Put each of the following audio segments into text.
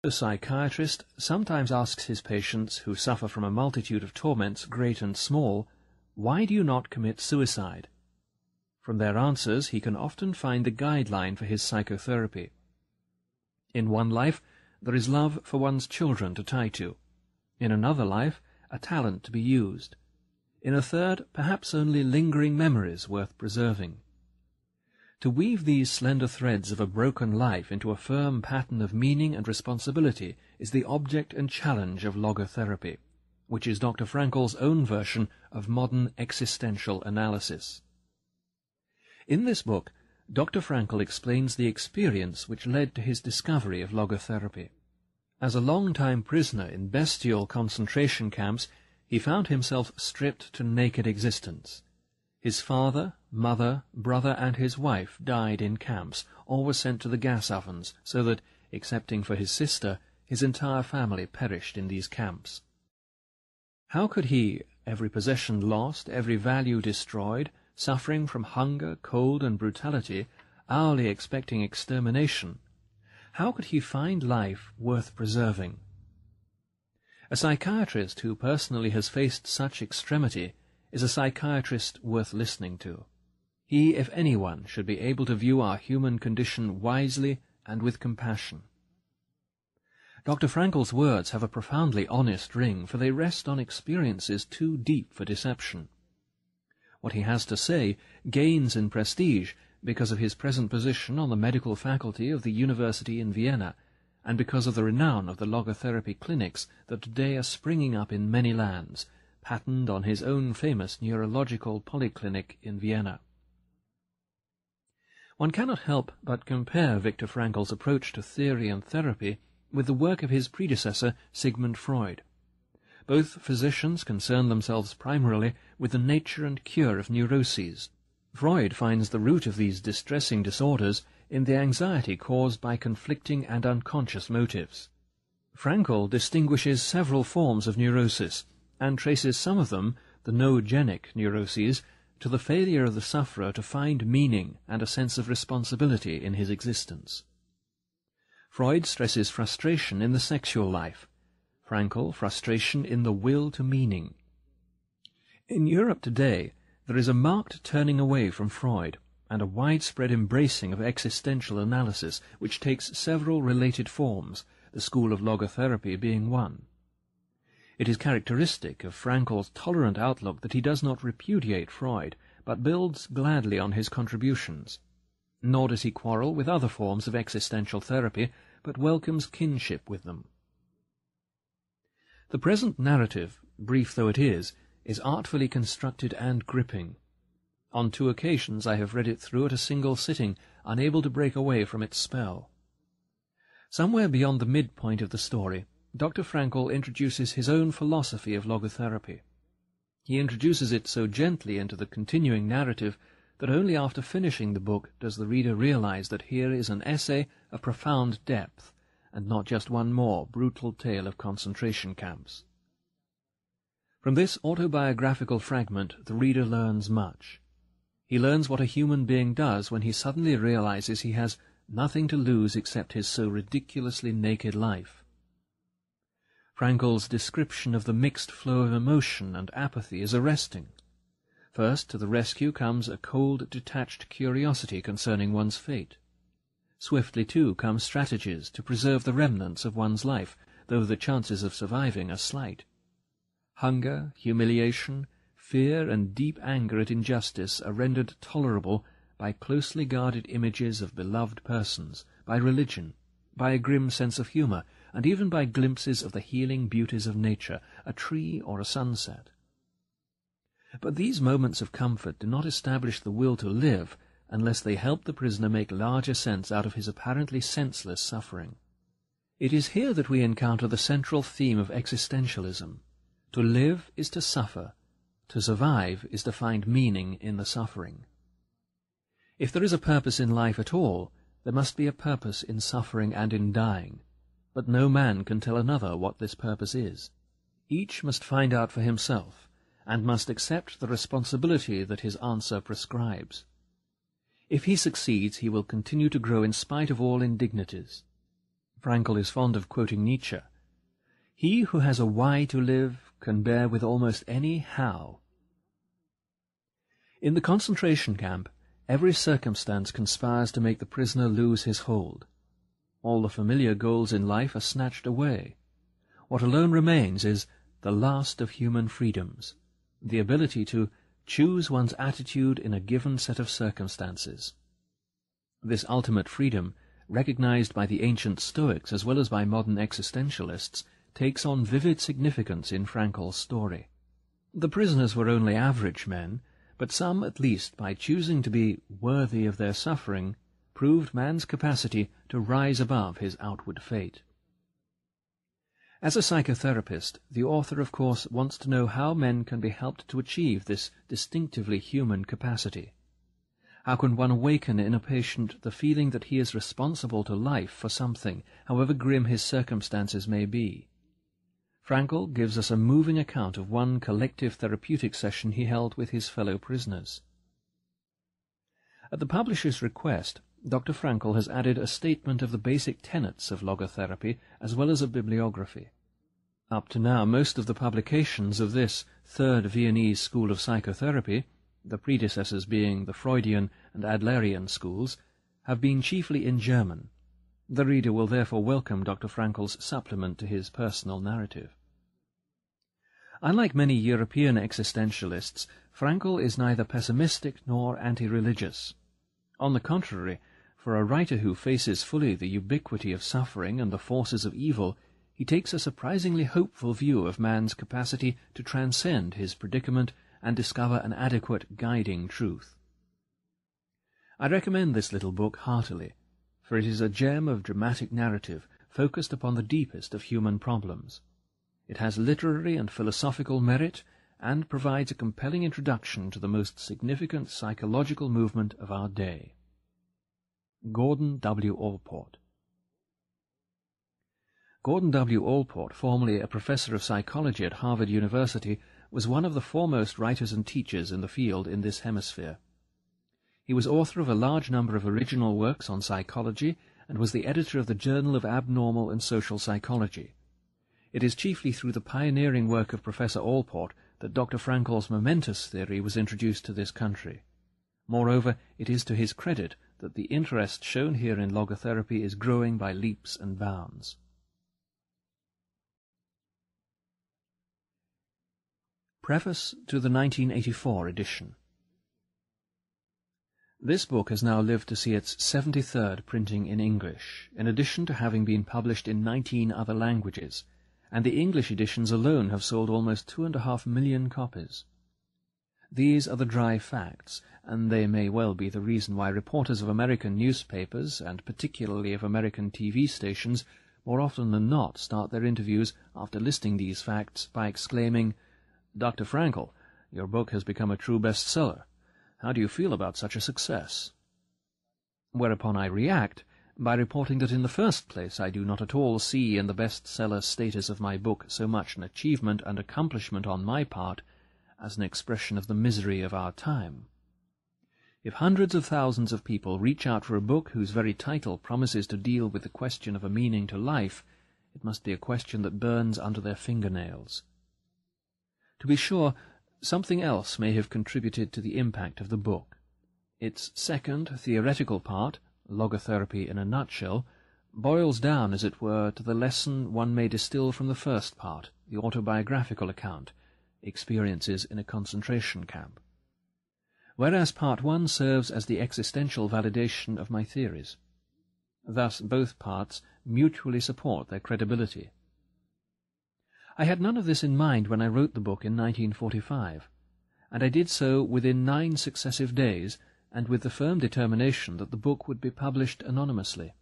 The psychiatrist sometimes asks his patients who suffer from a multitude of torments, great and small, why do you not commit suicide? From their answers he can often find the guideline for his psychotherapy. In one life, there is love for one's children to tie to. In another life, a talent to be used. In a third, perhaps only lingering memories worth preserving. To weave these slender threads of a broken life into a firm pattern of meaning and responsibility is the object and challenge of logotherapy, which is Dr. Frankl's own version of modern existential analysis. In this book, Dr. Frankl explains the experience which led to his discovery of logotherapy. As a long-time prisoner in bestial concentration camps, he found himself stripped to naked existence. His father, mother, brother, and his wife died in camps, or were sent to the gas ovens, so that, excepting for his sister, his entire family perished in these camps. How could he, every possession lost, every value destroyed, suffering from hunger, cold, and brutality, hourly expecting extermination, how could he find life worth preserving? A psychiatrist who personally has faced such extremity is a psychiatrist worth listening to. He, if anyone, should be able to view our human condition wisely and with compassion. Dr. Frankl's words have a profoundly honest ring, for they rest on experiences too deep for deception. What he has to say gains in prestige because of his present position on the medical faculty of the University in Vienna, and because of the renown of the logotherapy clinics that today are springing up in many lands, patterned on his own famous neurological polyclinic in Vienna. One cannot help but compare Viktor Frankl's approach to theory and therapy with the work of his predecessor Sigmund Freud. Both physicians concern themselves primarily with the nature and cure of neuroses. Freud finds the root of these distressing disorders in the anxiety caused by conflicting and unconscious motives. Frankl distinguishes several forms of neurosis and traces some of them, the noogenic neuroses, to the failure of the sufferer to find meaning and a sense of responsibility in his existence. Freud stresses frustration in the sexual life, Frankl frustration in the will to meaning. In Europe today, there is a marked turning away from Freud and a widespread embracing of existential analysis which takes several related forms, the school of logotherapy being one. It is characteristic of Frankl's tolerant outlook that he does not repudiate Freud, but builds gladly on his contributions. Nor does he quarrel with other forms of existential therapy, but welcomes kinship with them. The present narrative, brief though it is, is artfully constructed and gripping. On two occasions I have read it through at a single sitting, unable to break away from its spell. Somewhere beyond the midpoint of the story, Dr. Frankl introduces his own philosophy of logotherapy. He introduces it so gently into the continuing narrative that only after finishing the book does the reader realize that here is an essay of profound depth, and not just one more brutal tale of concentration camps. From this autobiographical fragment the reader learns much. He learns what a human being does when he suddenly realizes he has nothing to lose except his so ridiculously naked life. Frankl's description of the mixed flow of emotion and apathy is arresting. First to the rescue comes a cold, detached curiosity concerning one's fate. Swiftly, too, come strategies to preserve the remnants of one's life, though the chances of surviving are slight. Hunger, humiliation, fear, and deep anger at injustice are rendered tolerable by closely guarded images of beloved persons, by religion, by a grim sense of humour, and even by glimpses of the healing beauties of nature, a tree or a sunset. But these moments of comfort do not establish the will to live unless they help the prisoner make larger sense out of his apparently senseless suffering. It is here that we encounter the central theme of existentialism. To live is to suffer. To survive is to find meaning in the suffering. If there is a purpose in life at all, there must be a purpose in suffering and in dying, but no man can tell another what this purpose is. Each must find out for himself, and must accept the responsibility that his answer prescribes. If he succeeds, he will continue to grow in spite of all indignities. Frankl is fond of quoting Nietzsche. He who has a why to live can bear with almost any how. In the concentration camp, every circumstance conspires to make the prisoner lose his hold. All the familiar goals in life are snatched away. What alone remains is the last of human freedoms, the ability to choose one's attitude in a given set of circumstances. This ultimate freedom, recognized by the ancient Stoics as well as by modern existentialists, takes on vivid significance in Frankl's story. The prisoners were only average men, but some, at least, by choosing to be worthy of their suffering, proved man's capacity to rise above his outward fate. As a psychotherapist, the author, of course, wants to know how men can be helped to achieve this distinctively human capacity. How can one awaken in a patient the feeling that he is responsible to life for something, however grim his circumstances may be? Frankl gives us a moving account of one collective therapeutic session he held with his fellow prisoners. At the publisher's request, Dr. Frankl has added a statement of the basic tenets of logotherapy as well as a bibliography. Up to now, most of the publications of this third Viennese school of psychotherapy, the predecessors being the Freudian and Adlerian schools, have been chiefly in German. The reader will therefore welcome Dr. Frankl's supplement to his personal narrative. Unlike many European existentialists, Frankl is neither pessimistic nor anti-religious. On the contrary, for a writer who faces fully the ubiquity of suffering and the forces of evil, he takes a surprisingly hopeful view of man's capacity to transcend his predicament and discover an adequate guiding truth. I recommend this little book heartily, for it is a gem of dramatic narrative focused upon the deepest of human problems. It has literary and philosophical merit and provides a compelling introduction to the most significant psychological movement of our day. Gordon W. Allport Gordon W. Allport, formerly a professor of psychology at Harvard University, was one of the foremost writers and teachers in the field in this hemisphere. He was author of a large number of original works on psychology and was the editor of the Journal of Abnormal and Social Psychology. It is chiefly through the pioneering work of Professor Allport that Dr. Frankl's momentous theory was introduced to this country. Moreover, it is to his credit that the interest shown here in logotherapy is growing by leaps and bounds. Preface to the 1984 edition This book has now lived to see its 73rd printing in English, in addition to having been published in 19 other languages, and the English editions alone have sold almost two and a half million copies. These are the dry facts, and they may well be the reason why reporters of American newspapers, and particularly of American TV stations, more often than not start their interviews after listing these facts by exclaiming, Dr. Frankl, your book has become a true bestseller. How do you feel about such a success? Whereupon I react by reporting that in the first place I do not at all see in the bestseller status of my book so much an achievement and accomplishment on my part as an expression of the misery of our time. If hundreds of thousands of people reach out for a book whose very title promises to deal with the question of a meaning to life, it must be a question that burns under their fingernails. To be sure, something else may have contributed to the impact of the book. Its second, theoretical part, logotherapy in a nutshell, boils down, as it were, to the lesson one may distill from the first part, the autobiographical account, experiences in a concentration camp. Whereas part one serves as the existential validation of my theories. Thus both parts mutually support their credibility. I had none of this in mind when I wrote the book in 1945, and I did so within nine successive days and with the firm determination that the book would be published anonymously.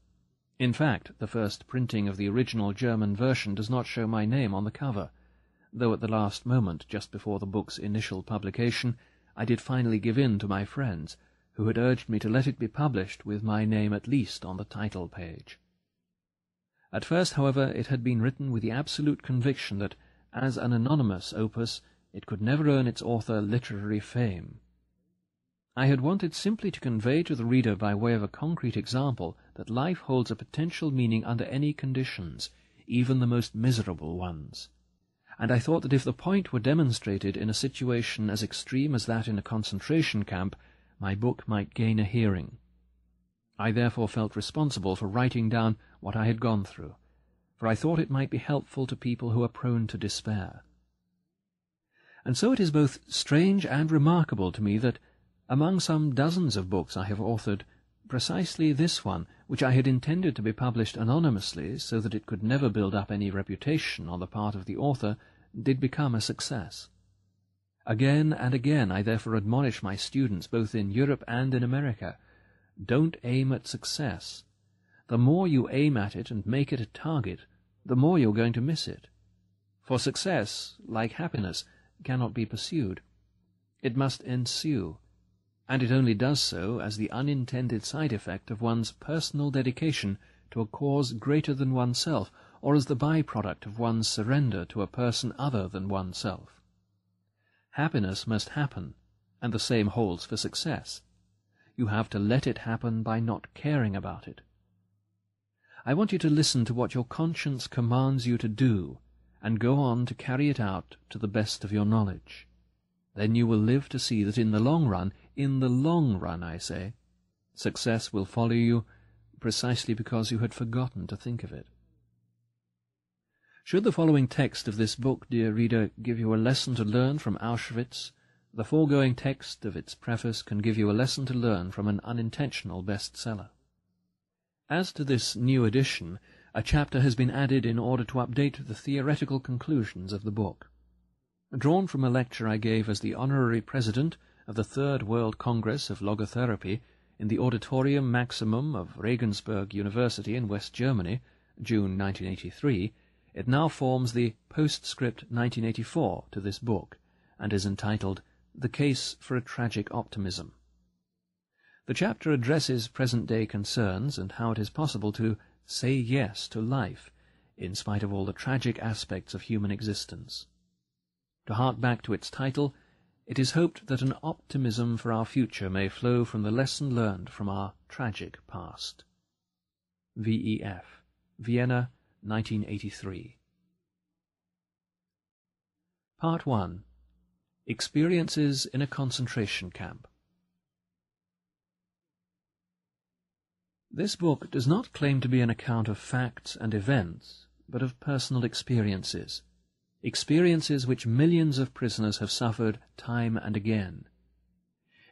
In fact, the first printing of the original German version does not show my name on the cover, though at the last moment, just before the book's initial publication, I did finally give in to my friends, who had urged me to let it be published with my name at least on the title page. At first, however, it had been written with the absolute conviction that, as an anonymous opus, it could never earn its author literary fame. I had wanted simply to convey to the reader by way of a concrete example that life holds a potential meaning under any conditions, even the most miserable ones. And I thought that if the point were demonstrated in a situation as extreme as that in a concentration camp, my book might gain a hearing. I therefore felt responsible for writing down what I had gone through, for I thought it might be helpful to people who are prone to despair. And so it is both strange and remarkable to me that among some dozens of books I have authored, precisely this one, which I had intended to be published anonymously so that it could never build up any reputation on the part of the author, did become a success. Again and again I therefore admonish my students, both in Europe and in America, don't aim at success. The more you aim at it and make it a target, the more you're going to miss it. For success, like happiness, cannot be pursued. It must ensue and it only does so as the unintended side effect of one's personal dedication to a cause greater than oneself, or as the by-product of one's surrender to a person other than oneself. Happiness must happen, and the same holds for success. You have to let it happen by not caring about it. I want you to listen to what your conscience commands you to do, and go on to carry it out to the best of your knowledge. Then you will live to see that in the long run in the long run, I say, success will follow you precisely because you had forgotten to think of it. Should the following text of this book, dear reader, give you a lesson to learn from Auschwitz, the foregoing text of its preface can give you a lesson to learn from an unintentional bestseller. As to this new edition, a chapter has been added in order to update the theoretical conclusions of the book. Drawn from a lecture I gave as the honorary president of the Third World Congress of Logotherapy in the Auditorium Maximum of Regensburg University in West Germany, June 1983, it now forms the postscript 1984 to this book, and is entitled The Case for a Tragic Optimism. The chapter addresses present-day concerns and how it is possible to say yes to life, in spite of all the tragic aspects of human existence. To hark back to its title, it is hoped that an optimism for our future may flow from the lesson learned from our tragic past. V.E.F. Vienna, 1983. Part 1 Experiences in a Concentration Camp This book does not claim to be an account of facts and events, but of personal experiences experiences which millions of prisoners have suffered time and again.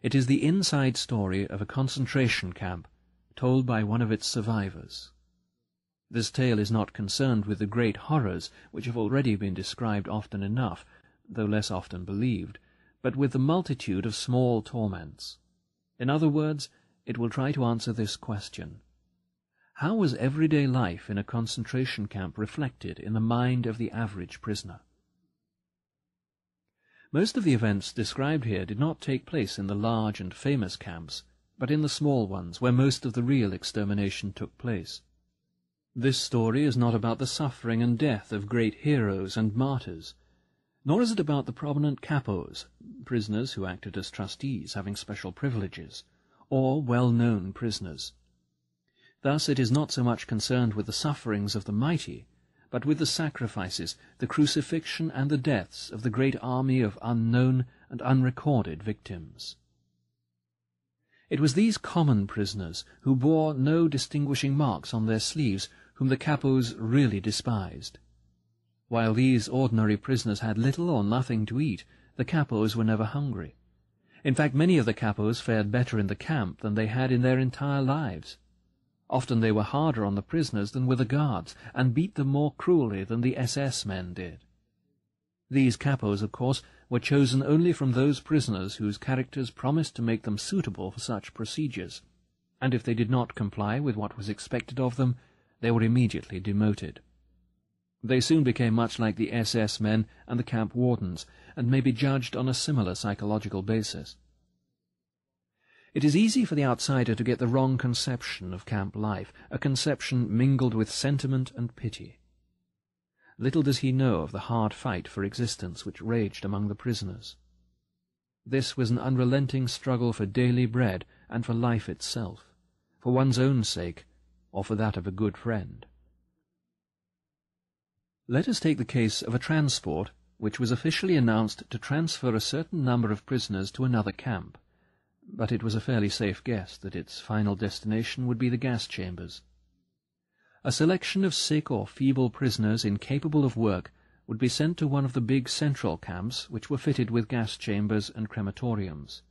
It is the inside story of a concentration camp told by one of its survivors. This tale is not concerned with the great horrors which have already been described often enough, though less often believed, but with the multitude of small torments. In other words, it will try to answer this question. How was everyday life in a concentration camp reflected in the mind of the average prisoner? Most of the events described here did not take place in the large and famous camps, but in the small ones, where most of the real extermination took place. This story is not about the suffering and death of great heroes and martyrs, nor is it about the prominent capos, prisoners who acted as trustees having special privileges, or well-known prisoners. Thus it is not so much concerned with the sufferings of the mighty, but with the sacrifices, the crucifixion, and the deaths of the great army of unknown and unrecorded victims. It was these common prisoners, who bore no distinguishing marks on their sleeves, whom the capos really despised. While these ordinary prisoners had little or nothing to eat, the capos were never hungry. In fact, many of the capos fared better in the camp than they had in their entire lives. Often they were harder on the prisoners than were the guards, and beat them more cruelly than the SS men did. These capos, of course, were chosen only from those prisoners whose characters promised to make them suitable for such procedures, and if they did not comply with what was expected of them, they were immediately demoted. They soon became much like the SS men and the camp wardens, and may be judged on a similar psychological basis. It is easy for the outsider to get the wrong conception of camp life, a conception mingled with sentiment and pity. Little does he know of the hard fight for existence which raged among the prisoners. This was an unrelenting struggle for daily bread and for life itself, for one's own sake, or for that of a good friend. Let us take the case of a transport which was officially announced to transfer a certain number of prisoners to another camp, but it was a fairly safe guess that its final destination would be the gas chambers. A selection of sick or feeble prisoners incapable of work would be sent to one of the big central camps which were fitted with gas chambers and crematoriums.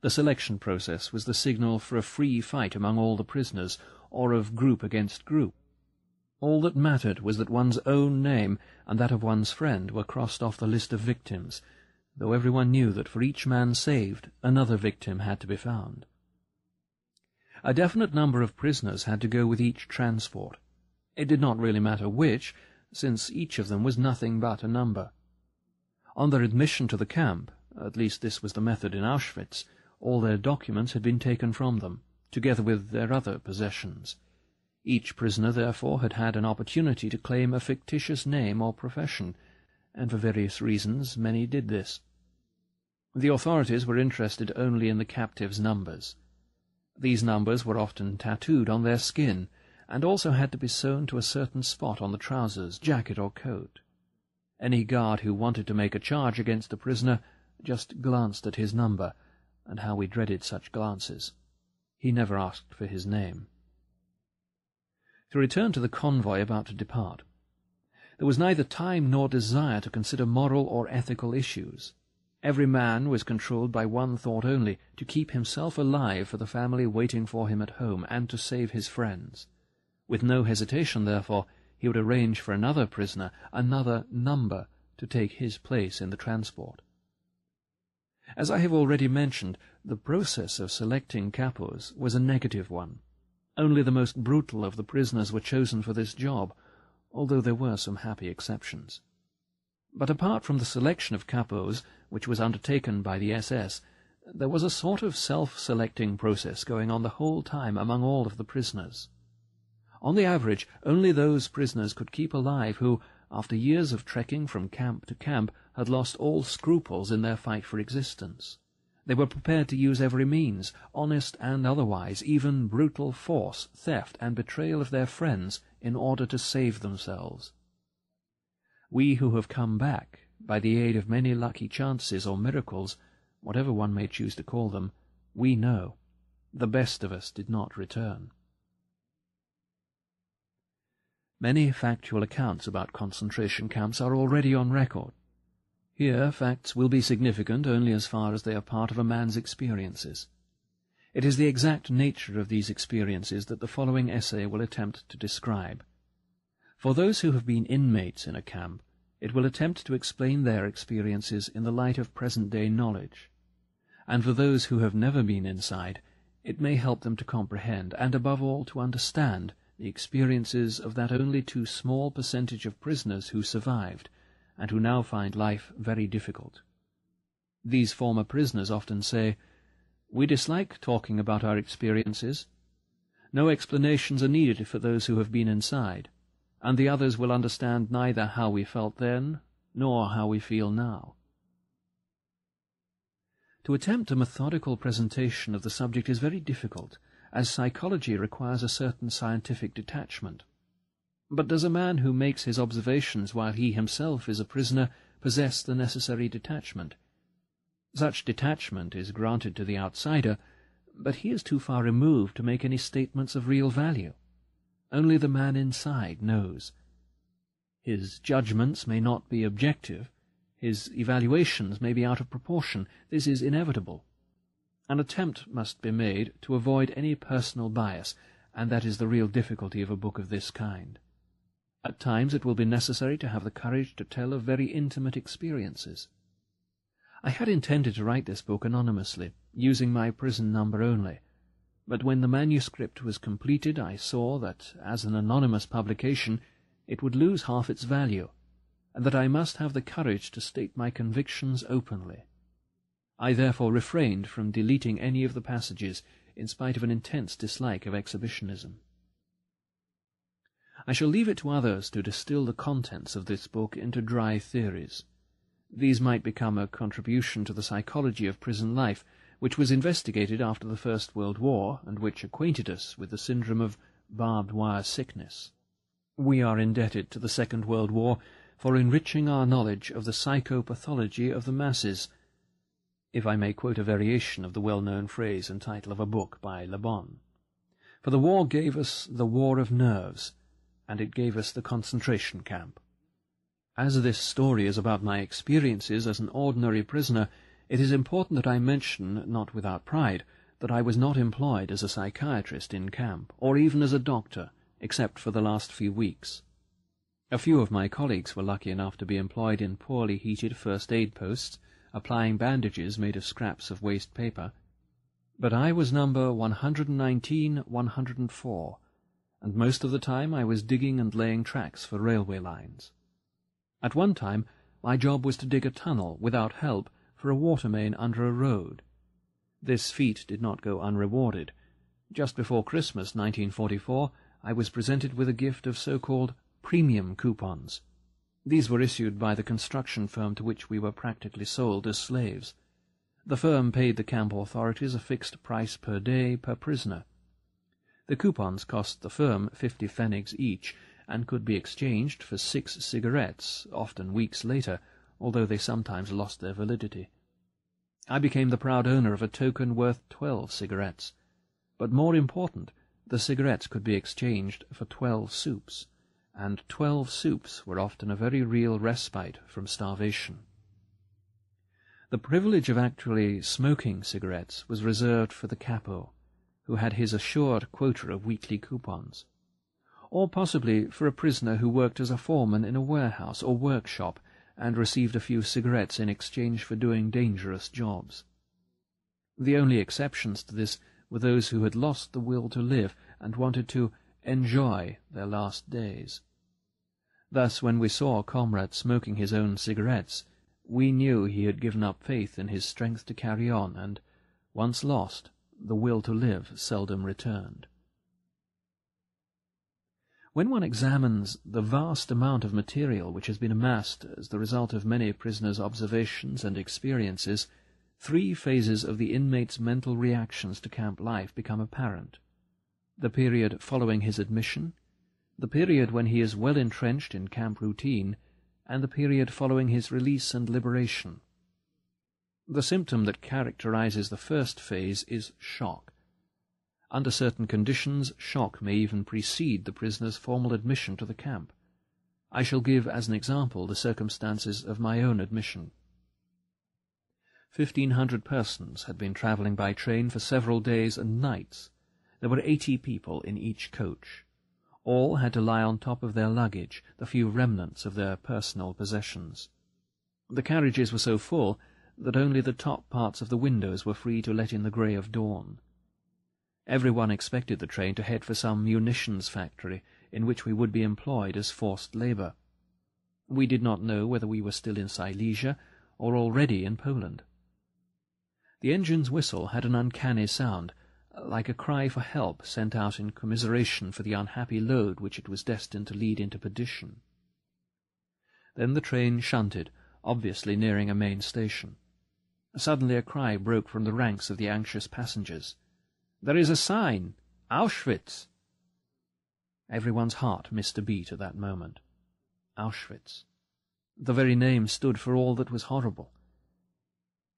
The selection process was the signal for a free fight among all the prisoners, or of group against group. All that mattered was that one's own name and that of one's friend were crossed off the list of victims, though everyone knew that for each man saved, another victim had to be found. A definite number of prisoners had to go with each transport. It did not really matter which, since each of them was nothing but a number. On their admission to the camp, at least this was the method in Auschwitz, all their documents had been taken from them, together with their other possessions. Each prisoner, therefore, had had an opportunity to claim a fictitious name or profession, and for various reasons many did this. The authorities were interested only in the captives' numbers. These numbers were often tattooed on their skin, and also had to be sewn to a certain spot on the trousers, jacket, or coat. Any guard who wanted to make a charge against a prisoner just glanced at his number, and how we dreaded such glances. He never asked for his name. To return to the convoy about to depart. There was neither time nor desire to consider moral or ethical issues. Every man was controlled by one thought only, to keep himself alive for the family waiting for him at home, and to save his friends. With no hesitation, therefore, he would arrange for another prisoner, another number, to take his place in the transport. As I have already mentioned, the process of selecting capos was a negative one. Only the most brutal of the prisoners were chosen for this job, although there were some happy exceptions. But apart from the selection of capos, which was undertaken by the SS, there was a sort of self-selecting process going on the whole time among all of the prisoners. On the average, only those prisoners could keep alive who, after years of trekking from camp to camp, had lost all scruples in their fight for existence. They were prepared to use every means, honest and otherwise, even brutal force, theft, and betrayal of their friends, in order to save themselves. We who have come back, by the aid of many lucky chances or miracles, whatever one may choose to call them, we know the best of us did not return. Many factual accounts about concentration camps are already on record. Here facts will be significant only as far as they are part of a man's experiences. It is the exact nature of these experiences that the following essay will attempt to describe. For those who have been inmates in a camp, it will attempt to explain their experiences in the light of present-day knowledge. And for those who have never been inside, it may help them to comprehend, and above all to understand, the experiences of that only too small percentage of prisoners who survived, and who now find life very difficult. These former prisoners often say, We dislike talking about our experiences. No explanations are needed for those who have been inside, and the others will understand neither how we felt then, nor how we feel now. To attempt a methodical presentation of the subject is very difficult, as psychology requires a certain scientific detachment. But does a man who makes his observations while he himself is a prisoner possess the necessary detachment? Such detachment is granted to the outsider, but he is too far removed to make any statements of real value. Only the man inside knows. His judgments may not be objective, his evaluations may be out of proportion. This is inevitable. An attempt must be made to avoid any personal bias, and that is the real difficulty of a book of this kind. At times it will be necessary to have the courage to tell of very intimate experiences. I had intended to write this book anonymously, using my prison number only, but when the manuscript was completed I saw that, as an anonymous publication, it would lose half its value, and that I must have the courage to state my convictions openly. I therefore refrained from deleting any of the passages, in spite of an intense dislike of exhibitionism. I shall leave it to others to distill the contents of this book into dry theories. These might become a contribution to the psychology of prison life, which was investigated after the First World War, and which acquainted us with the syndrome of barbed wire sickness. We are indebted to the Second World War for enriching our knowledge of the psychopathology of the masses, if I may quote a variation of the well-known phrase and title of a book by Le Bon. For the war gave us the war of nerves, and it gave us the concentration camp. As this story is about my experiences as an ordinary prisoner, it is important that I mention, not without pride, that I was not employed as a psychiatrist in camp, or even as a doctor, except for the last few weeks. A few of my colleagues were lucky enough to be employed in poorly heated first aid posts, applying bandages made of scraps of waste paper. But I was number 119-104, and most of the time I was digging and laying tracks for railway lines. At one time, my job was to dig a tunnel, without help, for a water main under a road. This feat did not go unrewarded. Just before Christmas 1944, I was presented with a gift of so-called premium coupons. These were issued by the construction firm to which we were practically sold as slaves. The firm paid the camp authorities a fixed price per day per prisoner. The coupons cost the firm fifty pfennigs each, and could be exchanged for six cigarettes, often weeks later, although they sometimes lost their validity. I became the proud owner of a token worth twelve cigarettes. But more important, the cigarettes could be exchanged for twelve soups and twelve soups were often a very real respite from starvation. The privilege of actually smoking cigarettes was reserved for the capo, who had his assured quota of weekly coupons, or possibly for a prisoner who worked as a foreman in a warehouse or workshop and received a few cigarettes in exchange for doing dangerous jobs. The only exceptions to this were those who had lost the will to live and wanted to enjoy their last days. Thus, when we saw a comrade smoking his own cigarettes, we knew he had given up faith in his strength to carry on, and, once lost, the will to live seldom returned. When one examines the vast amount of material which has been amassed as the result of many prisoners' observations and experiences, three phases of the inmate's mental reactions to camp life become apparent. The period following his admission, the period when he is well entrenched in camp routine, and the period following his release and liberation. The symptom that characterizes the first phase is shock. Under certain conditions, shock may even precede the prisoner's formal admission to the camp. I shall give as an example the circumstances of my own admission. Fifteen hundred persons had been travelling by train for several days and nights. There were eighty people in each coach. All had to lie on top of their luggage, the few remnants of their personal possessions. The carriages were so full that only the top parts of the windows were free to let in the grey of dawn. Everyone expected the train to head for some munitions factory in which we would be employed as forced labour. We did not know whether we were still in Silesia or already in Poland. The engine's whistle had an uncanny sound, like a cry for help sent out in commiseration for the unhappy load which it was destined to lead into perdition. Then the train shunted, obviously nearing a main station. Suddenly a cry broke from the ranks of the anxious passengers. There is a sign! Auschwitz! Everyone's heart missed a beat at that moment. Auschwitz. The very name stood for all that was horrible.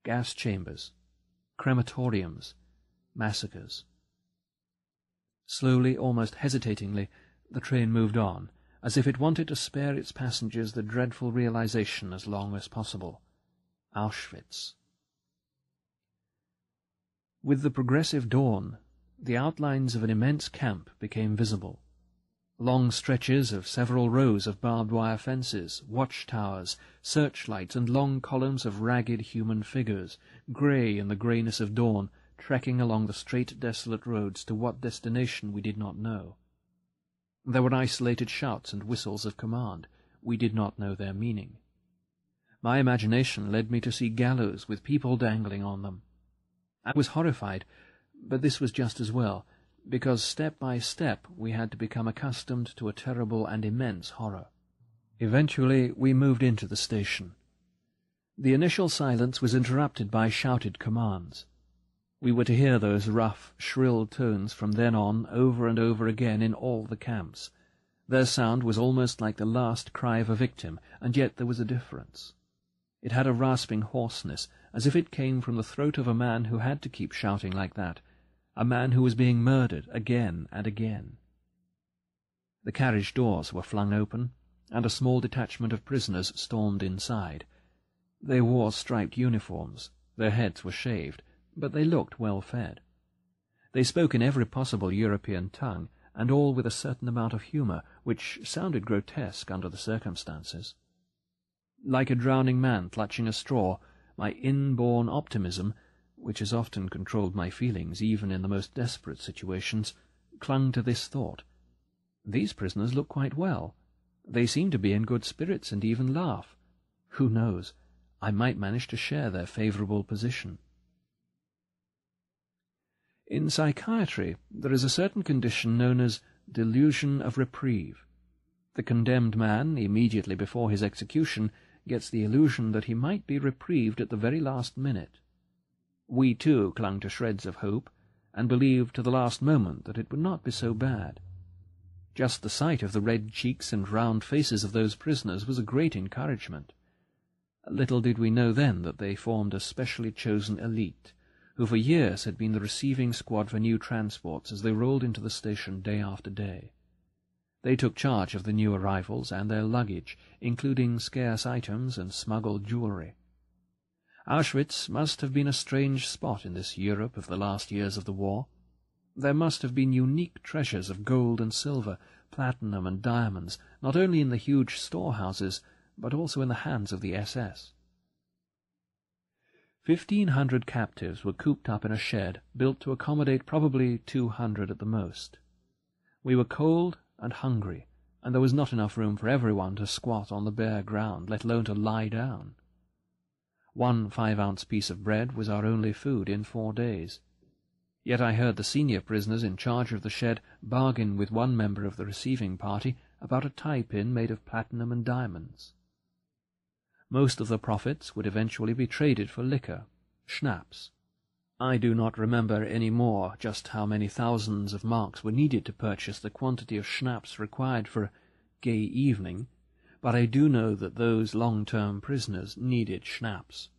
Gas chambers, crematoriums, massacres. Slowly, almost hesitatingly, the train moved on, as if it wanted to spare its passengers the dreadful realization as long as possible. Auschwitz. With the progressive dawn, the outlines of an immense camp became visible. Long stretches of several rows of barbed wire fences, watchtowers, searchlights, and long columns of ragged human figures, grey in the greyness of dawn, trekking along the straight, desolate roads to what destination we did not know. There were isolated shouts and whistles of command. We did not know their meaning. My imagination led me to see gallows with people dangling on them. I was horrified, but this was just as well, because step by step we had to become accustomed to a terrible and immense horror. Eventually we moved into the station. The initial silence was interrupted by shouted commands. We were to hear those rough, shrill tones from then on over and over again in all the camps. Their sound was almost like the last cry of a victim, and yet there was a difference. It had a rasping hoarseness, as if it came from the throat of a man who had to keep shouting like that, a man who was being murdered again and again. The carriage doors were flung open, and a small detachment of prisoners stormed inside. They wore striped uniforms, their heads were shaved, but they looked well fed. They spoke in every possible European tongue, and all with a certain amount of humour, which sounded grotesque under the circumstances. Like a drowning man clutching a straw, my inborn optimism, which has often controlled my feelings even in the most desperate situations, clung to this thought. These prisoners look quite well. They seem to be in good spirits and even laugh. Who knows? I might manage to share their favourable position. In psychiatry, there is a certain condition known as delusion of reprieve. The condemned man, immediately before his execution, gets the illusion that he might be reprieved at the very last minute. We, too, clung to shreds of hope, and believed to the last moment that it would not be so bad. Just the sight of the red cheeks and round faces of those prisoners was a great encouragement. Little did we know then that they formed a specially chosen elite, who for years had been the receiving squad for new transports as they rolled into the station day after day. They took charge of the new arrivals and their luggage, including scarce items and smuggled jewellery. Auschwitz must have been a strange spot in this Europe of the last years of the war. There must have been unique treasures of gold and silver, platinum and diamonds, not only in the huge storehouses, but also in the hands of the SS. Fifteen hundred captives were cooped up in a shed built to accommodate probably two hundred at the most. We were cold and hungry, and there was not enough room for everyone to squat on the bare ground, let alone to lie down. One five-ounce piece of bread was our only food in four days. Yet I heard the senior prisoners in charge of the shed bargain with one member of the receiving party about a tie-pin made of platinum and diamonds. Most of the profits would eventually be traded for liquor, schnapps, I do not remember any more just how many thousands of marks were needed to purchase the quantity of schnapps required for a gay evening, but I do know that those long-term prisoners needed schnapps.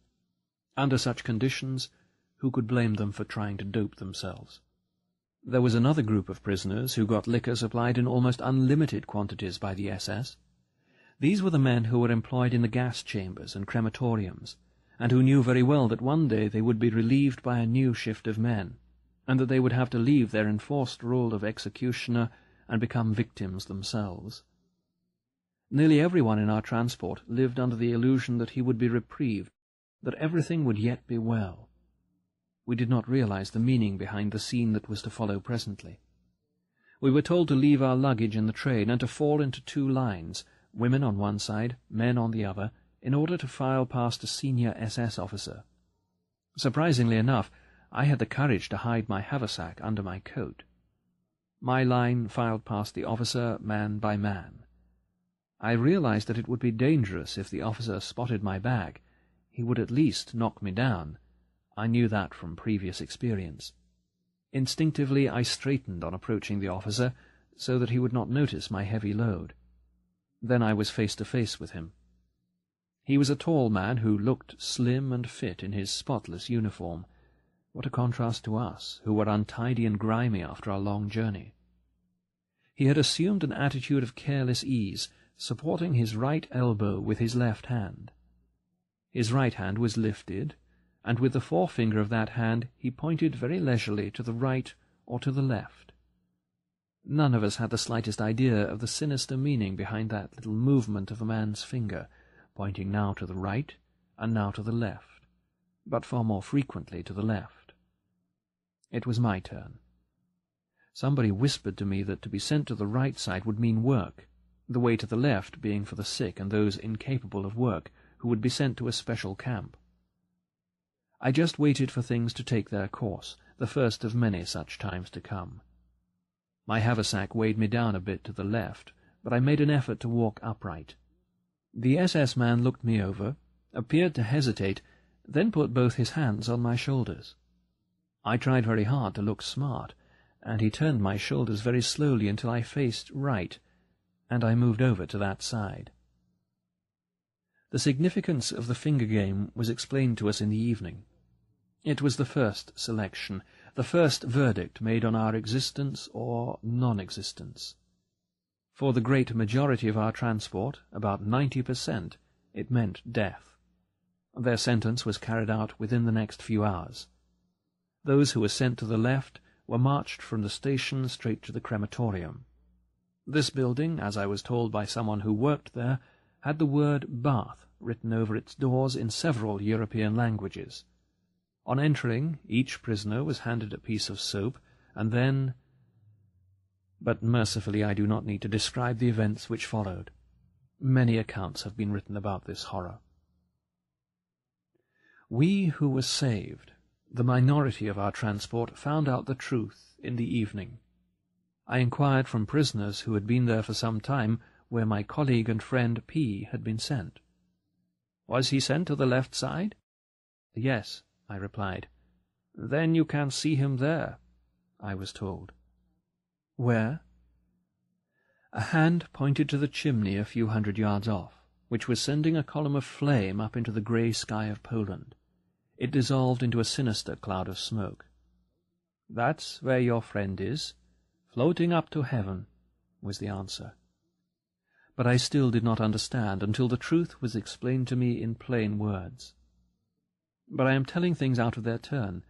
Under such conditions, who could blame them for trying to dope themselves? There was another group of prisoners who got liquor supplied in almost unlimited quantities by the SS. These were the men who were employed in the gas chambers and crematoriums, and who knew very well that one day they would be relieved by a new shift of men, and that they would have to leave their enforced role of executioner and become victims themselves. Nearly everyone in our transport lived under the illusion that he would be reprieved, that everything would yet be well. We did not realize the meaning behind the scene that was to follow presently. We were told to leave our luggage in the train and to fall into two lines, women on one side, men on the other, in order to file past a senior SS officer. Surprisingly enough, I had the courage to hide my haversack under my coat. My line filed past the officer man by man. I realized that it would be dangerous if the officer spotted my bag. He would at least knock me down. I knew that from previous experience. Instinctively I straightened on approaching the officer, so that he would not notice my heavy load. Then I was face to face with him. He was a tall man who looked slim and fit in his spotless uniform. What a contrast to us, who were untidy and grimy after our long journey. He had assumed an attitude of careless ease, supporting his right elbow with his left hand. His right hand was lifted, and with the forefinger of that hand he pointed very leisurely to the right or to the left. None of us had the slightest idea of the sinister meaning behind that little movement of a man's finger, pointing now to the right and now to the left, but far more frequently to the left. It was my turn. Somebody whispered to me that to be sent to the right side would mean work, the way to the left being for the sick and those incapable of work who would be sent to a special camp. I just waited for things to take their course, the first of many such times to come. My haversack weighed me down a bit to the left, but I made an effort to walk upright. The SS man looked me over, appeared to hesitate, then put both his hands on my shoulders. I tried very hard to look smart, and he turned my shoulders very slowly until I faced right, and I moved over to that side. The significance of the finger game was explained to us in the evening. It was the first selection, the first verdict made on our existence or non-existence. For the great majority of our transport, about ninety per cent, it meant death. Their sentence was carried out within the next few hours. Those who were sent to the left were marched from the station straight to the crematorium. This building, as I was told by someone who worked there, had the word Bath written over its doors in several European languages. On entering, each prisoner was handed a piece of soap, and then... But mercifully I do not need to describe the events which followed. Many accounts have been written about this horror. We who were saved the minority of our transport found out the truth in the evening. I inquired from prisoners who had been there for some time where my colleague and friend P. had been sent. Was he sent to the left side? Yes, I replied. Then you can see him there, I was told. Where? A hand pointed to the chimney a few hundred yards off, which was sending a column of flame up into the grey sky of Poland. It dissolved into a sinister cloud of smoke. That's where your friend is, floating up to heaven, was the answer. But I still did not understand until the truth was explained to me in plain words. But I am telling things out of their turn.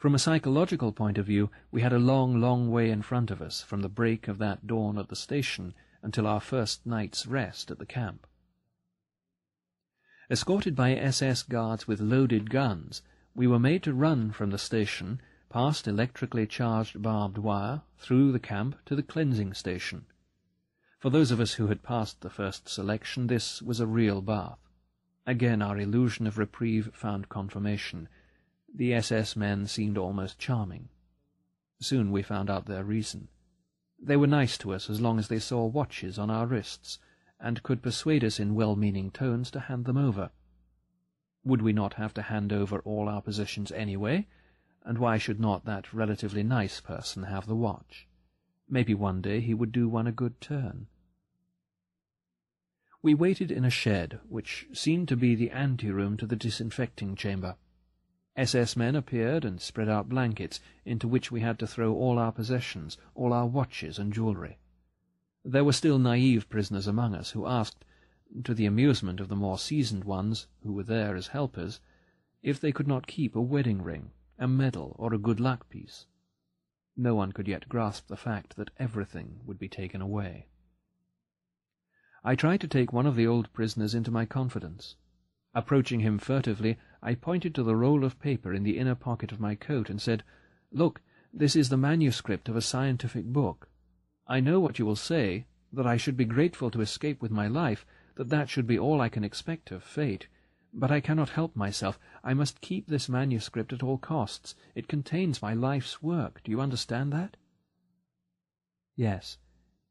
From a psychological point of view, we had a long, long way in front of us from the break of that dawn at the station until our first night's rest at the camp. Escorted by SS guards with loaded guns, we were made to run from the station, past electrically charged barbed wire, through the camp to the cleansing station. For those of us who had passed the first selection, this was a real bath. Again our illusion of reprieve found confirmation. The SS men seemed almost charming. Soon we found out their reason. They were nice to us as long as they saw watches on our wrists, and could persuade us in well-meaning tones to hand them over. Would we not have to hand over all our possessions anyway? And why should not that relatively nice person have the watch? Maybe one day he would do one a good turn. We waited in a shed, which seemed to be the anteroom to the disinfecting chamber. SS men appeared and spread out blankets, into which we had to throw all our possessions, all our watches and jewellery. There were still naive prisoners among us who asked, to the amusement of the more seasoned ones who were there as helpers, if they could not keep a wedding ring, a medal, or a good luck piece. No one could yet grasp the fact that everything would be taken away. I tried to take one of the old prisoners into my confidence. Approaching him furtively, I pointed to the roll of paper in the inner pocket of my coat and said, Look, this is the manuscript of a scientific book. I know what you will say, that I should be grateful to escape with my life, that that should be all I can expect of fate. But I cannot help myself. I must keep this manuscript at all costs. It contains my life's work. Do you understand that? Yes,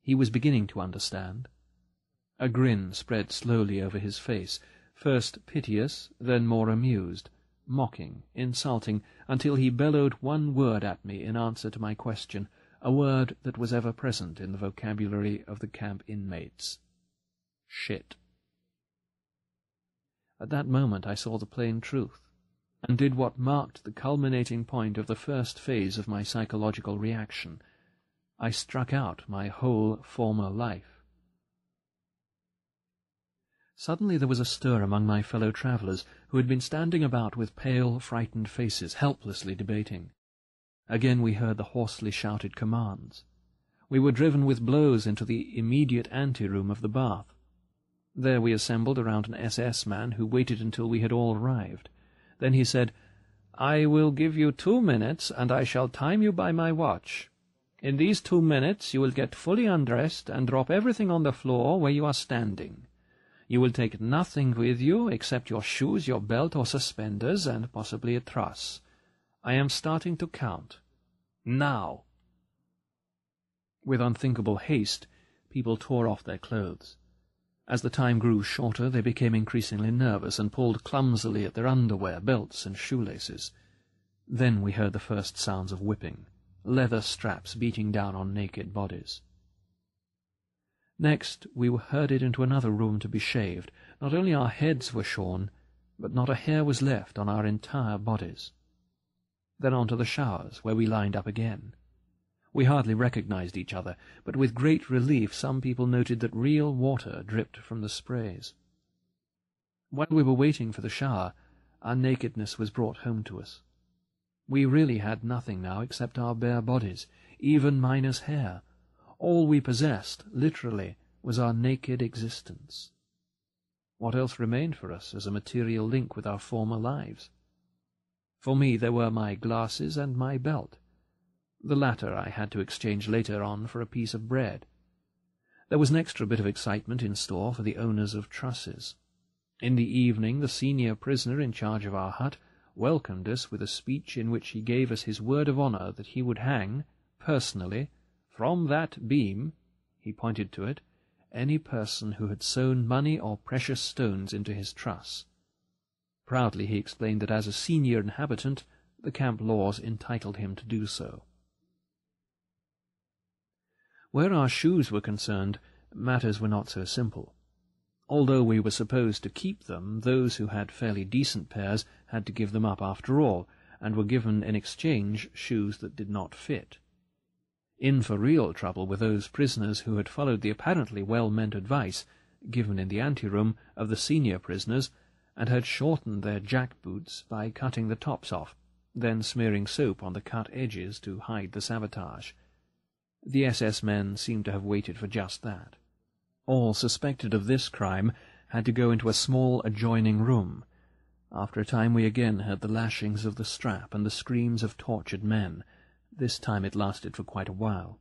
he was beginning to understand. A grin spread slowly over his face, first piteous, then more amused, mocking, insulting, until he bellowed one word at me in answer to my question, a word that was ever present in the vocabulary of the camp inmates. Shit. At that moment I saw the plain truth, and did what marked the culminating point of the first phase of my psychological reaction. I struck out my whole former life. Suddenly there was a stir among my fellow travellers, who had been standing about with pale, frightened faces, helplessly debating. Again we heard the hoarsely shouted commands. We were driven with blows into the immediate anteroom of the bath. There we assembled around an SS man who waited until we had all arrived. Then he said, I will give you two minutes, and I shall time you by my watch. In these two minutes you will get fully undressed and drop everything on the floor where you are standing. You will take nothing with you except your shoes, your belt or suspenders, and possibly a truss. I am starting to count. Now! With unthinkable haste, people tore off their clothes. As the time grew shorter, they became increasingly nervous and pulled clumsily at their underwear, belts, and shoelaces. Then we heard the first sounds of whipping, leather straps beating down on naked bodies. Next, we were herded into another room to be shaved. Not only our heads were shorn, but not a hair was left on our entire bodies. Then on to the showers, where we lined up again. We hardly recognized each other, but with great relief some people noted that real water dripped from the sprays. While we were waiting for the shower, our nakedness was brought home to us. We really had nothing now except our bare bodies, even minus hair, all we possessed, literally, was our naked existence. What else remained for us as a material link with our former lives? For me there were my glasses and my belt. The latter I had to exchange later on for a piece of bread. There was an extra bit of excitement in store for the owners of trusses. In the evening the senior prisoner in charge of our hut welcomed us with a speech in which he gave us his word of honour that he would hang, personally, from that beam, he pointed to it, any person who had sewn money or precious stones into his truss. Proudly he explained that as a senior inhabitant, the camp laws entitled him to do so. Where our shoes were concerned, matters were not so simple. Although we were supposed to keep them, those who had fairly decent pairs had to give them up after all, and were given in exchange shoes that did not fit. In for real trouble were those prisoners who had followed the apparently well-meant advice, given in the anteroom, of the senior prisoners, and had shortened their jack-boots by cutting the tops off, then smearing soap on the cut edges to hide the sabotage. The SS men seemed to have waited for just that. All suspected of this crime had to go into a small adjoining room. After a time we again heard the lashings of the strap and the screams of tortured men, this time it lasted for quite a while.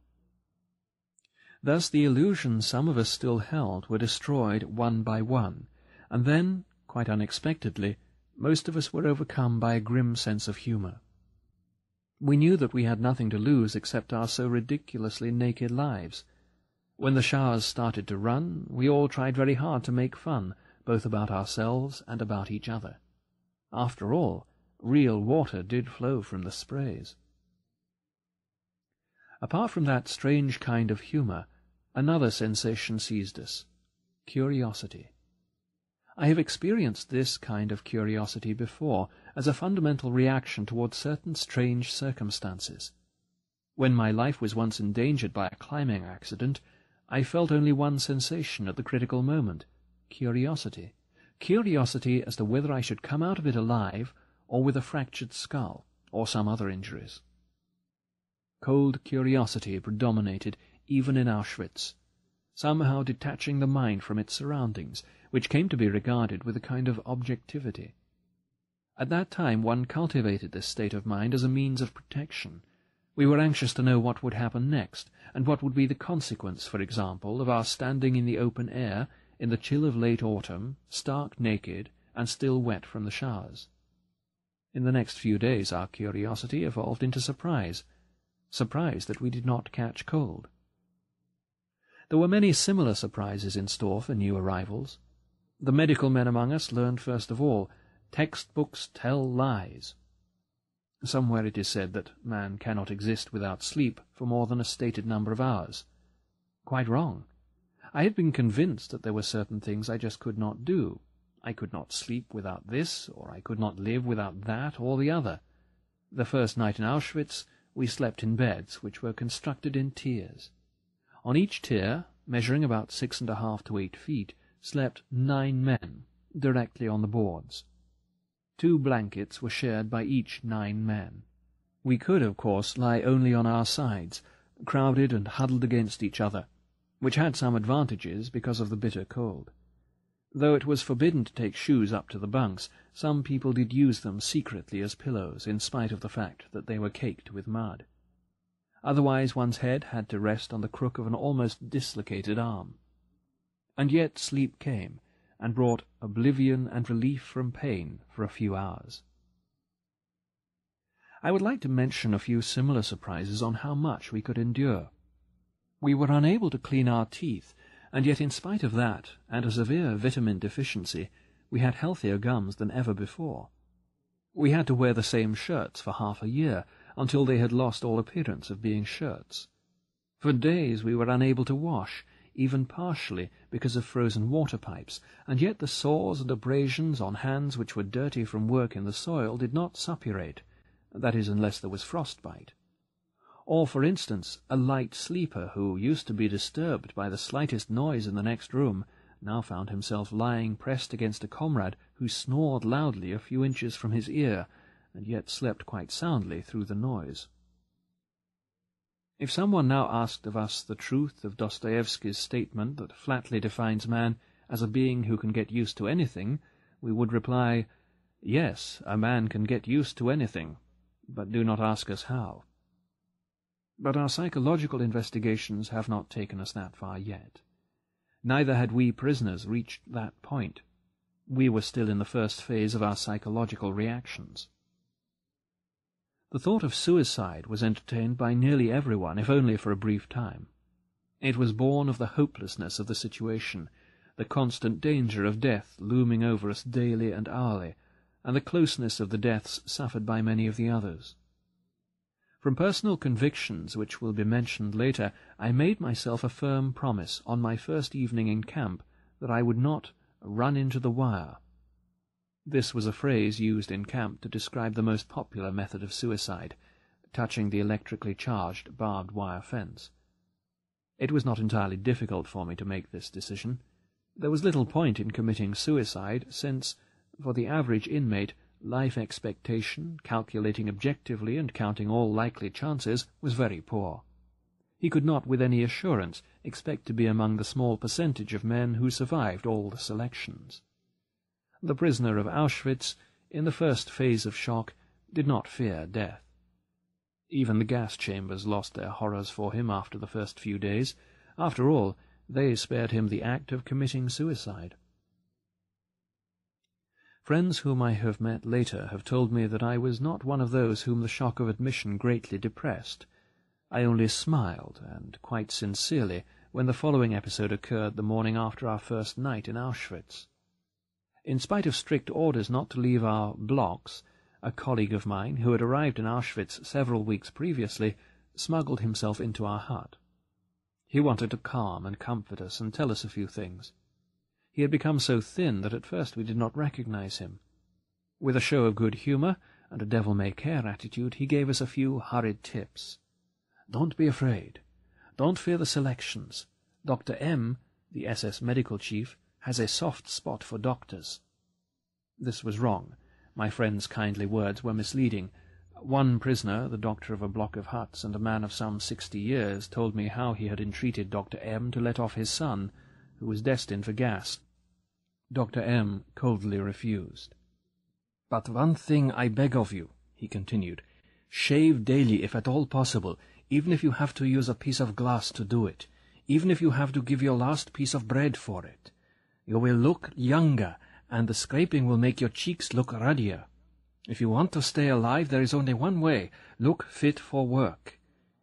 Thus the illusions some of us still held were destroyed one by one, and then, quite unexpectedly, most of us were overcome by a grim sense of humour. We knew that we had nothing to lose except our so ridiculously naked lives. When the showers started to run, we all tried very hard to make fun, both about ourselves and about each other. After all, real water did flow from the sprays. Apart from that strange kind of humour, another sensation seized us curiosity. I have experienced this kind of curiosity before as a fundamental reaction towards certain strange circumstances. When my life was once endangered by a climbing accident, I felt only one sensation at the critical moment curiosity. Curiosity as to whether I should come out of it alive or with a fractured skull or some other injuries. Cold curiosity predominated even in Auschwitz, somehow detaching the mind from its surroundings, which came to be regarded with a kind of objectivity. At that time one cultivated this state of mind as a means of protection. We were anxious to know what would happen next, and what would be the consequence, for example, of our standing in the open air, in the chill of late autumn, stark naked, and still wet from the showers. In the next few days our curiosity evolved into surprise, surprised that we did not catch cold. There were many similar surprises in store for new arrivals. The medical men among us learned first of all, textbooks tell lies. Somewhere it is said that man cannot exist without sleep for more than a stated number of hours. Quite wrong. I had been convinced that there were certain things I just could not do. I could not sleep without this, or I could not live without that or the other. The first night in Auschwitz we slept in beds which were constructed in tiers. On each tier, measuring about six and a half to eight feet, slept nine men, directly on the boards. Two blankets were shared by each nine men. We could, of course, lie only on our sides, crowded and huddled against each other, which had some advantages because of the bitter cold. Though it was forbidden to take shoes up to the bunks, some people did use them secretly as pillows, in spite of the fact that they were caked with mud. Otherwise one's head had to rest on the crook of an almost dislocated arm. And yet sleep came, and brought oblivion and relief from pain for a few hours. I would like to mention a few similar surprises on how much we could endure. We were unable to clean our teeth, and yet in spite of that, and a severe vitamin deficiency, we had healthier gums than ever before. We had to wear the same shirts for half a year, until they had lost all appearance of being shirts. For days we were unable to wash, even partially because of frozen water pipes, and yet the sores and abrasions on hands which were dirty from work in the soil did not suppurate, that is, unless there was frostbite. Or, for instance, a light sleeper who used to be disturbed by the slightest noise in the next room now found himself lying pressed against a comrade who snored loudly a few inches from his ear, and yet slept quite soundly through the noise. If someone now asked of us the truth of Dostoevsky's statement that flatly defines man as a being who can get used to anything, we would reply, Yes, a man can get used to anything, but do not ask us how. But our psychological investigations have not taken us that far yet. Neither had we prisoners reached that point. We were still in the first phase of our psychological reactions. The thought of suicide was entertained by nearly everyone, if only for a brief time. It was born of the hopelessness of the situation, the constant danger of death looming over us daily and hourly, and the closeness of the deaths suffered by many of the others. From personal convictions which will be mentioned later, I made myself a firm promise on my first evening in camp that I would not run into the wire. This was a phrase used in camp to describe the most popular method of suicide, touching the electrically charged barbed wire fence. It was not entirely difficult for me to make this decision. There was little point in committing suicide, since, for the average inmate, life expectation, calculating objectively and counting all likely chances, was very poor. He could not with any assurance expect to be among the small percentage of men who survived all the selections. The prisoner of Auschwitz, in the first phase of shock, did not fear death. Even the gas chambers lost their horrors for him after the first few days. After all, they spared him the act of committing suicide. Friends whom I have met later have told me that I was not one of those whom the shock of admission greatly depressed. I only smiled, and quite sincerely, when the following episode occurred the morning after our first night in Auschwitz. In spite of strict orders not to leave our blocks, a colleague of mine, who had arrived in Auschwitz several weeks previously, smuggled himself into our hut. He wanted to calm and comfort us and tell us a few things. He had become so thin that at first we did not recognize him. With a show of good humour and a devil-may-care attitude, he gave us a few hurried tips. Don't be afraid. Don't fear the selections. Dr. M, the SS medical chief, has a soft spot for doctors. This was wrong. My friend's kindly words were misleading. One prisoner, the doctor of a block of huts and a man of some sixty years, told me how he had entreated Dr. M to let off his son, who was destined for gas. Dr. M coldly refused. But one thing I beg of you, he continued. Shave daily if at all possible, even if you have to use a piece of glass to do it, even if you have to give your last piece of bread for it. You will look younger, and the scraping will make your cheeks look ruddier. If you want to stay alive, there is only one way. Look fit for work.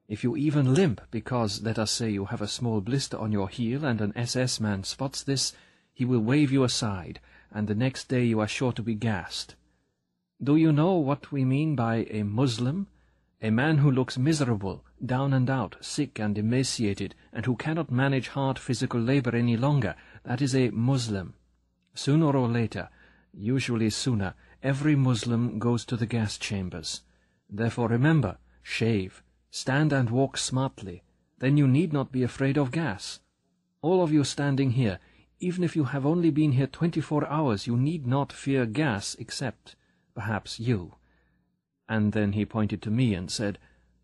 If you even limp because, let us say, you have a small blister on your heel and an SS man spots this, he will wave you aside, and the next day you are sure to be gassed. Do you know what we mean by a Muslim? A man who looks miserable, down and out, sick and emaciated, and who cannot manage hard physical labor any longer. That is a Muslim. Sooner or later, usually sooner, every Muslim goes to the gas chambers. Therefore remember, shave, stand and walk smartly. Then you need not be afraid of gas. All of you standing here, even if you have only been here twenty-four hours, you need not fear gas except, perhaps, you. And then he pointed to me and said,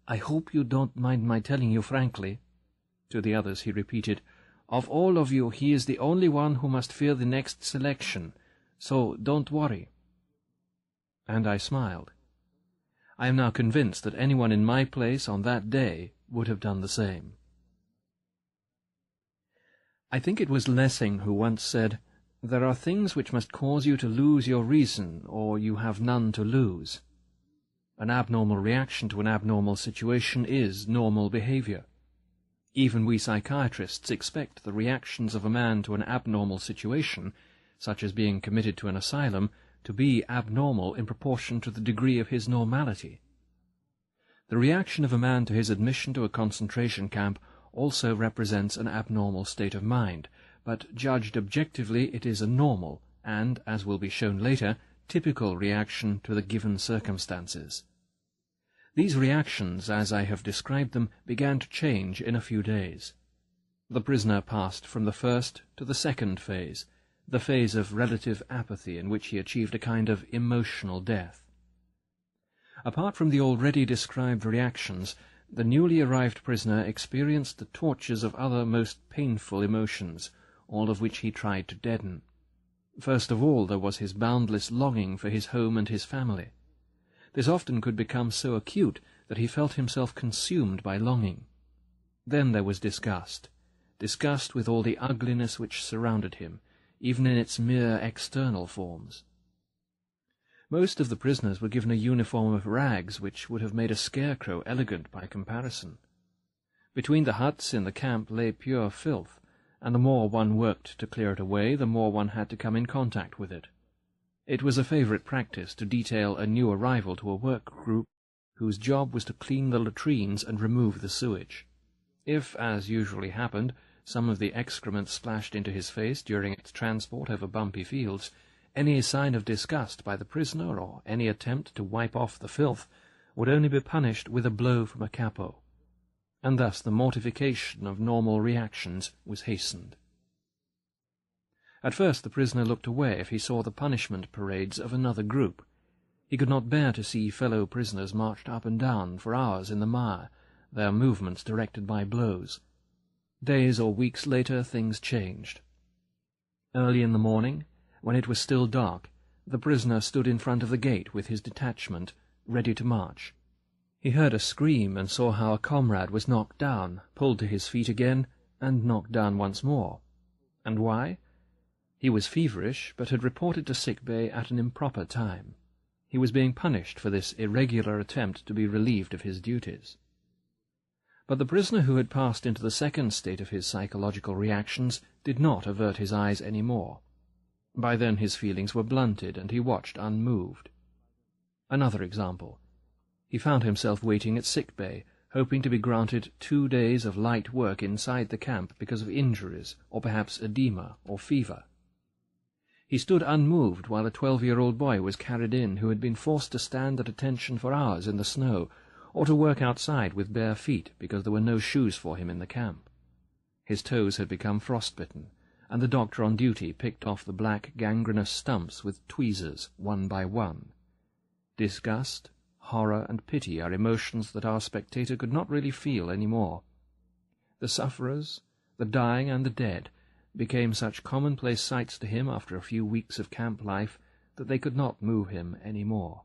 I hope you don't mind my telling you frankly. To the others he repeated, Of all of you, he is the only one who must fear the next selection, so don't worry. And I smiled. I am now convinced that anyone in my place on that day would have done the same. I think it was Lessing who once said, There are things which must cause you to lose your reason, or you have none to lose. An abnormal reaction to an abnormal situation is normal behavior. Even we psychiatrists expect the reactions of a man to an abnormal situation, such as being committed to an asylum, to be abnormal in proportion to the degree of his normality. The reaction of a man to his admission to a concentration camp also represents an abnormal state of mind, but judged objectively it is a normal, and, as will be shown later, typical reaction to the given circumstances. These reactions, as I have described them, began to change in a few days. The prisoner passed from the first to the second phase, the phase of relative apathy in which he achieved a kind of emotional death. Apart from the already described reactions, the newly arrived prisoner experienced the tortures of other most painful emotions, all of which he tried to deaden. First of all there was his boundless longing for his home and his family. This often could become so acute that he felt himself consumed by longing. Then there was disgust, disgust with all the ugliness which surrounded him, even in its mere external forms. Most of the prisoners were given a uniform of rags which would have made a scarecrow elegant by comparison. Between the huts in the camp lay pure filth, and the more one worked to clear it away, the more one had to come in contact with it. It was a favourite practice to detail a new arrival to a work group whose job was to clean the latrines and remove the sewage. If, as usually happened, some of the excrement splashed into his face during its transport over bumpy fields, any sign of disgust by the prisoner, or any attempt to wipe off the filth, would only be punished with a blow from a capo, and thus the mortification of normal reactions was hastened. At first the prisoner looked away if he saw the punishment parades of another group. He could not bear to see fellow prisoners marched up and down for hours in the mire, their movements directed by blows. Days or weeks later things changed. Early in the morning, when it was still dark, the prisoner stood in front of the gate with his detachment, ready to march. He heard a scream and saw how a comrade was knocked down, pulled to his feet again, and knocked down once more. And why? He was feverish, but had reported to sick bay at an improper time. He was being punished for this irregular attempt to be relieved of his duties. But the prisoner who had passed into the second state of his psychological reactions did not avert his eyes any more. By then his feelings were blunted, and he watched unmoved. Another example. He found himself waiting at sick bay, hoping to be granted two days of light work inside the camp because of injuries, or perhaps edema or fever. He stood unmoved while a twelve-year-old boy was carried in who had been forced to stand at attention for hours in the snow, or to work outside with bare feet because there were no shoes for him in the camp. His toes had become frostbitten, and the doctor on duty picked off the black gangrenous stumps with tweezers one by one. Disgust, horror, and pity are emotions that our spectator could not really feel any more. The sufferers, the dying, and the dead became such commonplace sights to him after a few weeks of camp life that they could not move him any more.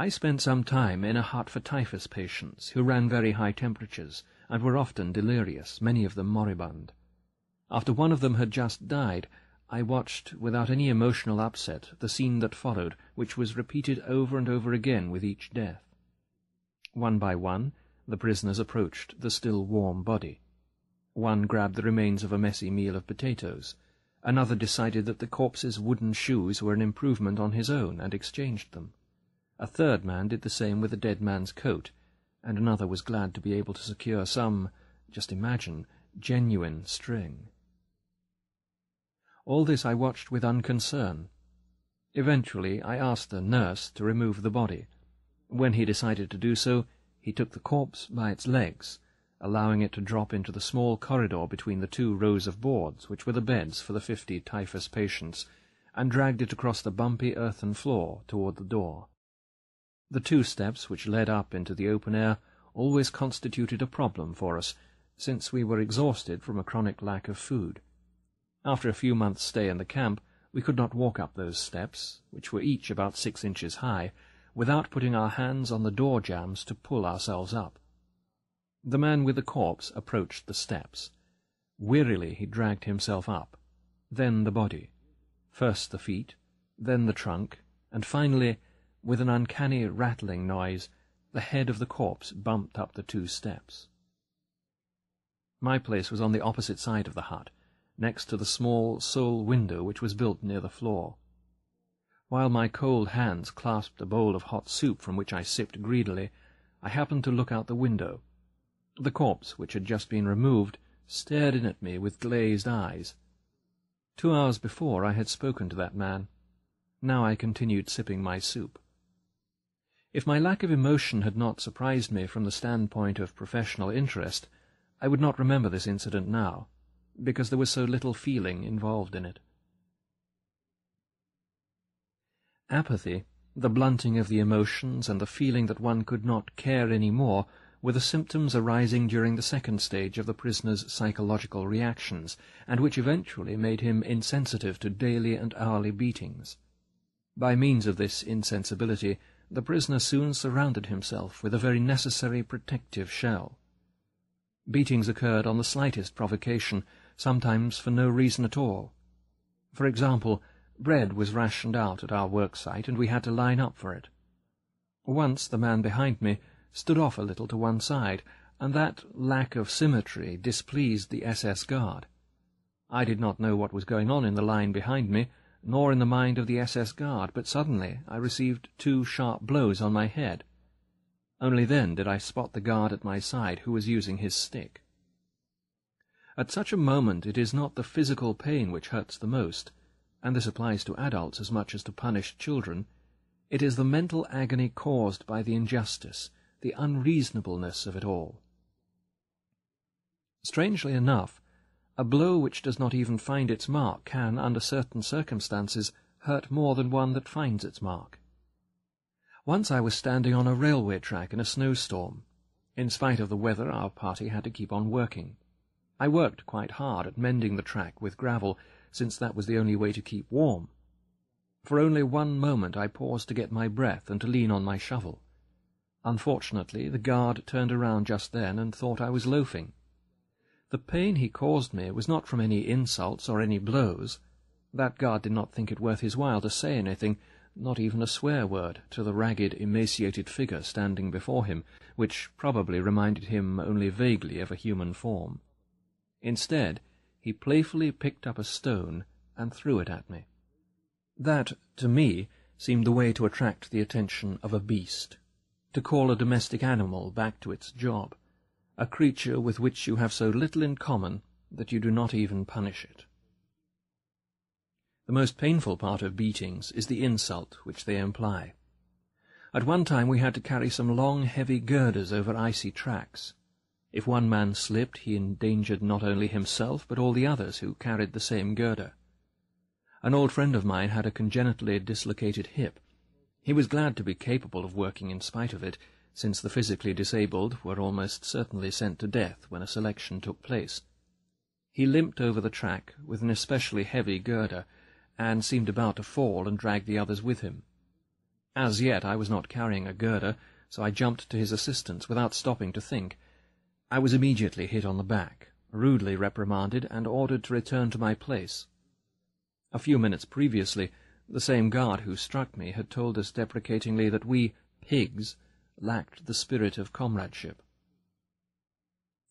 I spent some time in a hut for typhus patients who ran very high temperatures and were often delirious, many of them moribund. After one of them had just died, I watched, without any emotional upset, the scene that followed, which was repeated over and over again with each death. One by one, the prisoners approached the still warm body. One grabbed the remains of a messy meal of potatoes. Another decided that the corpse's wooden shoes were an improvement on his own, and exchanged them. A third man did the same with a dead man's coat, and another was glad to be able to secure some, just imagine, genuine string. All this I watched with unconcern. Eventually I asked the nurse to remove the body. When he decided to do so, he took the corpse by its legs, allowing it to drop into the small corridor between the two rows of boards, which were the beds for the fifty typhus patients, and dragged it across the bumpy earthen floor toward the door. The two steps which led up into the open air always constituted a problem for us, since we were exhausted from a chronic lack of food. After a few months' stay in the camp, we could not walk up those steps, which were each about six inches high, without putting our hands on the door jambs to pull ourselves up. The man with the corpse approached the steps. Wearily he dragged himself up, then the body, first the feet, then the trunk, and finally with an uncanny rattling noise, The head of the corpse bumped up the two steps. My place was on the opposite side of the hut, next to the small sole window which was built near the floor. While my cold hands clasped a bowl of hot soup from which I sipped greedily, I happened to look out the window. The corpse, which had just been removed, stared in at me with glazed eyes. Two hours before I had spoken to that man. Now I continued sipping my soup. If my lack of emotion had not surprised me from the standpoint of professional interest, I would not remember this incident now, because there was so little feeling involved in it. Apathy, the blunting of the emotions, and the feeling that one could not care any more were the symptoms arising during the second stage of the prisoner's psychological reactions, and which eventually made him insensitive to daily and hourly beatings. By means of this insensibility, the prisoner soon surrounded himself with a very necessary protective shell. Beatings occurred on the slightest provocation, sometimes for no reason at all. For example, bread was rationed out at our work site, and we had to line up for it. Once the man behind me stood off a little to one side, and that lack of symmetry displeased the SS guard. I did not know what was going on in the line behind me, nor in the mind of the SS guard, but suddenly I received two sharp blows on my head. Only then did I spot the guard at my side who was using his stick. At such a moment it is not the physical pain which hurts the most, and this applies to adults as much as to punished children. It is the mental agony caused by the injustice, the unreasonableness of it all. Strangely enough, a blow which does not even find its mark can, under certain circumstances, hurt more than one that finds its mark. Once I was standing on a railway track in a snowstorm. In spite of the weather, our party had to keep on working. I worked quite hard at mending the track with gravel, since that was the only way to keep warm. For only one moment I paused to get my breath and to lean on my shovel. Unfortunately, the guard turned around just then and thought I was loafing. The pain he caused me was not from any insults or any blows. That guard did not think it worth his while to say anything, not even a swear word, to the ragged, emaciated figure standing before him, which probably reminded him only vaguely of a human form. Instead, he playfully picked up a stone and threw it at me. That, to me, seemed the way to attract the attention of a beast, to call a domestic animal back to its job, a creature with which you have so little in common that you do not even punish it. The most painful part of beatings is the insult which they imply. At one time we had to carry some long, heavy girders over icy tracks, if one man slipped, he endangered not only himself, but all the others who carried the same girder. An old friend of mine had a congenitally dislocated hip. He was glad to be capable of working in spite of it, since the physically disabled were almost certainly sent to death when a selection took place. He limped over the track with an especially heavy girder, and seemed about to fall and drag the others with him. As yet I was not carrying a girder, so I jumped to his assistance without stopping to think, I was immediately hit on the back, rudely reprimanded, and ordered to return to my place. A few minutes previously, the same guard who struck me had told us deprecatingly that we, pigs, lacked the spirit of comradeship.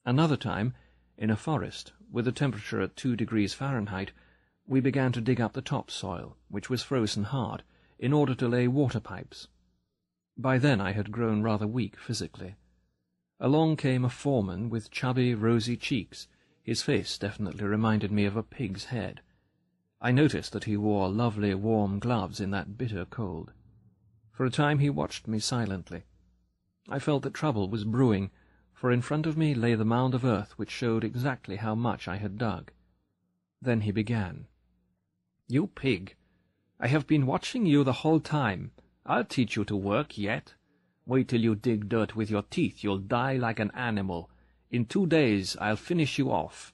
Another time, in a forest, with a temperature at two degrees Fahrenheit, we began to dig up the topsoil, which was frozen hard, in order to lay water pipes. By then I had grown rather weak physically. Along came a foreman with chubby, rosy cheeks. His face definitely reminded me of a pig's head. I noticed that he wore lovely warm gloves in that bitter cold. For a time he watched me silently. I felt that trouble was brewing, for in front of me lay the mound of earth which showed exactly how much I had dug. Then he began. "You pig! I have been watching you the whole time. I'll teach you to work yet. Wait till you dig dirt with your teeth. You'll die like an animal. In two days I'll finish you off.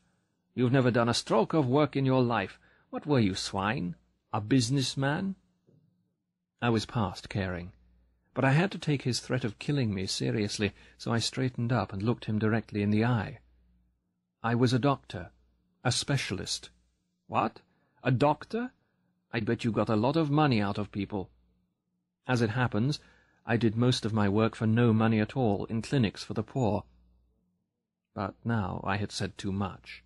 You've never done a stroke of work in your life. What were you, swine? A businessman? I was past caring. But I had to take his threat of killing me seriously, so I straightened up and looked him directly in the eye. I was a doctor. A specialist. What? A doctor? I bet you got a lot of money out of people. As it happens, I did most of my work for no money at all in clinics for the poor. But now I had said too much.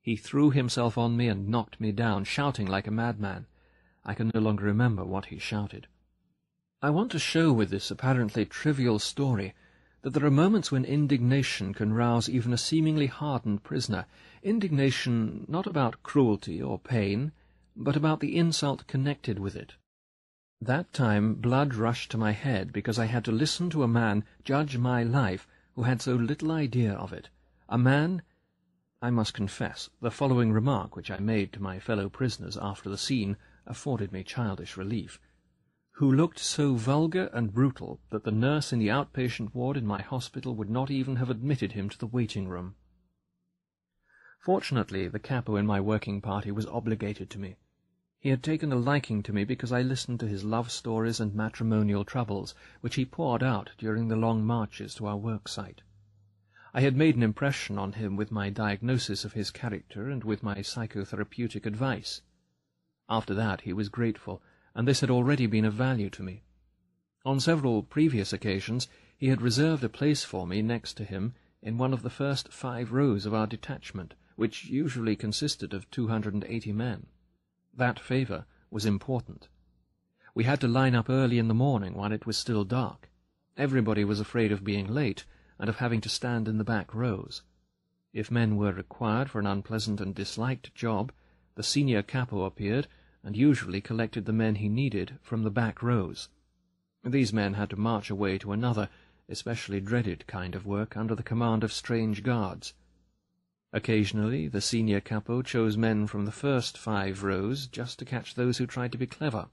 He threw himself on me and knocked me down, shouting like a madman. I can no longer remember what he shouted. I want to show with this apparently trivial story that there are moments when indignation can rouse even a seemingly hardened prisoner, indignation not about cruelty or pain, but about the insult connected with it. That time blood rushed to my head because I had to listen to a man judge my life who had so little idea of it, a man I must confess, the following remark which I made to my fellow prisoners after the scene afforded me childish relief who looked so vulgar and brutal that the nurse in the outpatient ward in my hospital would not even have admitted him to the waiting-room. Fortunately, the capo in my working party was obligated to me. He had taken a liking to me because I listened to his love stories and matrimonial troubles, which he poured out during the long marches to our work site. I had made an impression on him with my diagnosis of his character and with my psychotherapeutic advice. After that he was grateful, and this had already been of value to me. On several previous occasions he had reserved a place for me next to him in one of the first five rows of our detachment, which usually consisted of two hundred and eighty men. That favour was important. We had to line up early in the morning while it was still dark. Everybody was afraid of being late and of having to stand in the back rows. If men were required for an unpleasant and disliked job, the senior capo appeared and usually collected the men he needed from the back rows. These men had to march away to another, especially dreaded kind of work under the command of strange guards. Occasionally the senior capo chose men from the first five rows just to catch those who tried to be clever.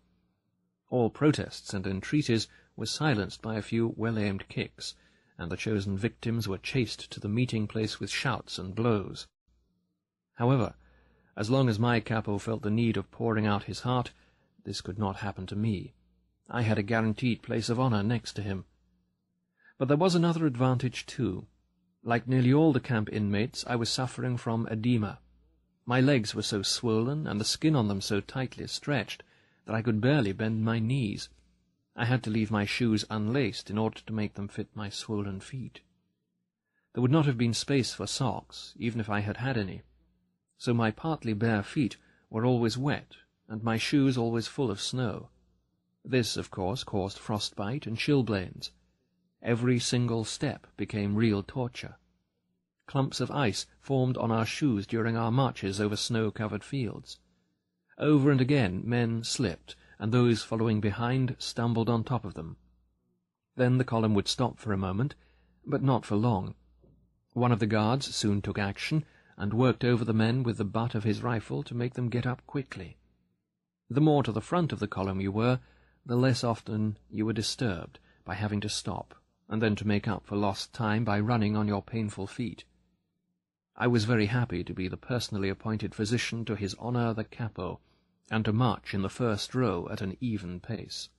All protests and entreaties were silenced by a few well-aimed kicks, and the chosen victims were chased to the meeting place with shouts and blows. However, as long as my capo felt the need of pouring out his heart, this could not happen to me. I had a guaranteed place of honour next to him. But there was another advantage, too. Like nearly all the camp inmates, I was suffering from edema. My legs were so swollen, and the skin on them so tightly stretched, that I could barely bend my knees. I had to leave my shoes unlaced in order to make them fit my swollen feet. There would not have been space for socks, even if I had had any so my partly bare feet were always wet, and my shoes always full of snow. This, of course, caused frostbite and chilblains. Every single step became real torture. Clumps of ice formed on our shoes during our marches over snow-covered fields. Over and again men slipped, and those following behind stumbled on top of them. Then the column would stop for a moment, but not for long. One of the guards soon took action, and worked over the men with the butt of his rifle to make them get up quickly. The more to the front of the column you were, the less often you were disturbed by having to stop, and then to make up for lost time by running on your painful feet. I was very happy to be the personally appointed physician to his honour the capo, and to march in the first row at an even pace.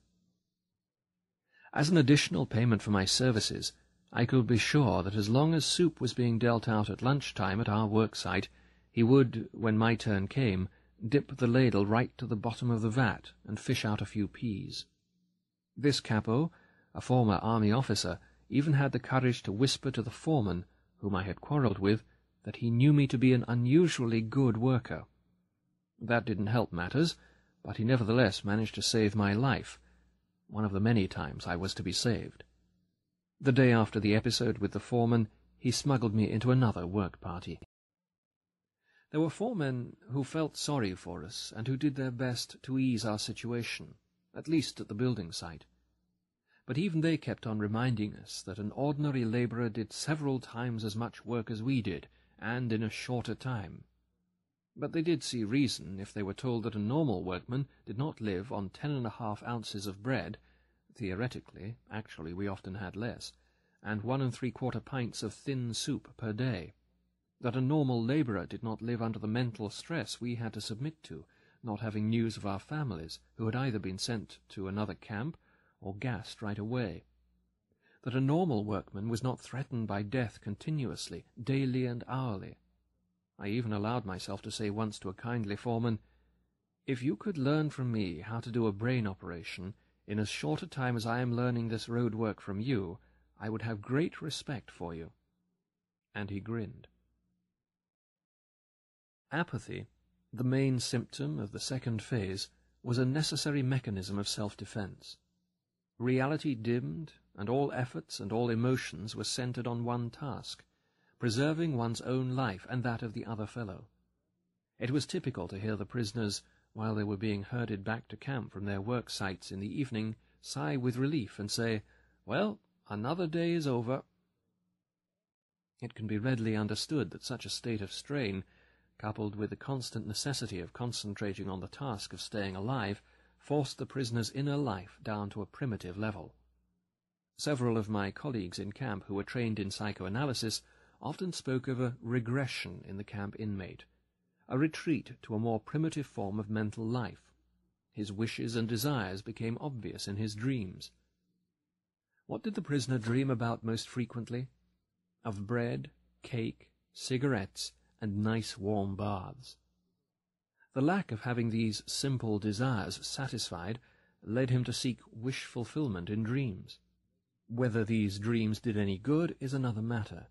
As an additional payment for my services, I could be sure that as long as soup was being dealt out at lunch-time at our work-site, he would, when my turn came, dip the ladle right to the bottom of the vat and fish out a few peas. This capo, a former army officer, even had the courage to whisper to the foreman, whom I had quarrelled with, that he knew me to be an unusually good worker. That didn't help matters, but he nevertheless managed to save my life, one of the many times I was to be saved. The day after the episode with the foreman, he smuggled me into another work party. There were four men who felt sorry for us and who did their best to ease our situation, at least at the building site. But even they kept on reminding us that an ordinary labourer did several times as much work as we did, and in a shorter time. But they did see reason if they were told that a normal workman did not live on ten and a half ounces of bread Theoretically, actually we often had less, and one and three-quarter pints of thin soup per day. That a normal labourer did not live under the mental stress we had to submit to, not having news of our families, who had either been sent to another camp or gassed right away. That a normal workman was not threatened by death continuously, daily and hourly. I even allowed myself to say once to a kindly foreman, If you could learn from me how to do a brain operation, in as short a time as I am learning this road work from you, I would have great respect for you. And he grinned. Apathy, the main symptom of the second phase, was a necessary mechanism of self-defense. Reality dimmed, and all efforts and all emotions were centered on one task, preserving one's own life and that of the other fellow. It was typical to hear the prisoners, while they were being herded back to camp from their work sites in the evening, sigh with relief and say, Well, another day is over. It can be readily understood that such a state of strain, coupled with the constant necessity of concentrating on the task of staying alive, forced the prisoner's inner life down to a primitive level. Several of my colleagues in camp who were trained in psychoanalysis often spoke of a regression in the camp inmate, a retreat to a more primitive form of mental life. His wishes and desires became obvious in his dreams. What did the prisoner dream about most frequently? Of bread, cake, cigarettes, and nice warm baths. The lack of having these simple desires satisfied led him to seek wish fulfillment in dreams. Whether these dreams did any good is another matter.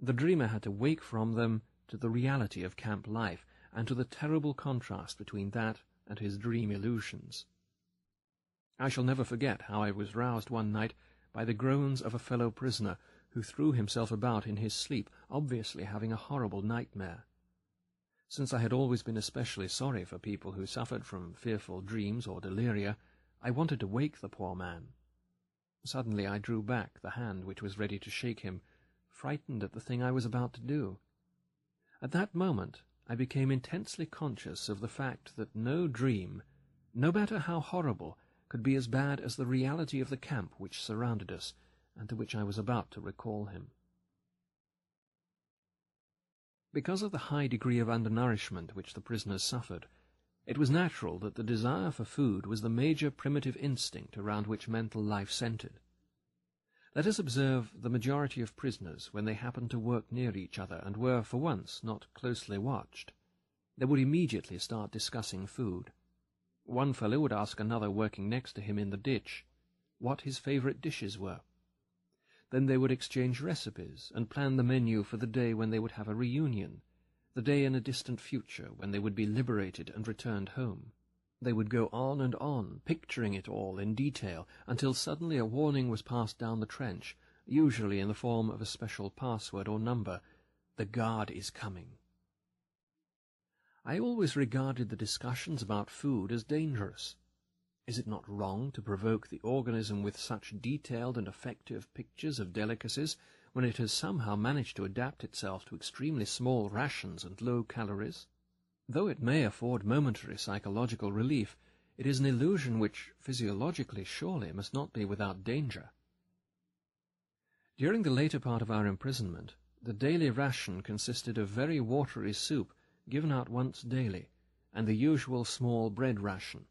The dreamer had to wake from them to the reality of camp life, and to the terrible contrast between that and his dream illusions. I shall never forget how I was roused one night by the groans of a fellow prisoner who threw himself about in his sleep, obviously having a horrible nightmare. Since I had always been especially sorry for people who suffered from fearful dreams or deliria, I wanted to wake the poor man. Suddenly I drew back the hand which was ready to shake him, frightened at the thing I was about to do. At that moment I became intensely conscious of the fact that no dream, no matter how horrible, could be as bad as the reality of the camp which surrounded us, and to which I was about to recall him. Because of the high degree of undernourishment which the prisoners suffered, it was natural that the desire for food was the major primitive instinct around which mental life centered. Let us observe the majority of prisoners when they happened to work near each other and were, for once, not closely watched. They would immediately start discussing food. One fellow would ask another working next to him in the ditch what his favourite dishes were. Then they would exchange recipes and plan the menu for the day when they would have a reunion, the day in a distant future when they would be liberated and returned home. They would go on and on, picturing it all in detail, until suddenly a warning was passed down the trench, usually in the form of a special password or number. The guard is coming. I always regarded the discussions about food as dangerous. Is it not wrong to provoke the organism with such detailed and effective pictures of delicacies when it has somehow managed to adapt itself to extremely small rations and low calories? Though it may afford momentary psychological relief, it is an illusion which, physiologically surely, must not be without danger. During the later part of our imprisonment, the daily ration consisted of very watery soup given out once daily, and the usual small bread ration.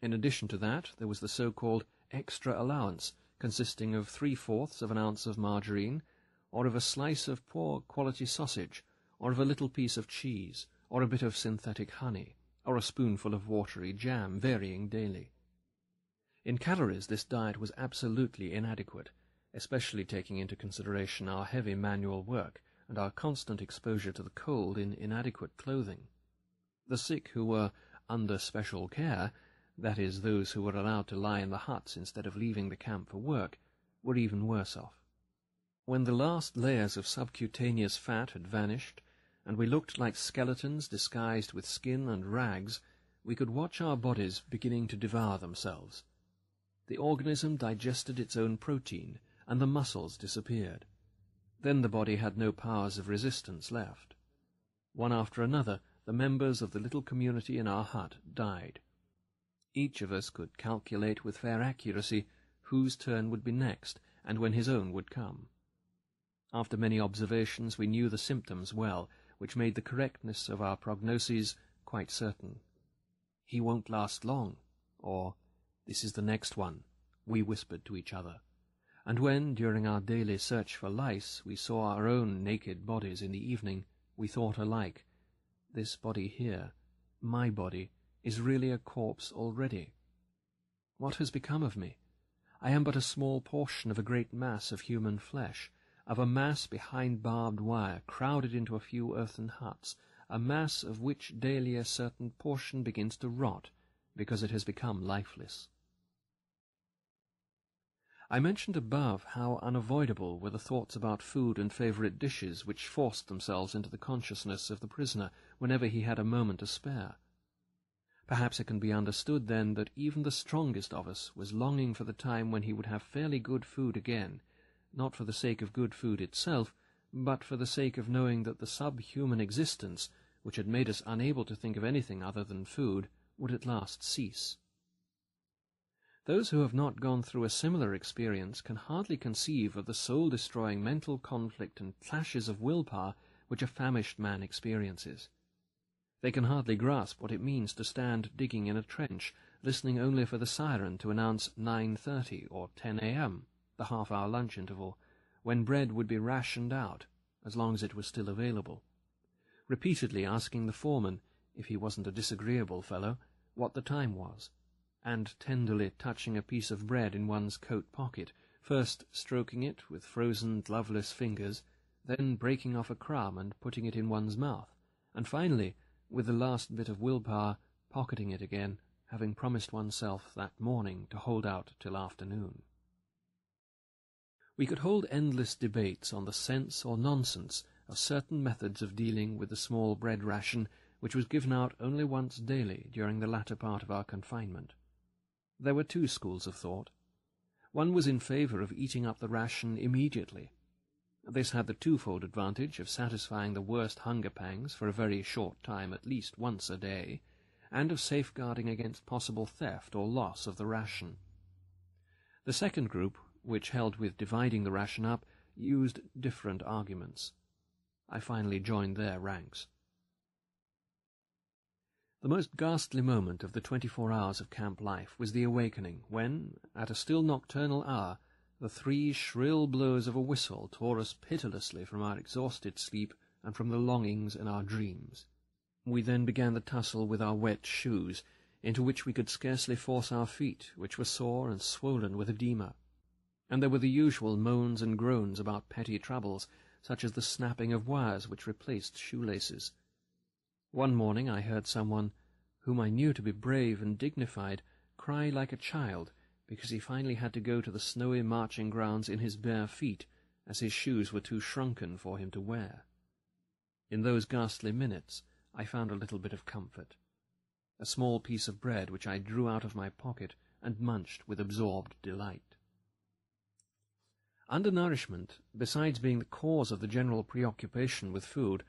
In addition to that, there was the so-called extra allowance, consisting of three-fourths of an ounce of margarine, or of a slice of poor quality sausage, or of a little piece of cheese, or a bit of synthetic honey, or a spoonful of watery jam, varying daily. In calories this diet was absolutely inadequate, especially taking into consideration our heavy manual work and our constant exposure to the cold in inadequate clothing. The sick who were under special care, that is, those who were allowed to lie in the huts instead of leaving the camp for work, were even worse off. When the last layers of subcutaneous fat had vanished, and we looked like skeletons disguised with skin and rags, we could watch our bodies beginning to devour themselves. The organism digested its own protein, and the muscles disappeared. Then the body had no powers of resistance left. One after another, the members of the little community in our hut died. Each of us could calculate with fair accuracy whose turn would be next, and when his own would come. After many observations, we knew the symptoms well, which made the correctness of our prognoses quite certain. He won't last long, or this is the next one, we whispered to each other. And when, during our daily search for lice, we saw our own naked bodies in the evening, we thought alike, this body here, my body, is really a corpse already. What has become of me? I am but a small portion of a great mass of human flesh, of a mass behind barbed wire, crowded into a few earthen huts, a mass of which daily a certain portion begins to rot, because it has become lifeless. I mentioned above how unavoidable were the thoughts about food and favourite dishes which forced themselves into the consciousness of the prisoner whenever he had a moment to spare. Perhaps it can be understood, then, that even the strongest of us was longing for the time when he would have fairly good food again, not for the sake of good food itself, but for the sake of knowing that the subhuman existence, which had made us unable to think of anything other than food, would at last cease. Those who have not gone through a similar experience can hardly conceive of the soul-destroying mental conflict and clashes of willpower which a famished man experiences. They can hardly grasp what it means to stand digging in a trench, listening only for the siren to announce 9.30 or 10 a.m., the half-hour lunch interval, when bread would be rationed out, as long as it was still available. Repeatedly asking the foreman, if he wasn't a disagreeable fellow, what the time was and tenderly touching a piece of bread in one's coat pocket, first stroking it with frozen, gloveless fingers, then breaking off a crumb and putting it in one's mouth, and finally, with the last bit of willpower, pocketing it again, having promised oneself that morning to hold out till afternoon. We could hold endless debates on the sense or nonsense of certain methods of dealing with the small bread ration which was given out only once daily during the latter part of our confinement. There were two schools of thought. One was in favour of eating up the ration immediately. This had the twofold advantage of satisfying the worst hunger pangs for a very short time at least once a day, and of safeguarding against possible theft or loss of the ration. The second group, which held with dividing the ration up, used different arguments. I finally joined their ranks. The most ghastly moment of the twenty-four hours of camp life was the awakening, when, at a still nocturnal hour, the three shrill blows of a whistle tore us pitilessly from our exhausted sleep and from the longings in our dreams. We then began the tussle with our wet shoes, into which we could scarcely force our feet, which were sore and swollen with edema. And there were the usual moans and groans about petty troubles, such as the snapping of wires which replaced shoelaces. One morning I heard someone, whom I knew to be brave and dignified, cry like a child because he finally had to go to the snowy marching grounds in his bare feet, as his shoes were too shrunken for him to wear. In those ghastly minutes I found a little bit of comfort. A small piece of bread which I drew out of my pocket and munched with absorbed delight. Undernourishment, besides being the cause of the general preoccupation with food,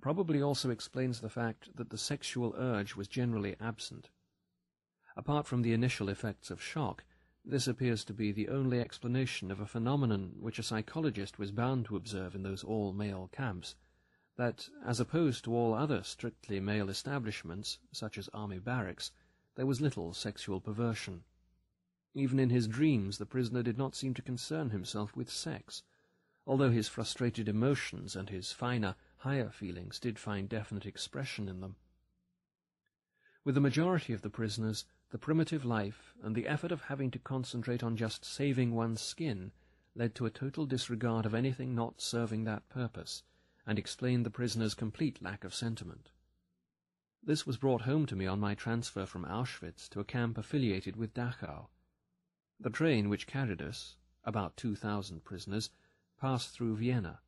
probably also explains the fact that the sexual urge was generally absent. Apart from the initial effects of shock, this appears to be the only explanation of a phenomenon which a psychologist was bound to observe in those all-male camps, that, as opposed to all other strictly male establishments, such as army barracks, there was little sexual perversion. Even in his dreams the prisoner did not seem to concern himself with sex, although his frustrated emotions and his finer, higher feelings did find definite expression in them. With the majority of the prisoners, the primitive life and the effort of having to concentrate on just saving one's skin led to a total disregard of anything not serving that purpose, and explained the prisoner's complete lack of sentiment. This was brought home to me on my transfer from Auschwitz to a camp affiliated with Dachau. The train which carried us, about two thousand prisoners, passed through Vienna,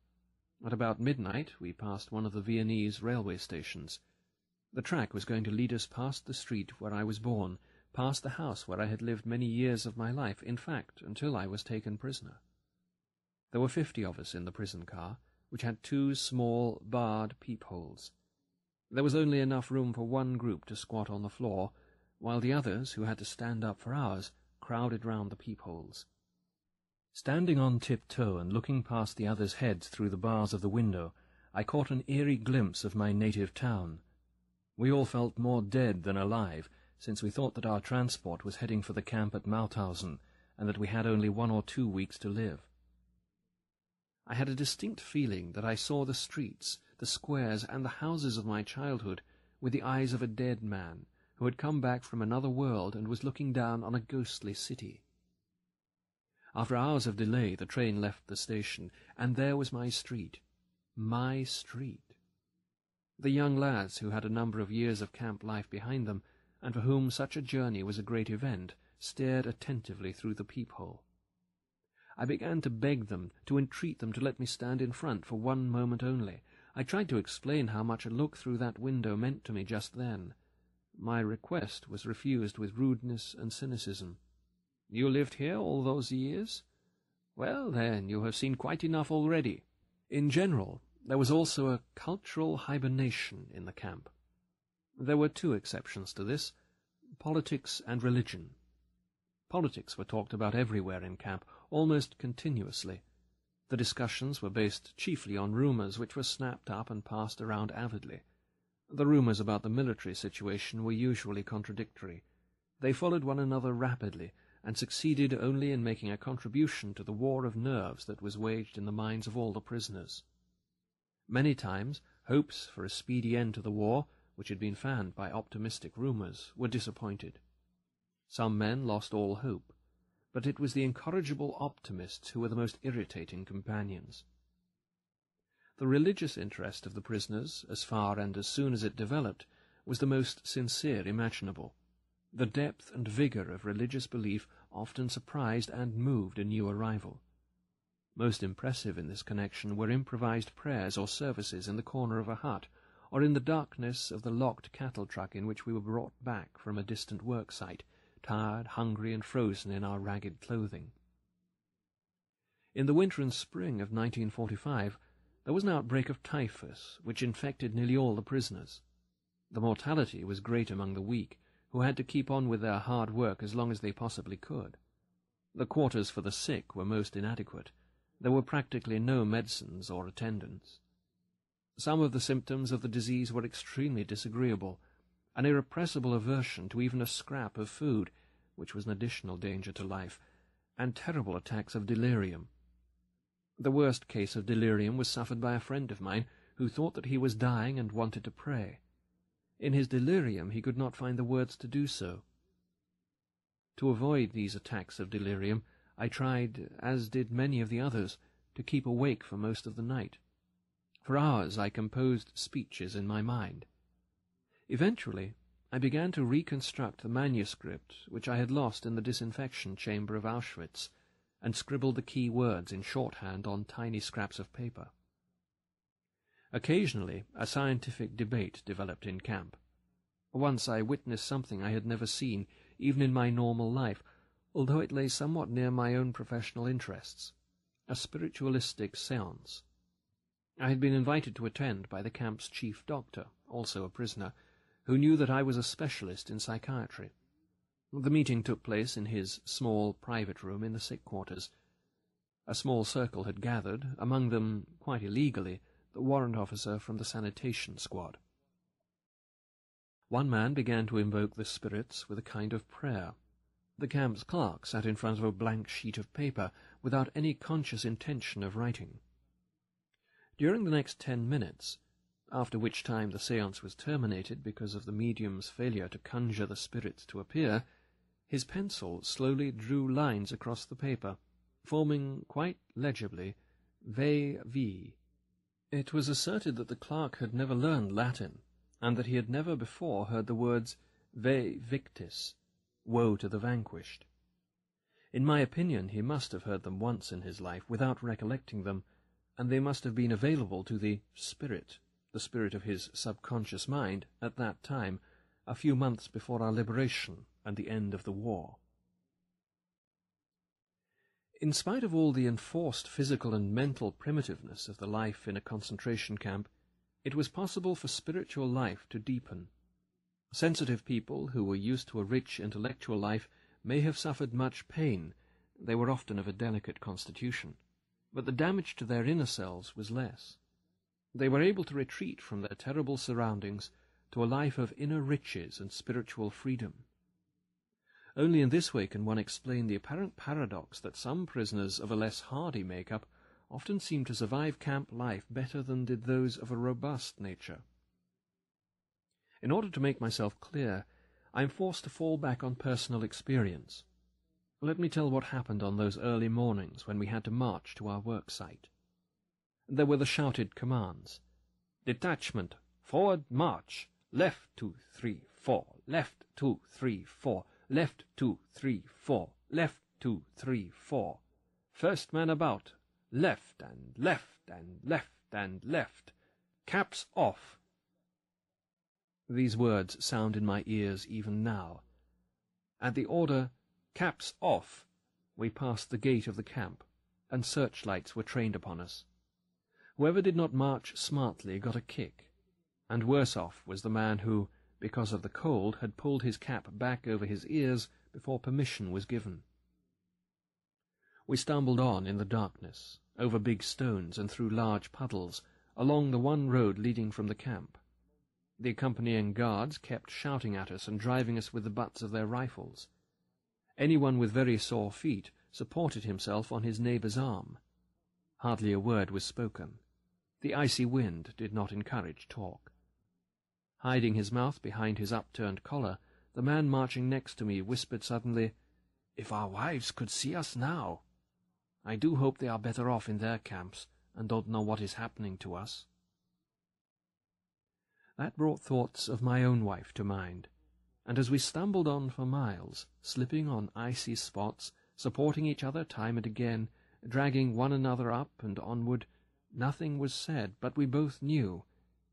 at about midnight we passed one of the Viennese railway stations. The track was going to lead us past the street where I was born, past the house where I had lived many years of my life, in fact, until I was taken prisoner. There were fifty of us in the prison car, which had two small, barred peepholes. There was only enough room for one group to squat on the floor, while the others, who had to stand up for hours, crowded round the peepholes. Standing on tiptoe and looking past the others' heads through the bars of the window, I caught an eerie glimpse of my native town. We all felt more dead than alive, since we thought that our transport was heading for the camp at Mauthausen, and that we had only one or two weeks to live. I had a distinct feeling that I saw the streets, the squares, and the houses of my childhood with the eyes of a dead man, who had come back from another world and was looking down on a ghostly city. After hours of delay, the train left the station, and there was my street. My street. The young lads who had a number of years of camp life behind them, and for whom such a journey was a great event, stared attentively through the peephole. I began to beg them, to entreat them to let me stand in front for one moment only. I tried to explain how much a look through that window meant to me just then. My request was refused with rudeness and cynicism. You lived here all those years? Well, then, you have seen quite enough already. In general, there was also a cultural hibernation in the camp. There were two exceptions to this, politics and religion. Politics were talked about everywhere in camp, almost continuously. The discussions were based chiefly on rumours which were snapped up and passed around avidly. The rumours about the military situation were usually contradictory. They followed one another rapidly, and succeeded only in making a contribution to the war of nerves that was waged in the minds of all the prisoners. Many times hopes for a speedy end to the war, which had been fanned by optimistic rumours, were disappointed. Some men lost all hope, but it was the incorrigible optimists who were the most irritating companions. The religious interest of the prisoners, as far and as soon as it developed, was the most sincere imaginable. The depth and vigour of religious belief often surprised and moved a new arrival. Most impressive in this connection were improvised prayers or services in the corner of a hut, or in the darkness of the locked cattle truck in which we were brought back from a distant work site, tired, hungry, and frozen in our ragged clothing. In the winter and spring of 1945, there was an outbreak of typhus, which infected nearly all the prisoners. The mortality was great among the weak, who had to keep on with their hard work as long as they possibly could. The quarters for the sick were most inadequate. There were practically no medicines or attendants. Some of the symptoms of the disease were extremely disagreeable, an irrepressible aversion to even a scrap of food, which was an additional danger to life, and terrible attacks of delirium. The worst case of delirium was suffered by a friend of mine, who thought that he was dying and wanted to pray. In his delirium he could not find the words to do so. To avoid these attacks of delirium, I tried, as did many of the others, to keep awake for most of the night. For hours I composed speeches in my mind. Eventually, I began to reconstruct the manuscript which I had lost in the disinfection chamber of Auschwitz, and scribbled the key words in shorthand on tiny scraps of paper. Occasionally, a scientific debate developed in camp. Once I witnessed something I had never seen, even in my normal life, although it lay somewhat near my own professional interests a spiritualistic seance. I had been invited to attend by the camp's chief doctor, also a prisoner, who knew that I was a specialist in psychiatry. The meeting took place in his small private room in the sick quarters. A small circle had gathered, among them, quite illegally, the warrant officer from the sanitation squad. One man began to invoke the spirits with a kind of prayer. The camp's clerk sat in front of a blank sheet of paper without any conscious intention of writing. During the next ten minutes, after which time the seance was terminated because of the medium's failure to conjure the spirits to appear, his pencil slowly drew lines across the paper, forming quite legibly Ve Vi, it was asserted that the clerk had never learned Latin, and that he had never before heard the words Vae Victis, woe to the vanquished. In my opinion, he must have heard them once in his life without recollecting them, and they must have been available to the spirit, the spirit of his subconscious mind, at that time, a few months before our liberation and the end of the war. In spite of all the enforced physical and mental primitiveness of the life in a concentration camp, it was possible for spiritual life to deepen. Sensitive people who were used to a rich intellectual life may have suffered much pain, they were often of a delicate constitution, but the damage to their inner selves was less. They were able to retreat from their terrible surroundings to a life of inner riches and spiritual freedom. Only in this way can one explain the apparent paradox that some prisoners of a less hardy make-up often seem to survive camp life better than did those of a robust nature. In order to make myself clear, I am forced to fall back on personal experience. Let me tell what happened on those early mornings when we had to march to our work site. There were the shouted commands. Detachment, forward, march, left, two, three, four, left, two, three, four, left, two, three, four, left, two, three, four. First man about, left and left and left and left. Caps off. These words sound in my ears even now. At the order, caps off, we passed the gate of the camp, and searchlights were trained upon us. Whoever did not march smartly got a kick, and worse off was the man who, because of the cold, had pulled his cap back over his ears before permission was given. We stumbled on in the darkness, over big stones and through large puddles, along the one road leading from the camp. The accompanying guards kept shouting at us and driving us with the butts of their rifles. Anyone with very sore feet supported himself on his neighbour's arm. Hardly a word was spoken. The icy wind did not encourage talk. Hiding his mouth behind his upturned collar, the man marching next to me whispered suddenly, If our wives could see us now! I do hope they are better off in their camps and don't know what is happening to us. That brought thoughts of my own wife to mind, and as we stumbled on for miles, slipping on icy spots, supporting each other time and again, dragging one another up and onward, nothing was said, but we both knew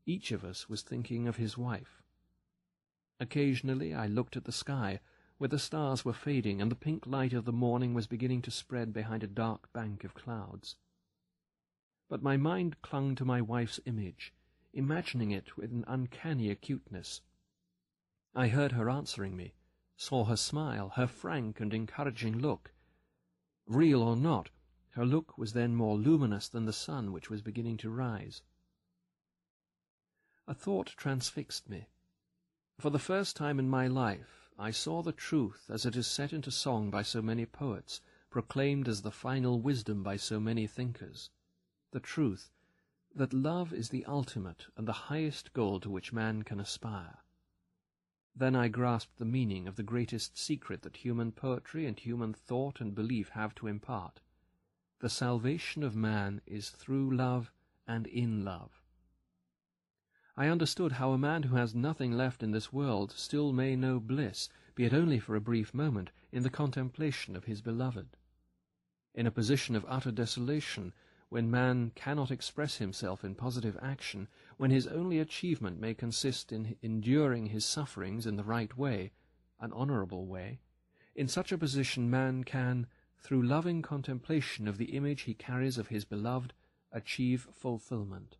each of us was thinking of his wife. Occasionally I looked at the sky, where the stars were fading and the pink light of the morning was beginning to spread behind a dark bank of clouds. But my mind clung to my wife's image, imagining it with an uncanny acuteness. I heard her answering me, saw her smile, her frank and encouraging look. Real or not, her look was then more luminous than the sun which was beginning to rise. A thought transfixed me. For the first time in my life I saw the truth as it is set into song by so many poets, proclaimed as the final wisdom by so many thinkers. The truth that love is the ultimate and the highest goal to which man can aspire. Then I grasped the meaning of the greatest secret that human poetry and human thought and belief have to impart. The salvation of man is through love and in love. I understood how a man who has nothing left in this world still may know bliss, be it only for a brief moment, in the contemplation of his beloved. In a position of utter desolation, when man cannot express himself in positive action, when his only achievement may consist in enduring his sufferings in the right way, an honourable way, in such a position man can, through loving contemplation of the image he carries of his beloved, achieve fulfilment.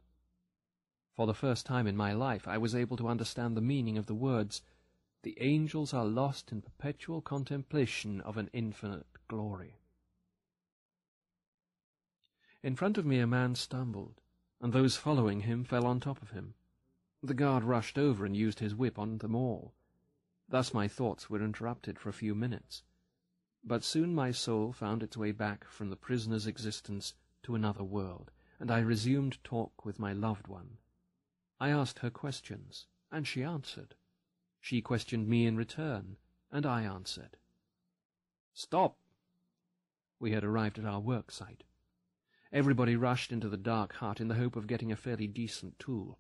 For the first time in my life I was able to understand the meaning of the words, The angels are lost in perpetual contemplation of an infinite glory. In front of me a man stumbled, and those following him fell on top of him. The guard rushed over and used his whip on them all. Thus my thoughts were interrupted for a few minutes. But soon my soul found its way back from the prisoner's existence to another world, and I resumed talk with my loved one. I asked her questions, and she answered. She questioned me in return, and I answered. Stop! We had arrived at our work site. Everybody rushed into the dark hut in the hope of getting a fairly decent tool.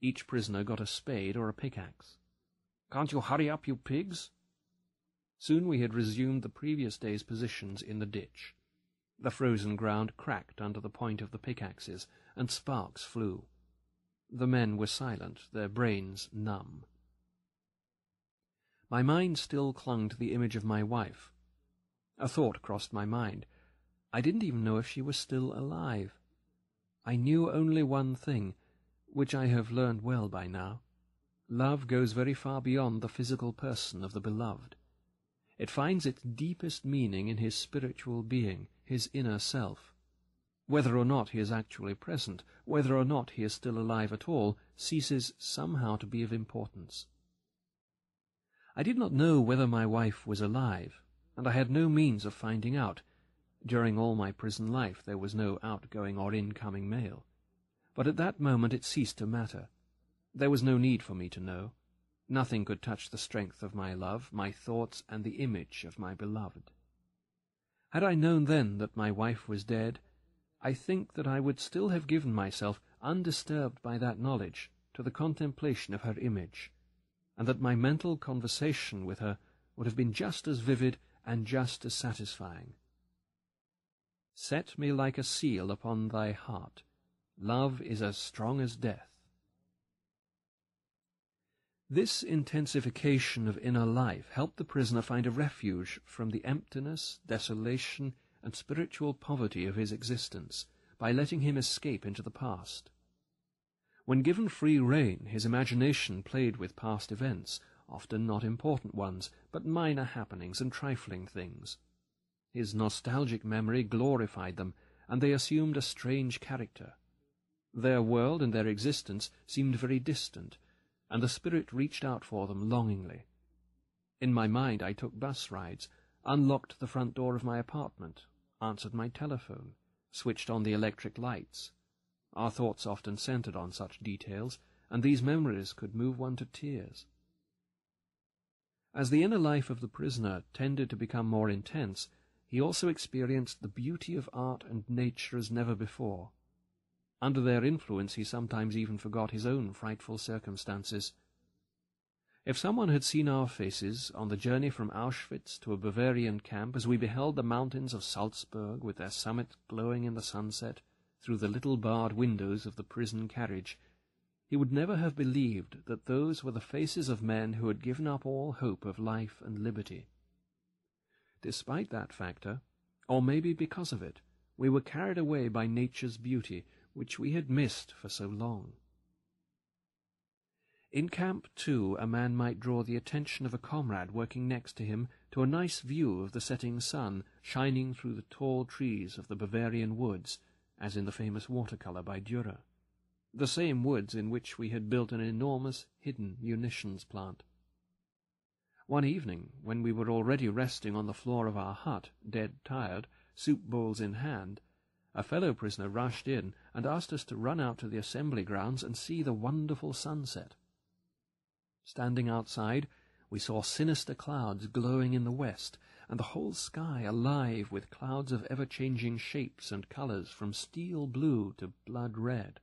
Each prisoner got a spade or a pickaxe. Can't you hurry up, you pigs? Soon we had resumed the previous day's positions in the ditch. The frozen ground cracked under the point of the pickaxes, and sparks flew. The men were silent, their brains numb. My mind still clung to the image of my wife. A thought crossed my mind. I didn't even know if she was still alive. I knew only one thing, which I have learned well by now. Love goes very far beyond the physical person of the beloved. It finds its deepest meaning in his spiritual being, his inner self. Whether or not he is actually present, whether or not he is still alive at all, ceases somehow to be of importance. I did not know whether my wife was alive, and I had no means of finding out. During all my prison life there was no outgoing or incoming mail. But at that moment it ceased to matter. There was no need for me to know. Nothing could touch the strength of my love, my thoughts, and the image of my beloved. Had I known then that my wife was dead, I think that I would still have given myself, undisturbed by that knowledge, to the contemplation of her image, and that my mental conversation with her would have been just as vivid and just as satisfying. Set me like a seal upon thy heart. Love is as strong as death. This intensification of inner life helped the prisoner find a refuge from the emptiness, desolation, and spiritual poverty of his existence by letting him escape into the past. When given free rein, his imagination played with past events, often not important ones, but minor happenings and trifling things. His nostalgic memory glorified them, and they assumed a strange character. Their world and their existence seemed very distant, and the spirit reached out for them longingly. In my mind I took bus rides, unlocked the front door of my apartment, answered my telephone, switched on the electric lights. Our thoughts often centered on such details, and these memories could move one to tears. As the inner life of the prisoner tended to become more intense, he also experienced the beauty of art and nature as never before. Under their influence he sometimes even forgot his own frightful circumstances. If someone had seen our faces on the journey from Auschwitz to a Bavarian camp as we beheld the mountains of Salzburg with their summit glowing in the sunset through the little barred windows of the prison carriage, he would never have believed that those were the faces of men who had given up all hope of life and liberty. Despite that factor, or maybe because of it, we were carried away by nature's beauty, which we had missed for so long. In camp, too, a man might draw the attention of a comrade working next to him to a nice view of the setting sun shining through the tall trees of the Bavarian woods, as in the famous watercolour by Dürer, the same woods in which we had built an enormous hidden munitions plant. One evening, when we were already resting on the floor of our hut, dead tired, soup bowls in hand, a fellow prisoner rushed in and asked us to run out to the assembly grounds and see the wonderful sunset. Standing outside, we saw sinister clouds glowing in the west, and the whole sky alive with clouds of ever-changing shapes and colours from steel blue to blood red.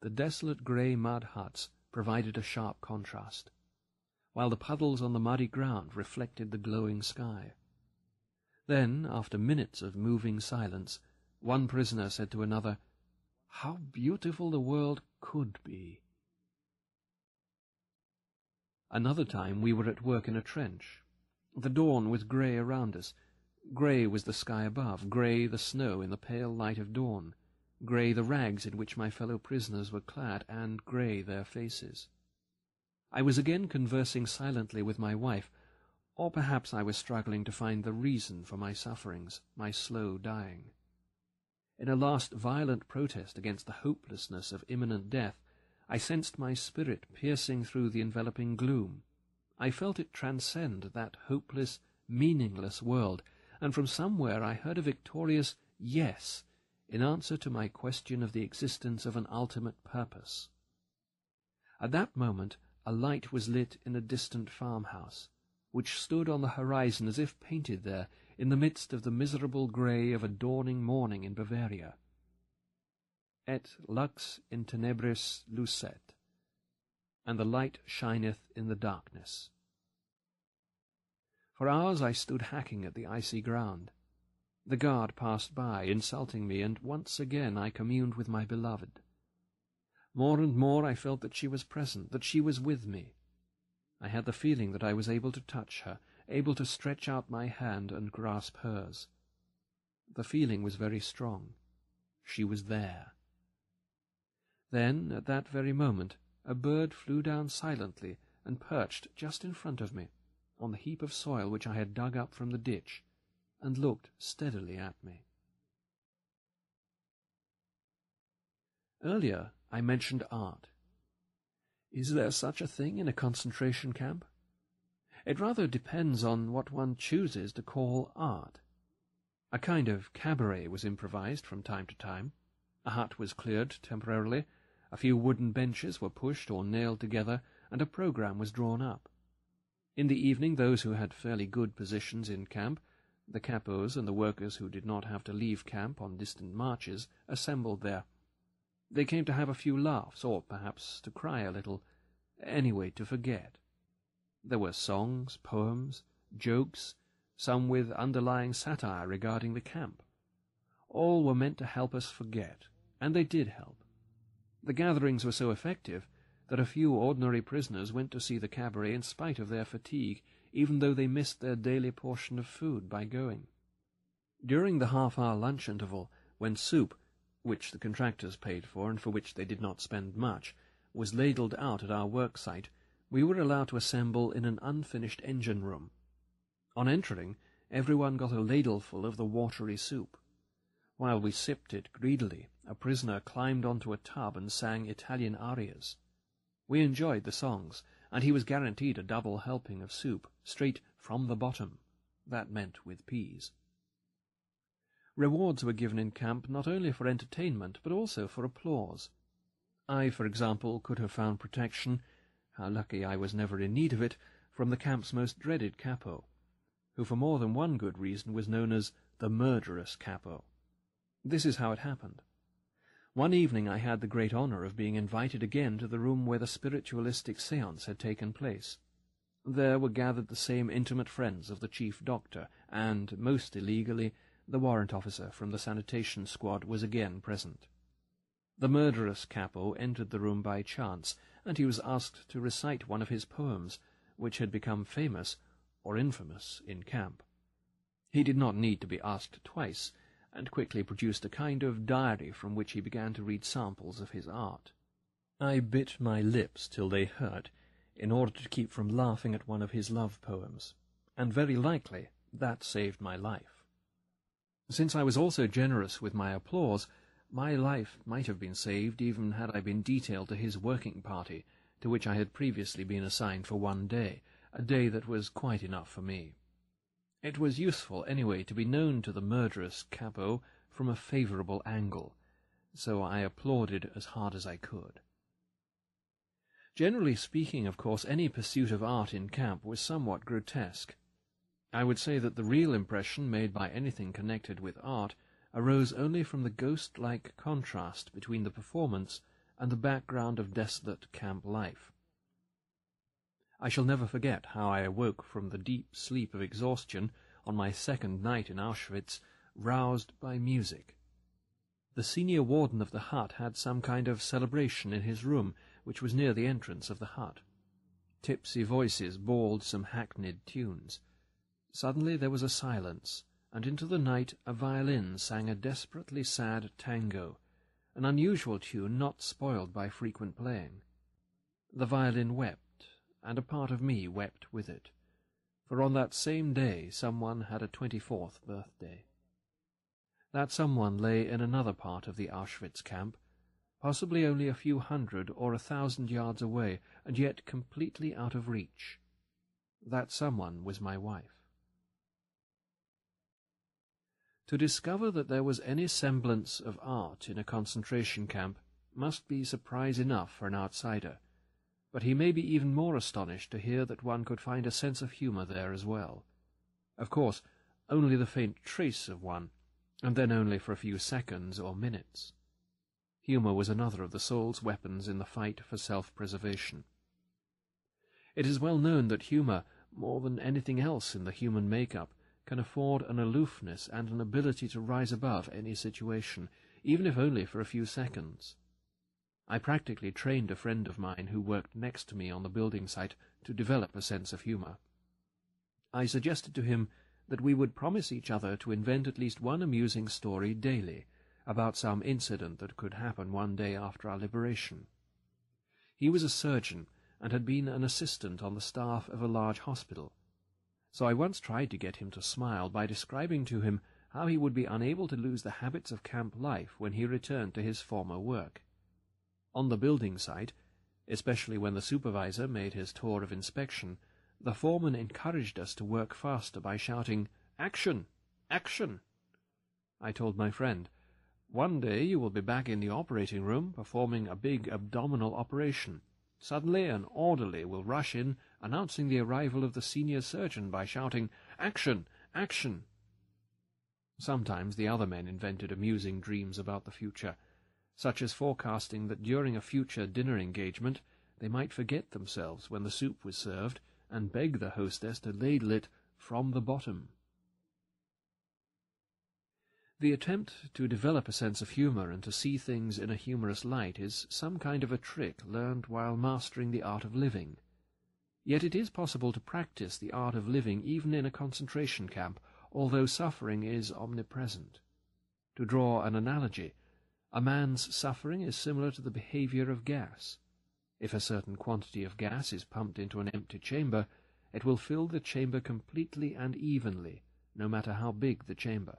The desolate grey mud huts provided a sharp contrast, while the puddles on the muddy ground reflected the glowing sky. Then, after minutes of moving silence, one prisoner said to another, How beautiful the world could be! Another time we were at work in a trench. The dawn was grey around us. Grey was the sky above, grey the snow in the pale light of dawn, grey the rags in which my fellow prisoners were clad, and grey their faces. I was again conversing silently with my wife, or perhaps I was struggling to find the reason for my sufferings, my slow dying. In a last violent protest against the hopelessness of imminent death, I sensed my spirit piercing through the enveloping gloom. I felt it transcend that hopeless, meaningless world, and from somewhere I heard a victorious yes in answer to my question of the existence of an ultimate purpose. At that moment a light was lit in a distant farmhouse, which stood on the horizon as if painted there in the midst of the miserable grey of a dawning morning in Bavaria et lux in tenebris lucet, and the light shineth in the darkness. For hours I stood hacking at the icy ground. The guard passed by, insulting me, and once again I communed with my beloved. More and more I felt that she was present, that she was with me. I had the feeling that I was able to touch her, able to stretch out my hand and grasp hers. The feeling was very strong. She was there. Then, at that very moment, a bird flew down silently and perched just in front of me, on the heap of soil which I had dug up from the ditch, and looked steadily at me. Earlier I mentioned art. Is there such a thing in a concentration camp? It rather depends on what one chooses to call art. A kind of cabaret was improvised from time to time. A hut was cleared temporarily, a few wooden benches were pushed or nailed together, and a program was drawn up. In the evening, those who had fairly good positions in camp, the capos and the workers who did not have to leave camp on distant marches, assembled there. They came to have a few laughs, or perhaps to cry a little, anyway to forget. There were songs, poems, jokes, some with underlying satire regarding the camp. All were meant to help us forget, and they did help. The gatherings were so effective that a few ordinary prisoners went to see the cabaret in spite of their fatigue, even though they missed their daily portion of food by going. During the half-hour lunch interval, when soup, which the contractors paid for and for which they did not spend much, was ladled out at our work site, we were allowed to assemble in an unfinished engine room. On entering, everyone got a ladleful of the watery soup. While we sipped it greedily, a prisoner climbed onto a tub and sang Italian arias. We enjoyed the songs, and he was guaranteed a double helping of soup, straight from the bottom. That meant with peas. Rewards were given in camp not only for entertainment, but also for applause. I, for example, could have found protection, how lucky I was never in need of it, from the camp's most dreaded capo, who for more than one good reason was known as the murderous capo. This is how it happened. One evening I had the great honour of being invited again to the room where the spiritualistic seance had taken place. There were gathered the same intimate friends of the chief doctor, and, most illegally, the warrant officer from the sanitation squad was again present. The murderous capo entered the room by chance, and he was asked to recite one of his poems, which had become famous, or infamous, in camp. He did not need to be asked twice, and quickly produced a kind of diary from which he began to read samples of his art. I bit my lips till they hurt, in order to keep from laughing at one of his love poems, and very likely that saved my life. Since I was also generous with my applause, my life might have been saved even had I been detailed to his working party, to which I had previously been assigned for one day, a day that was quite enough for me. It was useful, anyway, to be known to the murderous capo from a favourable angle, so I applauded as hard as I could. Generally speaking, of course, any pursuit of art in camp was somewhat grotesque. I would say that the real impression made by anything connected with art arose only from the ghost-like contrast between the performance and the background of desolate camp life. I shall never forget how I awoke from the deep sleep of exhaustion on my second night in Auschwitz, roused by music. The senior warden of the hut had some kind of celebration in his room, which was near the entrance of the hut. Tipsy voices bawled some hackneyed tunes. Suddenly there was a silence, and into the night a violin sang a desperately sad tango, an unusual tune not spoiled by frequent playing. The violin wept and a part of me wept with it, for on that same day someone had a twenty-fourth birthday. That someone lay in another part of the Auschwitz camp, possibly only a few hundred or a thousand yards away, and yet completely out of reach. That someone was my wife. To discover that there was any semblance of art in a concentration camp must be surprise enough for an outsider, but he may be even more astonished to hear that one could find a sense of humour there as well. Of course, only the faint trace of one, and then only for a few seconds or minutes. Humour was another of the soul's weapons in the fight for self-preservation. It is well known that humour, more than anything else in the human make-up, can afford an aloofness and an ability to rise above any situation, even if only for a few seconds. I practically trained a friend of mine who worked next to me on the building site to develop a sense of humour. I suggested to him that we would promise each other to invent at least one amusing story daily about some incident that could happen one day after our liberation. He was a surgeon and had been an assistant on the staff of a large hospital, so I once tried to get him to smile by describing to him how he would be unable to lose the habits of camp life when he returned to his former work. On the building site, especially when the supervisor made his tour of inspection, the foreman encouraged us to work faster by shouting, Action! Action! I told my friend, One day you will be back in the operating room performing a big abdominal operation. Suddenly an orderly will rush in, announcing the arrival of the senior surgeon by shouting, Action! Action! Sometimes the other men invented amusing dreams about the future, such as forecasting that during a future dinner engagement they might forget themselves when the soup was served, and beg the hostess to ladle it from the bottom. The attempt to develop a sense of humour and to see things in a humorous light is some kind of a trick learned while mastering the art of living. Yet it is possible to practice the art of living even in a concentration camp, although suffering is omnipresent. To draw an analogy, a man's suffering is similar to the behaviour of gas. If a certain quantity of gas is pumped into an empty chamber, it will fill the chamber completely and evenly, no matter how big the chamber.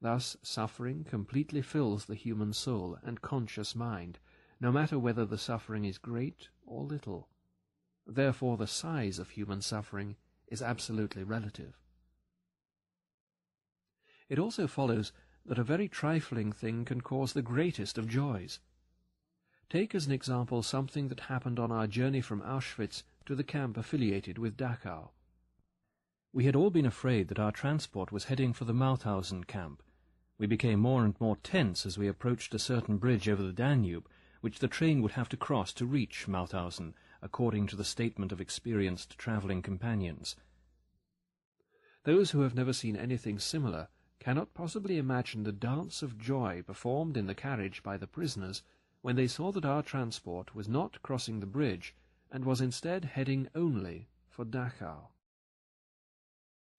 Thus suffering completely fills the human soul and conscious mind, no matter whether the suffering is great or little. Therefore the size of human suffering is absolutely relative. It also follows that a very trifling thing can cause the greatest of joys. Take as an example something that happened on our journey from Auschwitz to the camp affiliated with Dachau. We had all been afraid that our transport was heading for the Mauthausen camp, we became more and more tense as we approached a certain bridge over the Danube, which the train would have to cross to reach Mauthausen, according to the statement of experienced travelling companions. Those who have never seen anything similar cannot possibly imagine the dance of joy performed in the carriage by the prisoners when they saw that our transport was not crossing the bridge and was instead heading only for Dachau.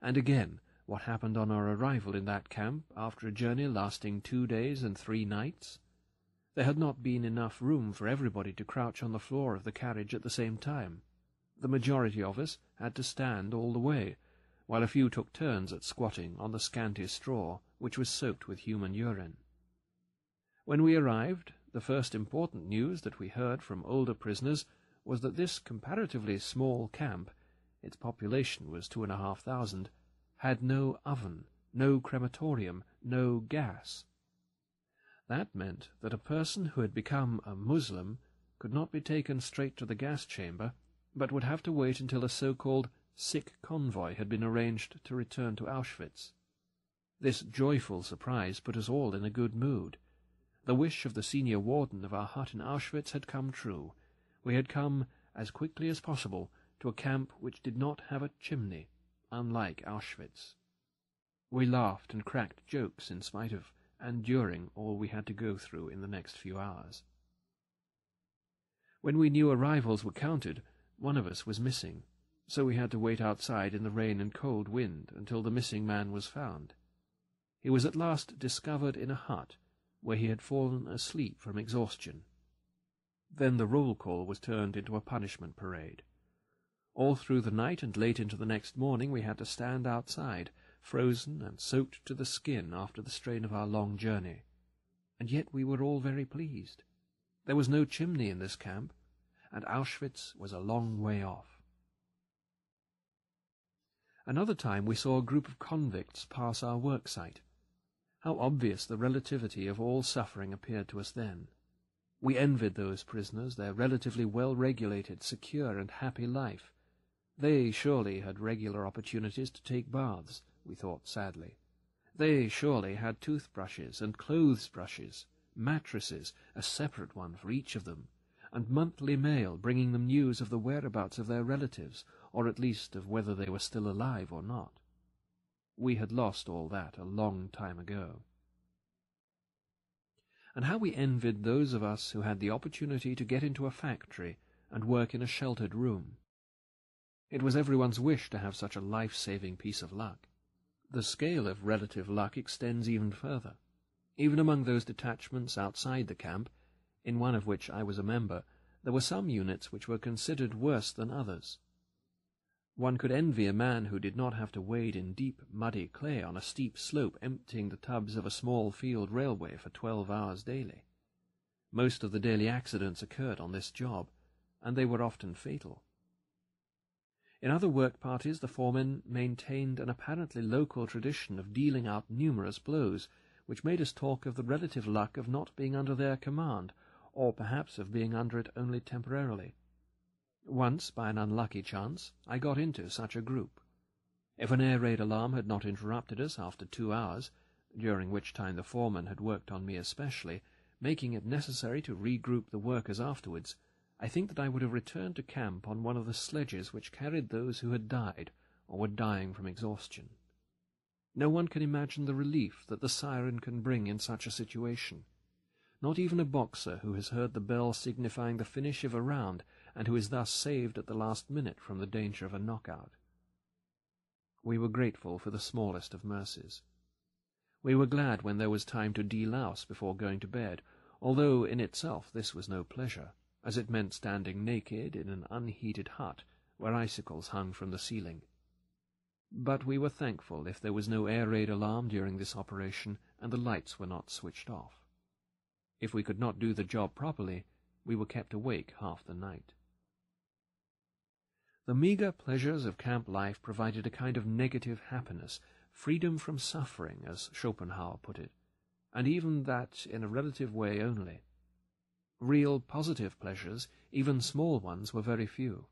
And again, what happened on our arrival in that camp after a journey lasting two days and three nights. There had not been enough room for everybody to crouch on the floor of the carriage at the same time. The majority of us had to stand all the way, while a few took turns at squatting on the scanty straw, which was soaked with human urine. When we arrived, the first important news that we heard from older prisoners was that this comparatively small camp, its population was two and a half thousand, had no oven, no crematorium, no gas. That meant that a person who had become a Muslim could not be taken straight to the gas chamber, but would have to wait until a so-called sick convoy had been arranged to return to Auschwitz. This joyful surprise put us all in a good mood. The wish of the senior warden of our hut in Auschwitz had come true. We had come, as quickly as possible, to a camp which did not have a chimney unlike Auschwitz. We laughed and cracked jokes in spite of and during all we had to go through in the next few hours. When we knew arrivals were counted, one of us was missing, so we had to wait outside in the rain and cold wind until the missing man was found. He was at last discovered in a hut, where he had fallen asleep from exhaustion. Then the roll call was turned into a punishment parade. All through the night and late into the next morning we had to stand outside, frozen and soaked to the skin after the strain of our long journey. And yet we were all very pleased. There was no chimney in this camp, and Auschwitz was a long way off. Another time we saw a group of convicts pass our work site. How obvious the relativity of all suffering appeared to us then. We envied those prisoners their relatively well-regulated, secure, and happy life, they surely had regular opportunities to take baths, we thought sadly. They surely had toothbrushes and clothes brushes, mattresses, a separate one for each of them, and monthly mail bringing them news of the whereabouts of their relatives, or at least of whether they were still alive or not. We had lost all that a long time ago. And how we envied those of us who had the opportunity to get into a factory and work in a sheltered room. It was everyone's wish to have such a life-saving piece of luck. The scale of relative luck extends even further. Even among those detachments outside the camp, in one of which I was a member, there were some units which were considered worse than others. One could envy a man who did not have to wade in deep, muddy clay on a steep slope emptying the tubs of a small field railway for twelve hours daily. Most of the daily accidents occurred on this job, and they were often fatal. In other work parties the foremen maintained an apparently local tradition of dealing out numerous blows, which made us talk of the relative luck of not being under their command, or perhaps of being under it only temporarily. Once, by an unlucky chance, I got into such a group. If an air raid alarm had not interrupted us after two hours, during which time the foreman had worked on me especially, making it necessary to regroup the workers afterwards, I think that I would have returned to camp on one of the sledges which carried those who had died or were dying from exhaustion. No one can imagine the relief that the siren can bring in such a situation. Not even a boxer who has heard the bell signifying the finish of a round and who is thus saved at the last minute from the danger of a knockout. We were grateful for the smallest of mercies. We were glad when there was time to delouse before going to bed, although in itself this was no pleasure, as it meant standing naked in an unheated hut where icicles hung from the ceiling. But we were thankful if there was no air raid alarm during this operation and the lights were not switched off. If we could not do the job properly, we were kept awake half the night. The meagre pleasures of camp life provided a kind of negative happiness, freedom from suffering, as Schopenhauer put it, and even that in a relative way only. Real positive pleasures, even small ones, were very few.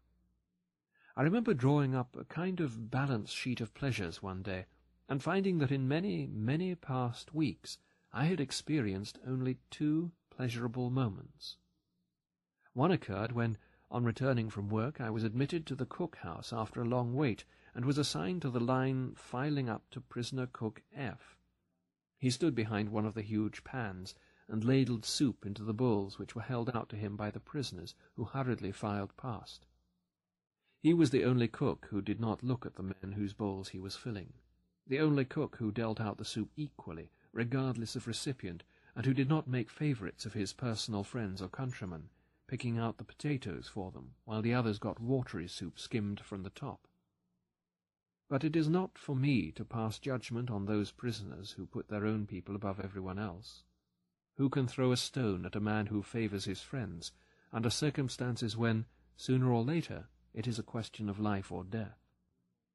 I remember drawing up a kind of balance sheet of pleasures one day, and finding that in many, many past weeks I had experienced only two pleasurable moments. One occurred when, on returning from work, I was admitted to the cook-house after a long wait, and was assigned to the line filing up to prisoner cook F. He stood behind one of the huge pans, and ladled soup into the bowls which were held out to him by the prisoners, who hurriedly filed past. He was the only cook who did not look at the men whose bowls he was filling, the only cook who dealt out the soup equally, regardless of recipient, and who did not make favourites of his personal friends or countrymen, picking out the potatoes for them, while the others got watery soup skimmed from the top. But it is not for me to pass judgment on those prisoners who put their own people above everyone else. Who can throw a stone at a man who favours his friends, under circumstances when, sooner or later, it is a question of life or death?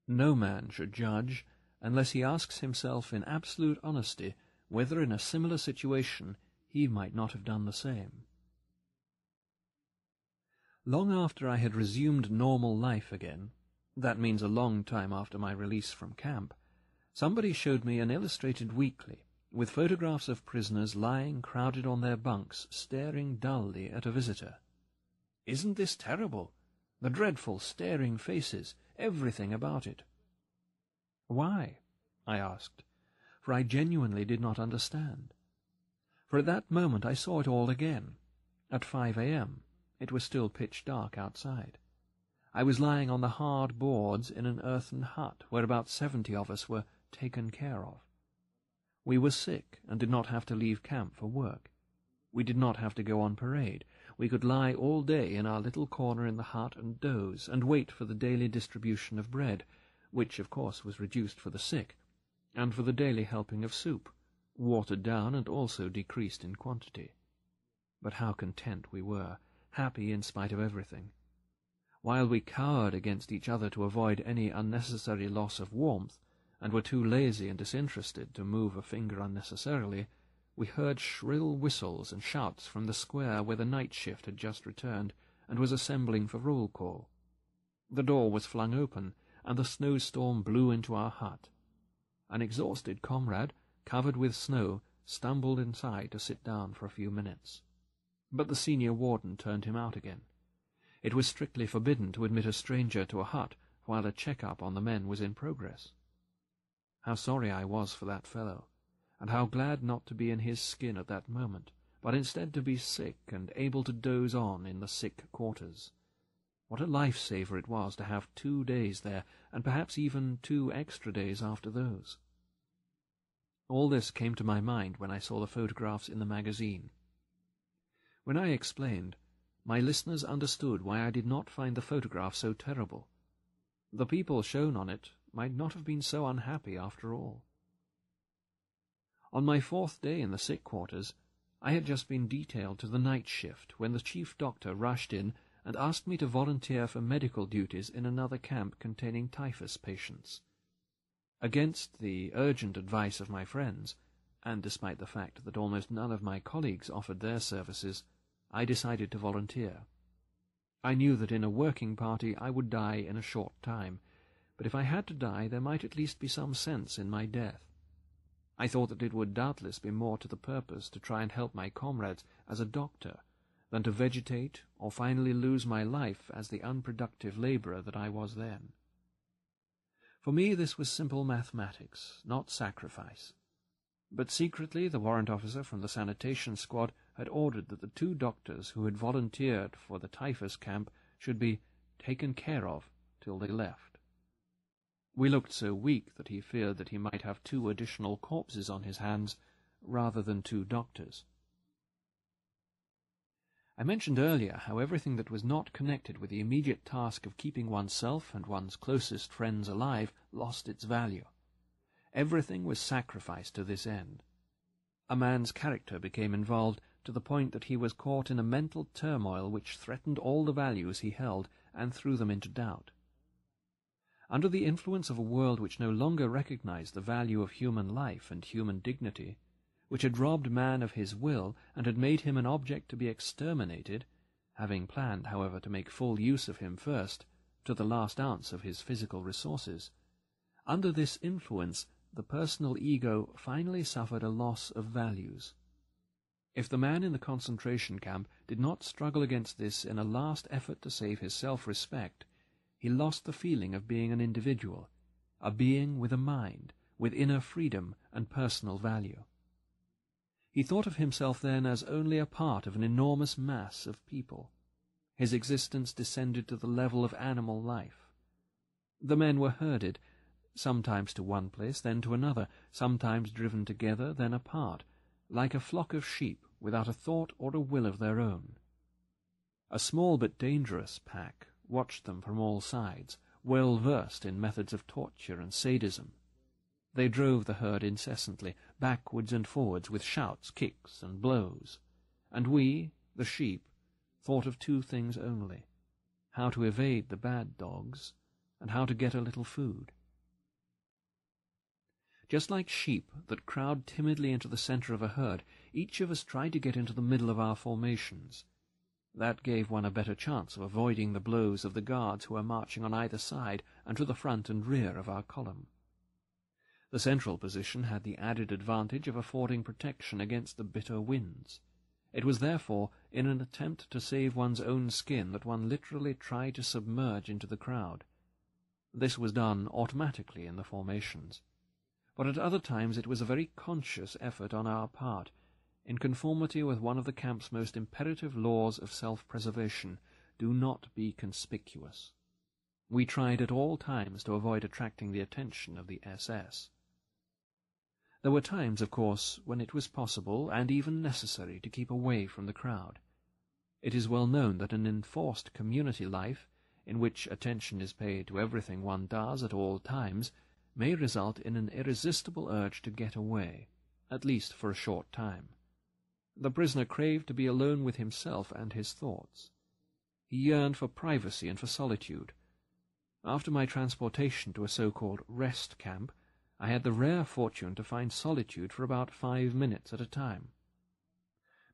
No man should judge unless he asks himself in absolute honesty whether in a similar situation he might not have done the same. Long after I had resumed normal life again, that means a long time after my release from camp, somebody showed me an illustrated weekly with photographs of prisoners lying crowded on their bunks, staring dully at a visitor. Isn't this terrible? The dreadful, staring faces, everything about it. Why? I asked, for I genuinely did not understand. For at that moment I saw it all again, at five a.m. It was still pitch dark outside. I was lying on the hard boards in an earthen hut where about seventy of us were taken care of. We were sick and did not have to leave camp for work. We did not have to go on parade. We could lie all day in our little corner in the hut and doze and wait for the daily distribution of bread, which of course was reduced for the sick, and for the daily helping of soup, watered down and also decreased in quantity. But how content we were! Happy in spite of everything. While we cowered against each other to avoid any unnecessary loss of warmth, and were too lazy and disinterested to move a finger unnecessarily, we heard shrill whistles and shouts from the square where the night shift had just returned and was assembling for roll call. The door was flung open, and the snowstorm blew into our hut. An exhausted comrade, covered with snow, stumbled inside to sit down for a few minutes but the senior warden turned him out again. It was strictly forbidden to admit a stranger to a hut while a check-up on the men was in progress. How sorry I was for that fellow, and how glad not to be in his skin at that moment, but instead to be sick and able to doze on in the sick quarters. What a life-saver it was to have two days there, and perhaps even two extra days after those. All this came to my mind when I saw the photographs in the magazine. When I explained, my listeners understood why I did not find the photograph so terrible. The people shown on it might not have been so unhappy after all. On my fourth day in the sick quarters, I had just been detailed to the night shift when the chief doctor rushed in and asked me to volunteer for medical duties in another camp containing typhus patients. Against the urgent advice of my friends, and despite the fact that almost none of my colleagues offered their services, I decided to volunteer. I knew that in a working party I would die in a short time, but if I had to die there might at least be some sense in my death. I thought that it would doubtless be more to the purpose to try and help my comrades as a doctor than to vegetate or finally lose my life as the unproductive labourer that I was then. For me this was simple mathematics, not sacrifice. But secretly the warrant officer from the sanitation squad had ordered that the two doctors who had volunteered for the typhus camp should be taken care of till they left. We looked so weak that he feared that he might have two additional corpses on his hands rather than two doctors. I mentioned earlier how everything that was not connected with the immediate task of keeping oneself and one's closest friends alive lost its value. Everything was sacrificed to this end. A man's character became involved to the point that he was caught in a mental turmoil which threatened all the values he held and threw them into doubt. Under the influence of a world which no longer recognized the value of human life and human dignity, which had robbed man of his will and had made him an object to be exterminated, having planned, however, to make full use of him first, to the last ounce of his physical resources. Under this influence, the personal ego finally suffered a loss of values. If the man in the concentration camp did not struggle against this in a last effort to save his self-respect, he lost the feeling of being an individual, a being with a mind, with inner freedom and personal value. He thought of himself then as only a part of an enormous mass of people. His existence descended to the level of animal life. The men were herded, sometimes to one place, then to another, sometimes driven together, then apart, like a flock of sheep without a thought or a will of their own. A small but dangerous pack watched them from all sides, well versed in methods of torture and sadism. They drove the herd incessantly, backwards and forwards, with shouts, kicks, and blows. And we, the sheep, thought of two things only how to evade the bad dogs, and how to get a little food. Just like sheep that crowd timidly into the centre of a herd, each of us tried to get into the middle of our formations. That gave one a better chance of avoiding the blows of the guards who were marching on either side and to the front and rear of our column. The central position had the added advantage of affording protection against the bitter winds. It was therefore in an attempt to save one's own skin that one literally tried to submerge into the crowd. This was done automatically in the formations. But at other times it was a very conscious effort on our part, in conformity with one of the camp's most imperative laws of self-preservation, do not be conspicuous. We tried at all times to avoid attracting the attention of the SS. There were times, of course, when it was possible and even necessary to keep away from the crowd. It is well known that an enforced community life, in which attention is paid to everything one does at all times, may result in an irresistible urge to get away, at least for a short time. The prisoner craved to be alone with himself and his thoughts. He yearned for privacy and for solitude. After my transportation to a so-called rest camp, I had the rare fortune to find solitude for about five minutes at a time.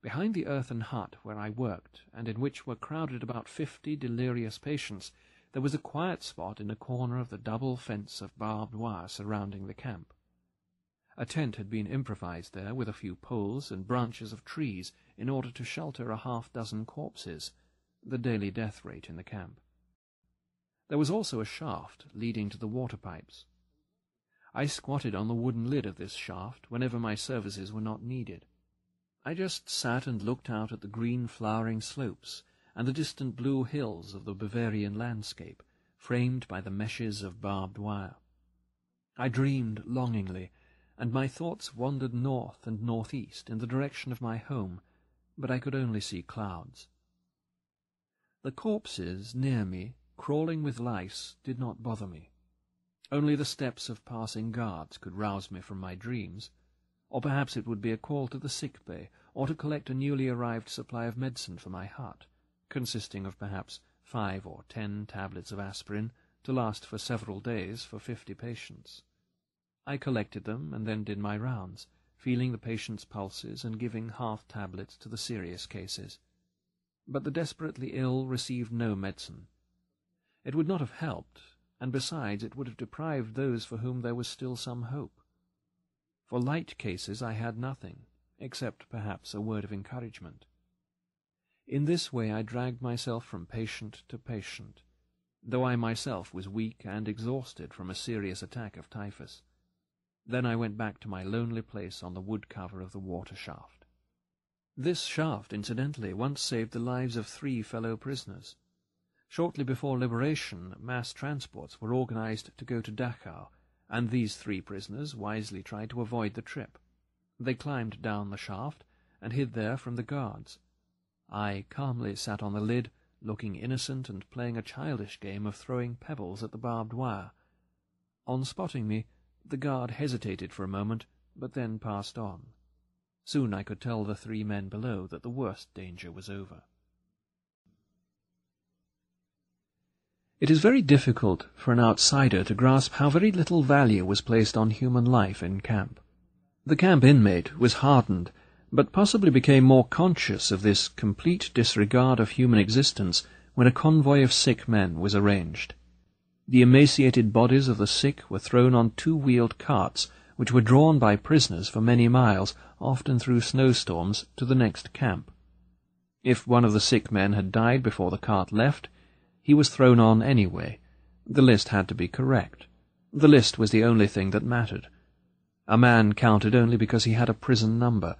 Behind the earthen hut where I worked, and in which were crowded about fifty delirious patients, there was a quiet spot in a corner of the double fence of barbed wire surrounding the camp. A tent had been improvised there with a few poles and branches of trees in order to shelter a half-dozen corpses, the daily death rate in the camp. There was also a shaft leading to the water pipes. I squatted on the wooden lid of this shaft whenever my services were not needed. I just sat and looked out at the green flowering slopes and the distant blue hills of the Bavarian landscape, framed by the meshes of barbed wire. I dreamed longingly, and my thoughts wandered north and northeast in the direction of my home, but I could only see clouds. The corpses near me, crawling with lice, did not bother me. Only the steps of passing guards could rouse me from my dreams, or perhaps it would be a call to the sick bay, or to collect a newly arrived supply of medicine for my hut, consisting of perhaps five or ten tablets of aspirin to last for several days for fifty patients. I collected them and then did my rounds, feeling the patients' pulses and giving half tablets to the serious cases. But the desperately ill received no medicine. It would not have helped, and besides it would have deprived those for whom there was still some hope. For light cases I had nothing, except perhaps a word of encouragement. In this way I dragged myself from patient to patient, though I myself was weak and exhausted from a serious attack of typhus. Then I went back to my lonely place on the wood cover of the water shaft. This shaft, incidentally, once saved the lives of three fellow prisoners. Shortly before liberation, mass transports were organized to go to Dachau, and these three prisoners wisely tried to avoid the trip. They climbed down the shaft and hid there from the guards. I calmly sat on the lid, looking innocent and playing a childish game of throwing pebbles at the barbed wire. On spotting me, the guard hesitated for a moment, but then passed on. Soon I could tell the three men below that the worst danger was over. It is very difficult for an outsider to grasp how very little value was placed on human life in camp. The camp inmate was hardened, but possibly became more conscious of this complete disregard of human existence when a convoy of sick men was arranged. The emaciated bodies of the sick were thrown on two-wheeled carts, which were drawn by prisoners for many miles, often through snowstorms, to the next camp. If one of the sick men had died before the cart left, he was thrown on anyway. The list had to be correct. The list was the only thing that mattered. A man counted only because he had a prison number.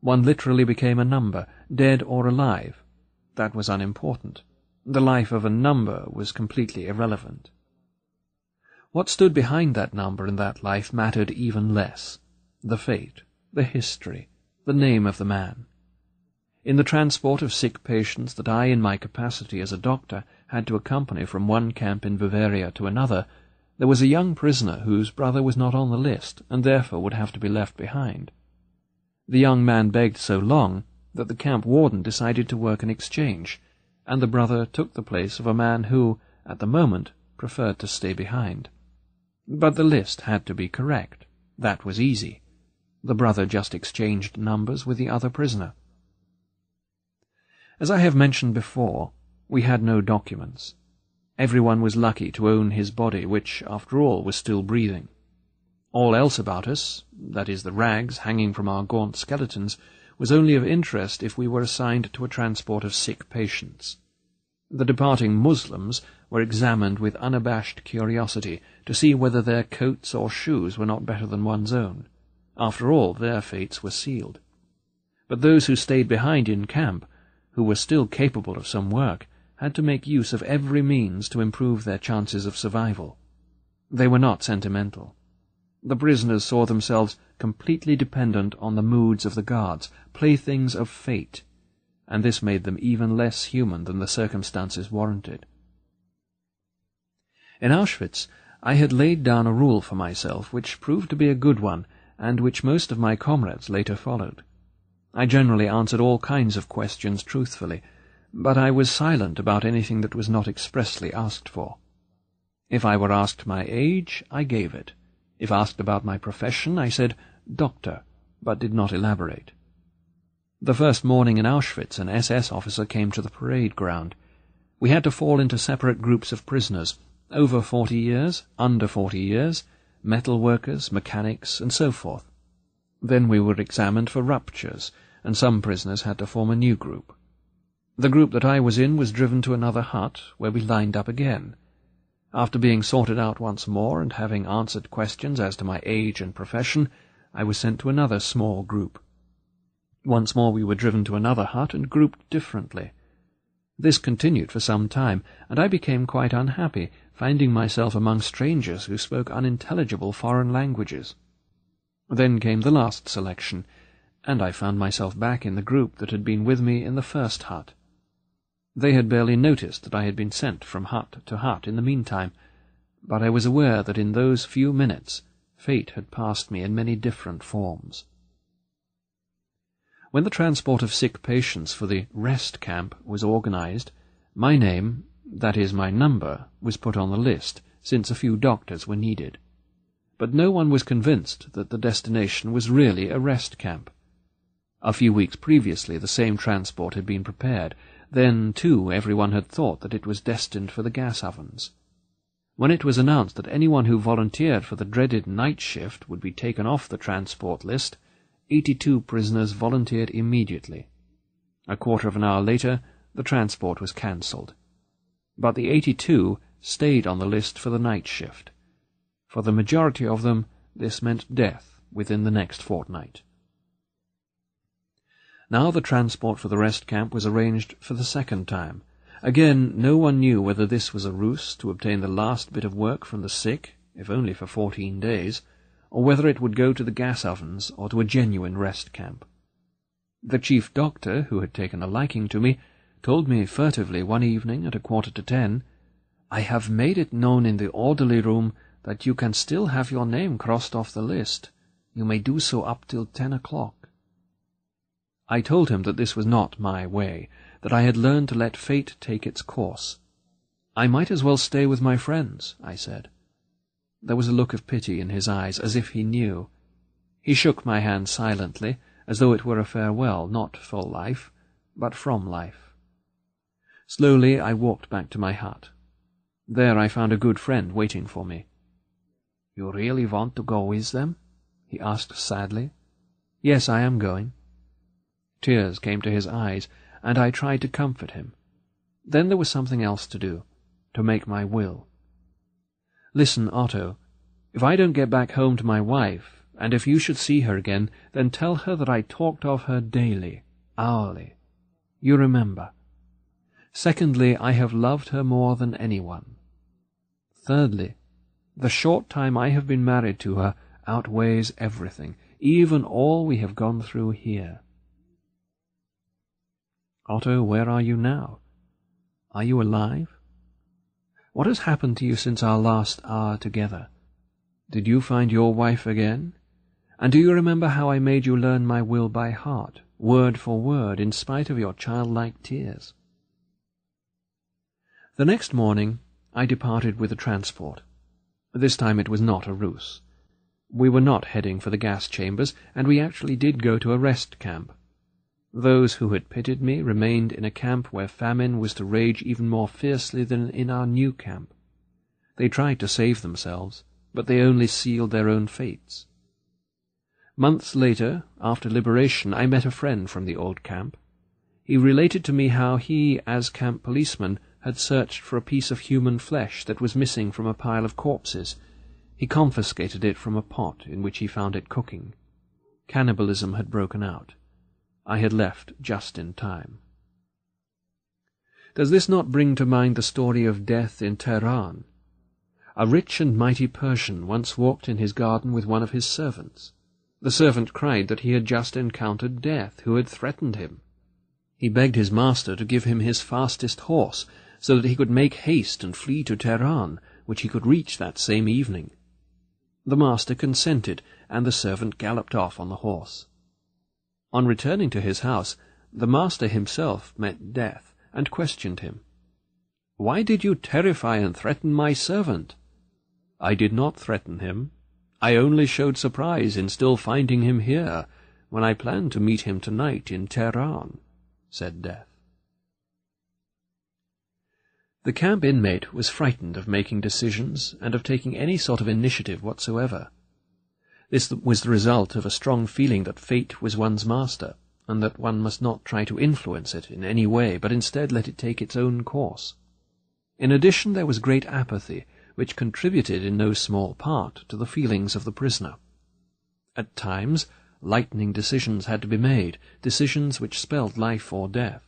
One literally became a number, dead or alive. That was unimportant. The life of a number was completely irrelevant. What stood behind that number and that life mattered even less. The fate, the history, the name of the man. In the transport of sick patients that I, in my capacity as a doctor, had to accompany from one camp in Bavaria to another, there was a young prisoner whose brother was not on the list, and therefore would have to be left behind. The young man begged so long that the camp warden decided to work an exchange, and the brother took the place of a man who, at the moment, preferred to stay behind. But the list had to be correct. That was easy. The brother just exchanged numbers with the other prisoner. As I have mentioned before, we had no documents. Everyone was lucky to own his body, which, after all, was still breathing. All else about us, that is, the rags hanging from our gaunt skeletons, was only of interest if we were assigned to a transport of sick patients. The departing Muslims were examined with unabashed curiosity to see whether their coats or shoes were not better than one's own. After all, their fates were sealed. But those who stayed behind in camp, who were still capable of some work, had to make use of every means to improve their chances of survival. They were not sentimental. The prisoners saw themselves completely dependent on the moods of the guards, playthings of fate, and this made them even less human than the circumstances warranted. In Auschwitz, I had laid down a rule for myself which proved to be a good one, and which most of my comrades later followed. I generally answered all kinds of questions truthfully, but I was silent about anything that was not expressly asked for. If I were asked my age, I gave it. If asked about my profession, I said doctor, but did not elaborate. The first morning in Auschwitz, an SS officer came to the parade ground. We had to fall into separate groups of prisoners, over forty years, under forty years, metal workers, mechanics, and so forth. Then we were examined for ruptures, and some prisoners had to form a new group. The group that I was in was driven to another hut, where we lined up again. After being sorted out once more, and having answered questions as to my age and profession, I was sent to another small group. Once more we were driven to another hut and grouped differently. This continued for some time, and I became quite unhappy, finding myself among strangers who spoke unintelligible foreign languages. Then came the last selection, and I found myself back in the group that had been with me in the first hut. They had barely noticed that I had been sent from hut to hut in the meantime, but I was aware that in those few minutes fate had passed me in many different forms. When the transport of sick patients for the rest camp was organized, my name, that is my number, was put on the list, since a few doctors were needed. But no one was convinced that the destination was really a rest camp. A few weeks previously the same transport had been prepared, Then, too, everyone had thought that it was destined for the gas ovens. When it was announced that anyone who volunteered for the dreaded night shift would be taken off the transport list, eighty-two prisoners volunteered immediately. A quarter of an hour later, the transport was cancelled. But the eighty-two stayed on the list for the night shift. For the majority of them, this meant death within the next fortnight. Now the transport for the rest camp was arranged for the second time. Again, no one knew whether this was a ruse to obtain the last bit of work from the sick, if only for fourteen days, or whether it would go to the gas ovens or to a genuine rest camp. The chief doctor, who had taken a liking to me, told me furtively one evening at a quarter to ten, I have made it known in the orderly room that you can still have your name crossed off the list. You may do so up till ten o'clock. I told him that this was not my way, that I had learned to let fate take its course. I might as well stay with my friends, I said. There was a look of pity in his eyes, as if he knew. He shook my hand silently, as though it were a farewell, not for life, but from life. Slowly I walked back to my hut. There I found a good friend waiting for me. You really want to go with them? he asked sadly. Yes, I am going. Tears came to his eyes, and I tried to comfort him. Then there was something else to do, to make my will. Listen, Otto, if I don't get back home to my wife, and if you should see her again, then tell her that I talked of her daily, hourly. You remember. Secondly, I have loved her more than anyone. Thirdly, the short time I have been married to her outweighs everything, even all we have gone through here. Otto, where are you now? Are you alive? What has happened to you since our last hour together? Did you find your wife again? And do you remember how I made you learn my will by heart, word for word, in spite of your childlike tears? The next morning I departed with a transport. This time it was not a ruse. We were not heading for the gas chambers, and we actually did go to a rest camp. Those who had pitied me remained in a camp where famine was to rage even more fiercely than in our new camp. They tried to save themselves, but they only sealed their own fates. Months later, after liberation, I met a friend from the old camp. He related to me how he, as camp policeman, had searched for a piece of human flesh that was missing from a pile of corpses. He confiscated it from a pot in which he found it cooking. Cannibalism had broken out. I had left just in time. Does this not bring to mind the story of death in Teheran? A rich and mighty Persian once walked in his garden with one of his servants. The servant cried that he had just encountered death, who had threatened him. He begged his master to give him his fastest horse, so that he could make haste and flee to Teheran, which he could reach that same evening. The master consented, and the servant galloped off on the horse. On returning to his house, the master himself met Death, and questioned him. Why did you terrify and threaten my servant? I did not threaten him. I only showed surprise in still finding him here, when I planned to meet him tonight in Teheran, said Death. The camp inmate was frightened of making decisions and of taking any sort of initiative whatsoever. This was the result of a strong feeling that fate was one's master, and that one must not try to influence it in any way, but instead let it take its own course. In addition, there was great apathy, which contributed in no small part to the feelings of the prisoner. At times, lightning decisions had to be made, decisions which spelled life or death.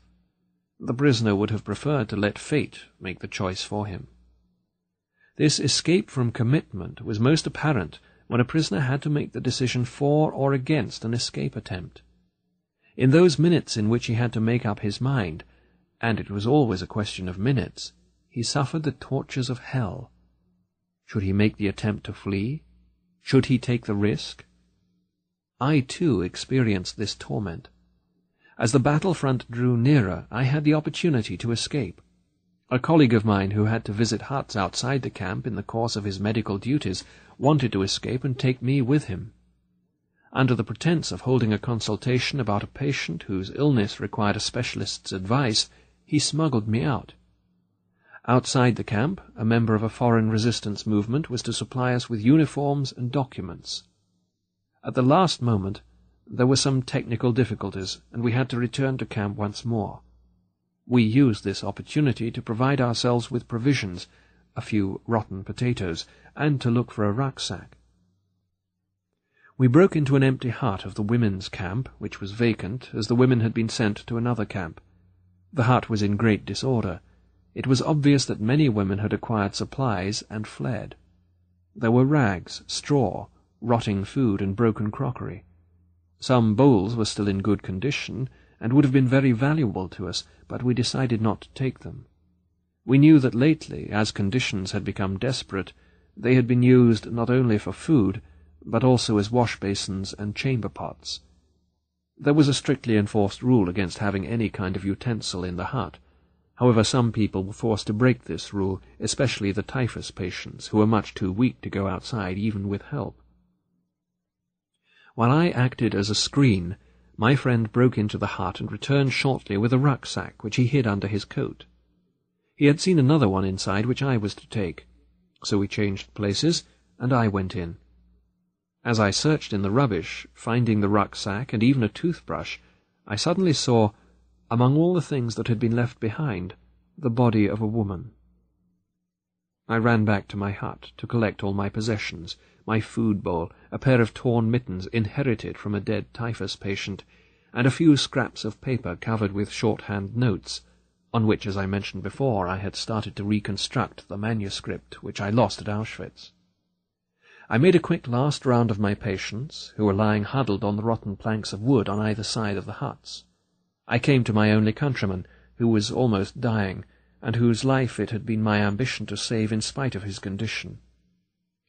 The prisoner would have preferred to let fate make the choice for him. This escape from commitment was most apparent when a prisoner had to make the decision for or against an escape attempt. In those minutes in which he had to make up his mind, and it was always a question of minutes, he suffered the tortures of hell. Should he make the attempt to flee? Should he take the risk? I, too, experienced this torment. As the battlefront drew nearer, I had the opportunity to escape. A colleague of mine who had to visit huts outside the camp in the course of his medical duties wanted to escape and take me with him. Under the pretence of holding a consultation about a patient whose illness required a specialist's advice, he smuggled me out. Outside the camp, a member of a foreign resistance movement was to supply us with uniforms and documents. At the last moment, there were some technical difficulties, and we had to return to camp once more. We used this opportunity to provide ourselves with provisions, a few rotten potatoes, and to look for a rucksack. We broke into an empty hut of the women's camp, which was vacant, as the women had been sent to another camp. The hut was in great disorder. It was obvious that many women had acquired supplies and fled. There were rags, straw, rotting food, and broken crockery. Some bowls were still in good condition, and would have been very valuable to us, but we decided not to take them. We knew that lately, as conditions had become desperate, they had been used not only for food, but also as wash basins and chamber pots. There was a strictly enforced rule against having any kind of utensil in the hut, However, some people were forced to break this rule, especially the typhus patients, who were much too weak to go outside even with help. While I acted as a screen, my friend broke into the hut and returned shortly with a rucksack which he hid under his coat. He had seen another one inside which I was to take, so we changed places, and I went in. As I searched in the rubbish, finding the rucksack and even a toothbrush, I suddenly saw among all the things that had been left behind, the body of a woman. I ran back to my hut to collect all my possessions, my food bowl, a pair of torn mittens inherited from a dead typhus patient, and a few scraps of paper covered with shorthand notes, on which, as I mentioned before, I had started to reconstruct the manuscript which I lost at Auschwitz. I made a quick last round of my patients, who were lying huddled on the rotten planks of wood on either side of the huts. I came to my only countryman, who was almost dying, and whose life it had been my ambition to save in spite of his condition.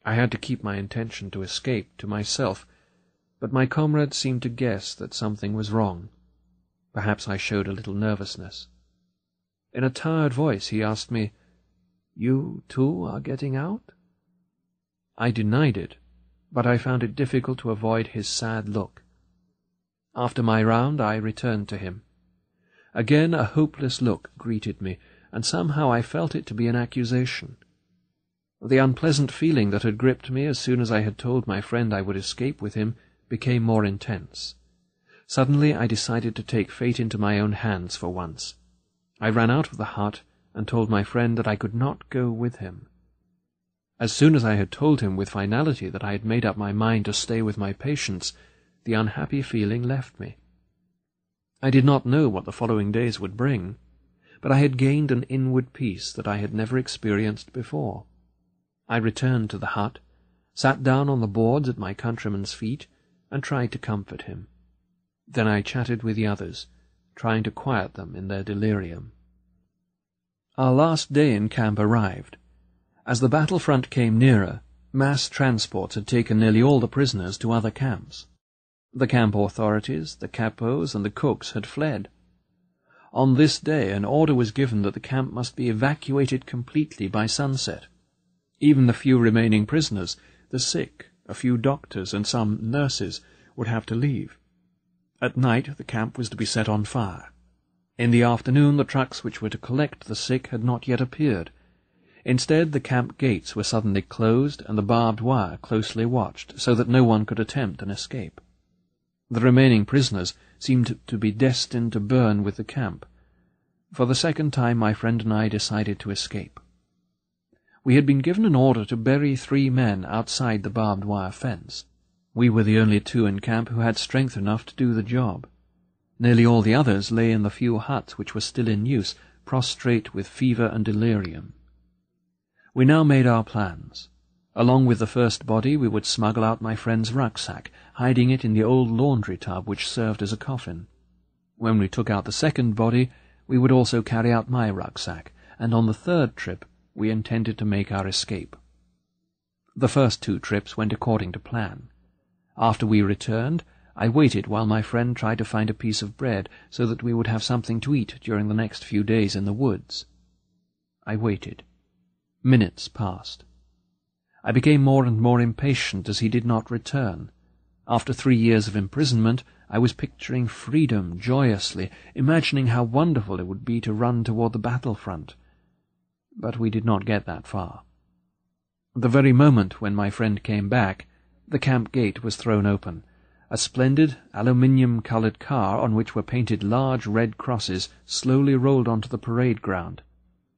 I had to keep my intention to escape to myself, but my comrade seemed to guess that something was wrong. Perhaps I showed a little nervousness. In a tired voice he asked me, You, too, are getting out? I denied it, but I found it difficult to avoid his sad look. After my round, I returned to him. Again a hopeless look greeted me, and somehow I felt it to be an accusation. The unpleasant feeling that had gripped me as soon as I had told my friend I would escape with him became more intense. Suddenly I decided to take fate into my own hands for once. I ran out of the hut and told my friend that I could not go with him. As soon as I had told him with finality that I had made up my mind to stay with my patients, the unhappy feeling left me. I did not know what the following days would bring, but I had gained an inward peace that I had never experienced before. I returned to the hut, sat down on the boards at my countryman's feet, and tried to comfort him. Then I chatted with the others, trying to quiet them in their delirium. Our last day in camp arrived. As the battlefront came nearer, mass transports had taken nearly all the prisoners to other camps. The camp authorities, the capos, and the cooks had fled. On this day an order was given that the camp must be evacuated completely by sunset. Even the few remaining prisoners, the sick, a few doctors, and some nurses would have to leave. At night the camp was to be set on fire. In the afternoon the trucks which were to collect the sick had not yet appeared. Instead the camp gates were suddenly closed and the barbed wire closely watched, so that no one could attempt an escape. The remaining prisoners seemed to be destined to burn with the camp. For the second time my friend and I decided to escape. We had been given an order to bury three men outside the barbed wire fence. We were the only two in camp who had strength enough to do the job. Nearly all the others lay in the few huts which were still in use, prostrate with fever and delirium. We now made our plans. Along with the first body we would smuggle out my friend's rucksack, hiding it in the old laundry tub which served as a coffin. When we took out the second body, we would also carry out my rucksack, and on the third trip we intended to make our escape. The first two trips went according to plan. After we returned, I waited while my friend tried to find a piece of bread so that we would have something to eat during the next few days in the woods. I waited. Minutes passed. I became more and more impatient as he did not return. After three years of imprisonment, I was picturing freedom joyously, imagining how wonderful it would be to run toward the battlefront. But we did not get that far. The very moment when my friend came back, the camp gate was thrown open. A splendid aluminium-coloured car on which were painted large red crosses slowly rolled onto the parade ground.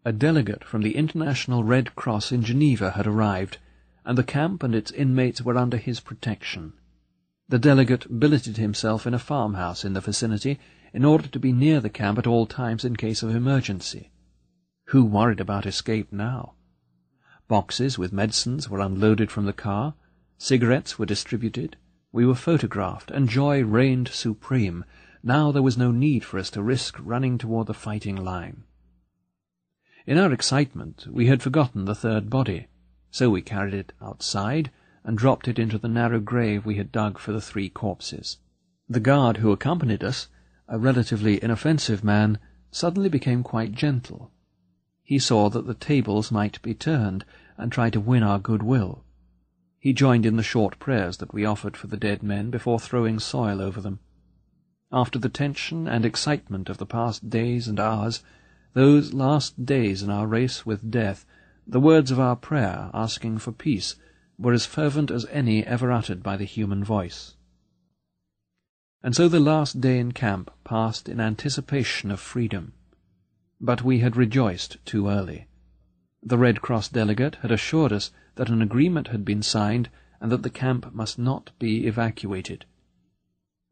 A delegate from the International Red Cross in Geneva had arrived, and the camp and its inmates were under his protection. The delegate billeted himself in a farmhouse in the vicinity in order to be near the camp at all times in case of emergency. Who worried about escape now? Boxes with medicines were unloaded from the car, cigarettes were distributed, we were photographed, and joy reigned supreme. Now there was no need for us to risk running toward the fighting line. In our excitement, we had forgotten the third body, so we carried it outside and dropped it into the narrow grave we had dug for the three corpses. The guard who accompanied us, a relatively inoffensive man, suddenly became quite gentle. He saw that the tables might be turned, and tried to win our goodwill. He joined in the short prayers that we offered for the dead men before throwing soil over them. After the tension and excitement of the past days and hours, those last days in our race with death, the words of our prayer asking for peace were as fervent as any ever uttered by the human voice. And so the last day in camp passed in anticipation of freedom. But we had rejoiced too early. The Red Cross delegate had assured us that an agreement had been signed and that the camp must not be evacuated.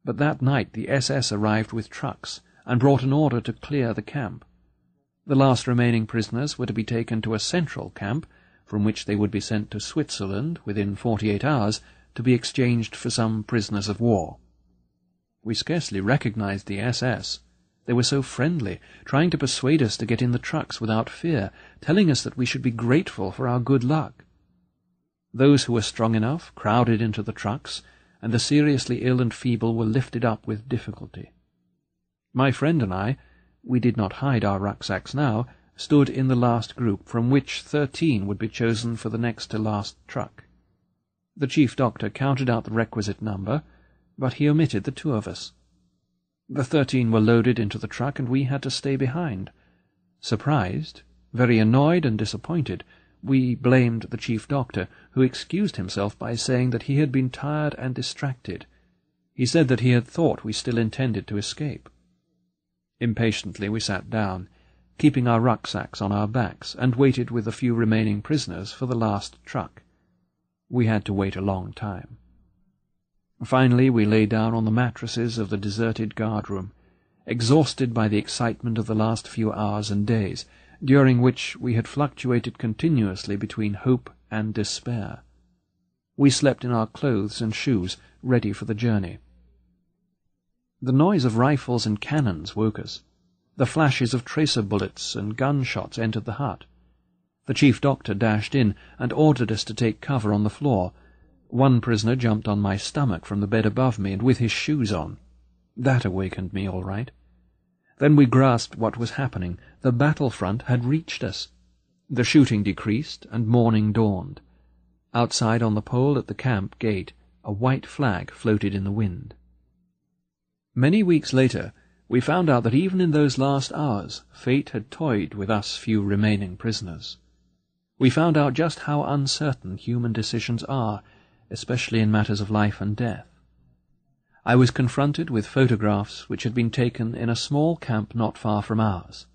But that night the SS arrived with trucks and brought an order to clear the camp. The last remaining prisoners were to be taken to a central camp from which they would be sent to Switzerland within forty-eight hours to be exchanged for some prisoners of war. We scarcely recognized the SS. They were so friendly, trying to persuade us to get in the trucks without fear, telling us that we should be grateful for our good luck. Those who were strong enough crowded into the trucks, and the seriously ill and feeble were lifted up with difficulty. My friend and I, we did not hide our rucksacks now, stood in the last group, from which thirteen would be chosen for the next to last truck. The chief doctor counted out the requisite number, but he omitted the two of us. The thirteen were loaded into the truck, and we had to stay behind. Surprised, very annoyed and disappointed, we blamed the chief doctor, who excused himself by saying that he had been tired and distracted. He said that he had thought we still intended to escape. Impatiently we sat down keeping our rucksacks on our backs, and waited with the few remaining prisoners for the last truck. We had to wait a long time. Finally we lay down on the mattresses of the deserted guard-room, exhausted by the excitement of the last few hours and days, during which we had fluctuated continuously between hope and despair. We slept in our clothes and shoes, ready for the journey. The noise of rifles and cannons woke us. The flashes of tracer bullets and gunshots entered the hut. The chief doctor dashed in and ordered us to take cover on the floor. One prisoner jumped on my stomach from the bed above me and with his shoes on. That awakened me all right. Then we grasped what was happening. The battlefront had reached us. The shooting decreased, and morning dawned. Outside on the pole at the camp gate, a white flag floated in the wind. Many weeks later, we found out that even in those last hours fate had toyed with us few remaining prisoners. We found out just how uncertain human decisions are, especially in matters of life and death. I was confronted with photographs which had been taken in a small camp not far from ours.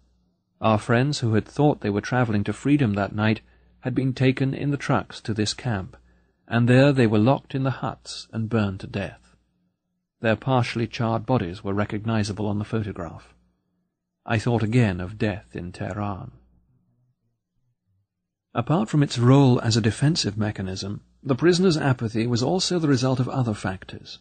Our friends who had thought they were travelling to freedom that night had been taken in the trucks to this camp, and there they were locked in the huts and burned to death. Their partially charred bodies were recognizable on the photograph. I thought again of death in Tehran. Apart from its role as a defensive mechanism, the prisoner's apathy was also the result of other factors.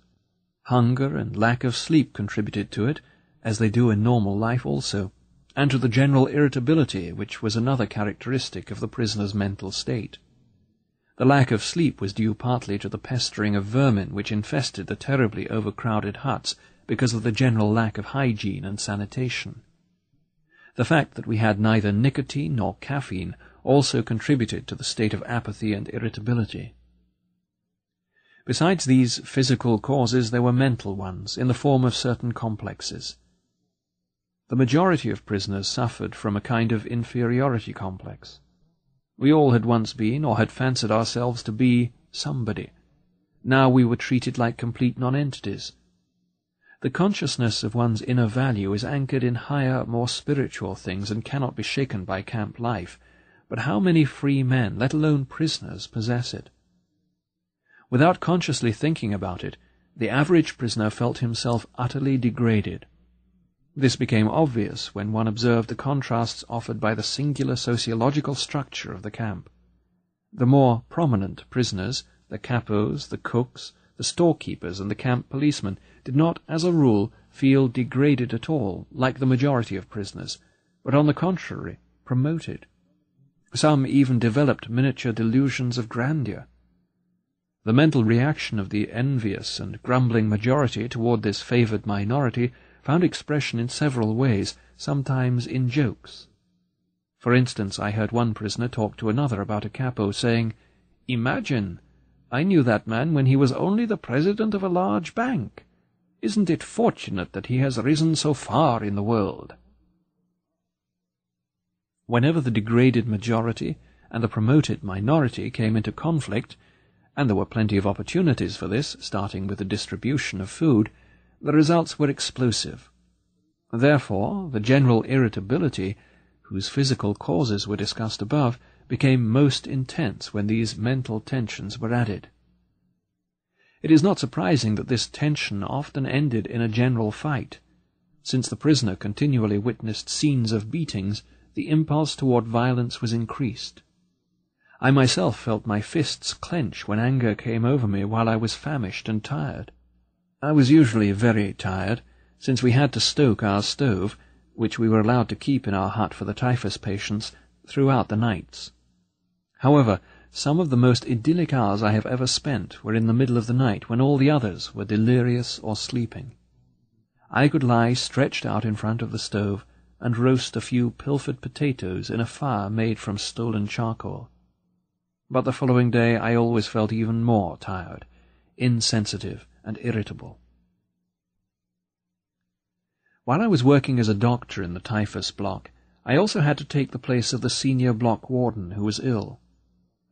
Hunger and lack of sleep contributed to it, as they do in normal life also, and to the general irritability which was another characteristic of the prisoner's mental state. The lack of sleep was due partly to the pestering of vermin which infested the terribly overcrowded huts because of the general lack of hygiene and sanitation. The fact that we had neither nicotine nor caffeine also contributed to the state of apathy and irritability. Besides these physical causes, there were mental ones, in the form of certain complexes. The majority of prisoners suffered from a kind of inferiority complex. We all had once been, or had fancied ourselves to be, somebody. Now we were treated like complete nonentities. The consciousness of one's inner value is anchored in higher, more spiritual things and cannot be shaken by camp life, but how many free men, let alone prisoners, possess it? Without consciously thinking about it, the average prisoner felt himself utterly degraded. This became obvious when one observed the contrasts offered by the singular sociological structure of the camp. The more prominent prisoners, the capos, the cooks, the storekeepers, and the camp policemen, did not, as a rule, feel degraded at all, like the majority of prisoners, but on the contrary, promoted. Some even developed miniature delusions of grandeur. The mental reaction of the envious and grumbling majority toward this favored minority found expression in several ways, sometimes in jokes. For instance, I heard one prisoner talk to another about a capo, saying, Imagine! I knew that man when he was only the president of a large bank. Isn't it fortunate that he has risen so far in the world? Whenever the degraded majority and the promoted minority came into conflict, and there were plenty of opportunities for this, starting with the distribution of food, the results were explosive. Therefore, the general irritability, whose physical causes were discussed above, became most intense when these mental tensions were added. It is not surprising that this tension often ended in a general fight. Since the prisoner continually witnessed scenes of beatings, the impulse toward violence was increased. I myself felt my fists clench when anger came over me while I was famished and tired. I was usually very tired, since we had to stoke our stove, which we were allowed to keep in our hut for the typhus patients, throughout the nights. However, some of the most idyllic hours I have ever spent were in the middle of the night when all the others were delirious or sleeping. I could lie stretched out in front of the stove and roast a few pilfered potatoes in a fire made from stolen charcoal. But the following day I always felt even more tired, insensitive, and irritable. While I was working as a doctor in the typhus block, I also had to take the place of the senior block warden who was ill.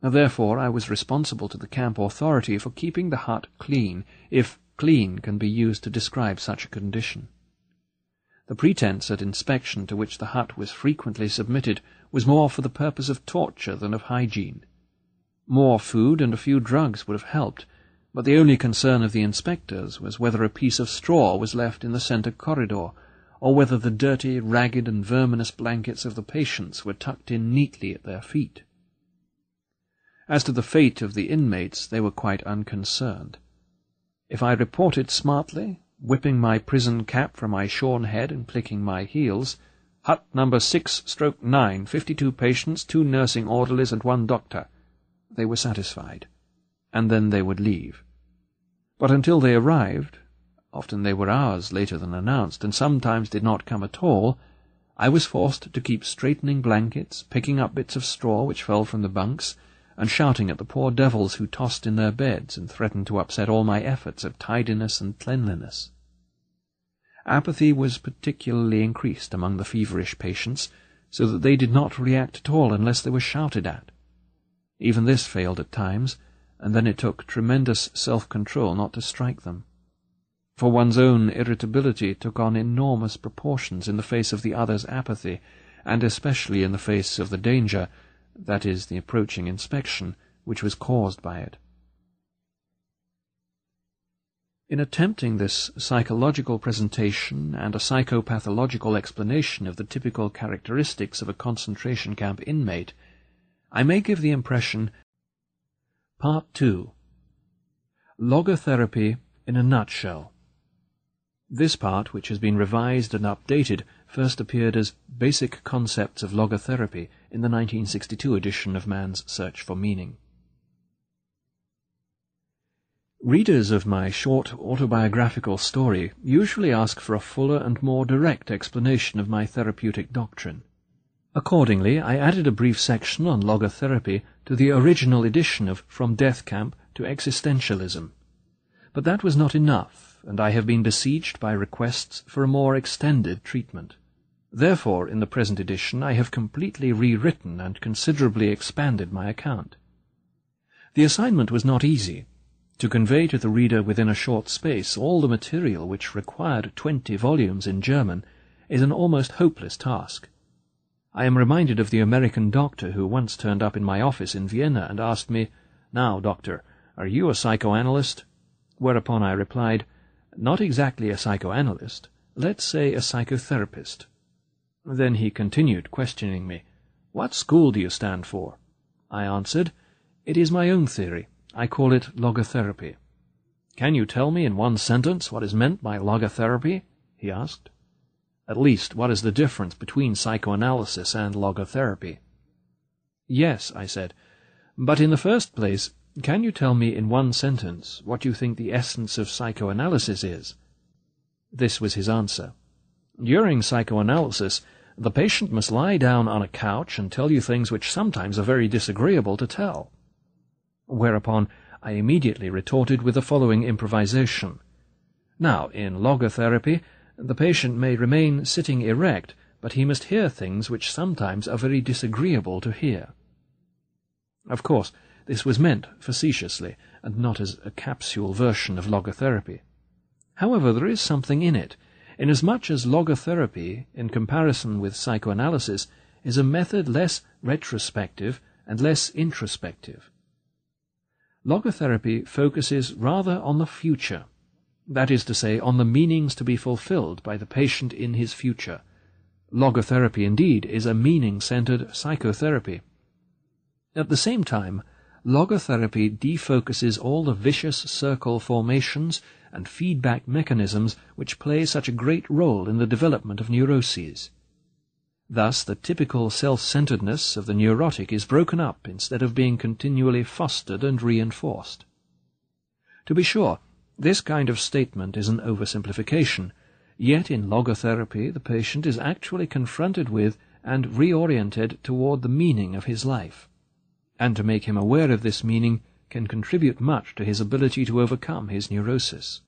Therefore, I was responsible to the camp authority for keeping the hut clean, if clean can be used to describe such a condition. The pretense at inspection to which the hut was frequently submitted was more for the purpose of torture than of hygiene. More food and a few drugs would have helped, but the only concern of the inspectors was whether a piece of straw was left in the centre corridor, or whether the dirty, ragged, and verminous blankets of the patients were tucked in neatly at their feet. As to the fate of the inmates, they were quite unconcerned. If I reported smartly, whipping my prison cap from my shorn head and clicking my heels, hut number six stroke nine, fifty-two patients, two nursing orderlies, and one doctor, they were satisfied, and then they would leave. But until they arrived, often they were hours later than announced, and sometimes did not come at all, I was forced to keep straightening blankets, picking up bits of straw which fell from the bunks, and shouting at the poor devils who tossed in their beds and threatened to upset all my efforts at tidiness and cleanliness. Apathy was particularly increased among the feverish patients, so that they did not react at all unless they were shouted at. Even this failed at times, and then it took tremendous self-control not to strike them. For one's own irritability took on enormous proportions in the face of the other's apathy, and especially in the face of the danger, that is, the approaching inspection, which was caused by it. In attempting this psychological presentation and a psychopathological explanation of the typical characteristics of a concentration camp inmate, I may give the impression Part 2 Logotherapy in a Nutshell This part, which has been revised and updated, first appeared as Basic Concepts of Logotherapy in the 1962 edition of Man's Search for Meaning. Readers of my short autobiographical story usually ask for a fuller and more direct explanation of my therapeutic doctrine. Accordingly, I added a brief section on logotherapy to the original edition of From Death Camp to Existentialism, But that was not enough, and I have been besieged by requests for a more extended treatment. Therefore, in the present edition, I have completely rewritten and considerably expanded my account. The assignment was not easy. To convey to the reader within a short space all the material which required twenty volumes in German is an almost hopeless task. I am reminded of the American doctor who once turned up in my office in Vienna and asked me, Now, doctor, are you a psychoanalyst? Whereupon I replied, Not exactly a psychoanalyst. Let's say a psychotherapist. Then he continued, questioning me, What school do you stand for? I answered, It is my own theory. I call it logotherapy. Can you tell me in one sentence what is meant by logotherapy? he asked. At least, what is the difference between psychoanalysis and logotherapy? Yes, I said, but in the first place, can you tell me in one sentence what you think the essence of psychoanalysis is? This was his answer. During psychoanalysis, the patient must lie down on a couch and tell you things which sometimes are very disagreeable to tell. Whereupon I immediately retorted with the following improvisation. Now, in logotherapy, the patient may remain sitting erect, but he must hear things which sometimes are very disagreeable to hear. Of course, this was meant facetiously, and not as a capsule version of logotherapy. However, there is something in it, inasmuch as logotherapy, in comparison with psychoanalysis, is a method less retrospective and less introspective. Logotherapy focuses rather on the future, that is to say, on the meanings to be fulfilled by the patient in his future. Logotherapy, indeed, is a meaning-centered psychotherapy. At the same time, logotherapy defocuses all the vicious circle formations and feedback mechanisms which play such a great role in the development of neuroses. Thus, the typical self-centeredness of the neurotic is broken up instead of being continually fostered and reinforced. To be sure, this kind of statement is an oversimplification, yet in logotherapy the patient is actually confronted with and reoriented toward the meaning of his life, and to make him aware of this meaning can contribute much to his ability to overcome his neurosis.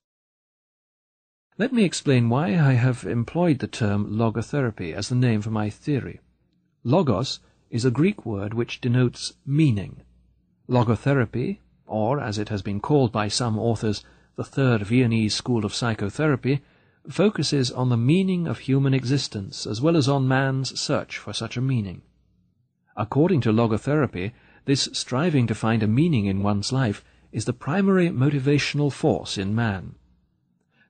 Let me explain why I have employed the term logotherapy as the name for my theory. Logos is a Greek word which denotes meaning. Logotherapy, or as it has been called by some authors, the third Viennese school of psychotherapy, focuses on the meaning of human existence as well as on man's search for such a meaning. According to logotherapy, this striving to find a meaning in one's life is the primary motivational force in man.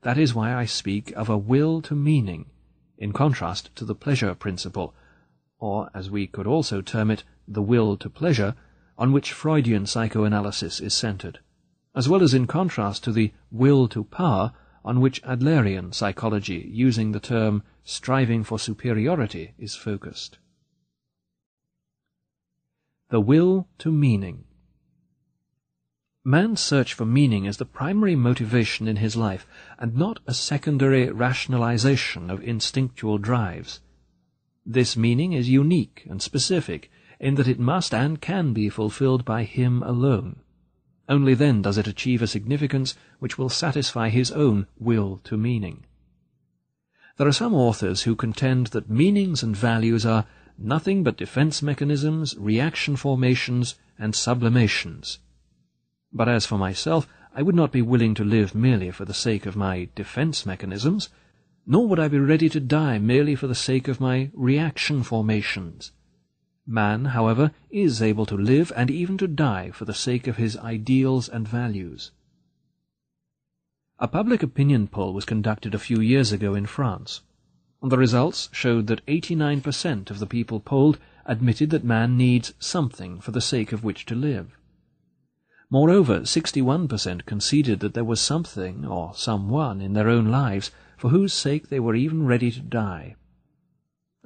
That is why I speak of a will to meaning, in contrast to the pleasure principle, or, as we could also term it, the will to pleasure, on which Freudian psychoanalysis is centered, as well as in contrast to the will to power, on which Adlerian psychology, using the term striving for superiority, is focused. The will to meaning. Man's search for meaning is the primary motivation in his life, and not a secondary rationalization of instinctual drives. This meaning is unique and specific in that it must and can be fulfilled by him alone. Only then does it achieve a significance which will satisfy his own will to meaning. There are some authors who contend that meanings and values are nothing but defense mechanisms, reaction formations, and sublimations. But as for myself, I would not be willing to live merely for the sake of my defense mechanisms, nor would I be ready to die merely for the sake of my reaction formations. Man, however, is able to live and even to die for the sake of his ideals and values. A public opinion poll was conducted a few years ago in France. The results showed that 89% of the people polled admitted that man needs something for the sake of which to live. Moreover, 61% conceded that there was something or someone in their own lives for whose sake they were even ready to die.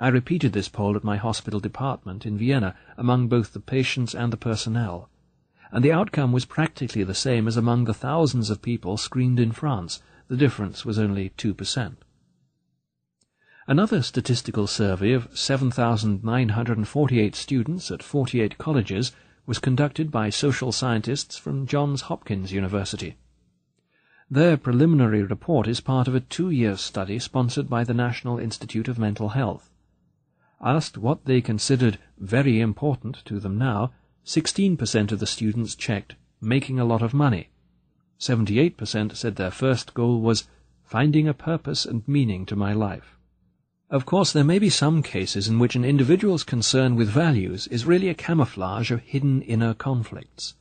I repeated this poll at my hospital department in Vienna among both the patients and the personnel, and the outcome was practically the same as among the thousands of people screened in France. The difference was only 2%. Another statistical survey of 7,948 students at 48 colleges was conducted by social scientists from Johns Hopkins University. Their preliminary report is part of a two-year study sponsored by the National Institute of Mental Health. Asked what they considered very important to them now, 16% of the students checked making a lot of money. 78% said their first goal was finding a purpose and meaning to my life. Of course, there may be some cases in which an individual's concern with values is really a camouflage of hidden inner conflicts.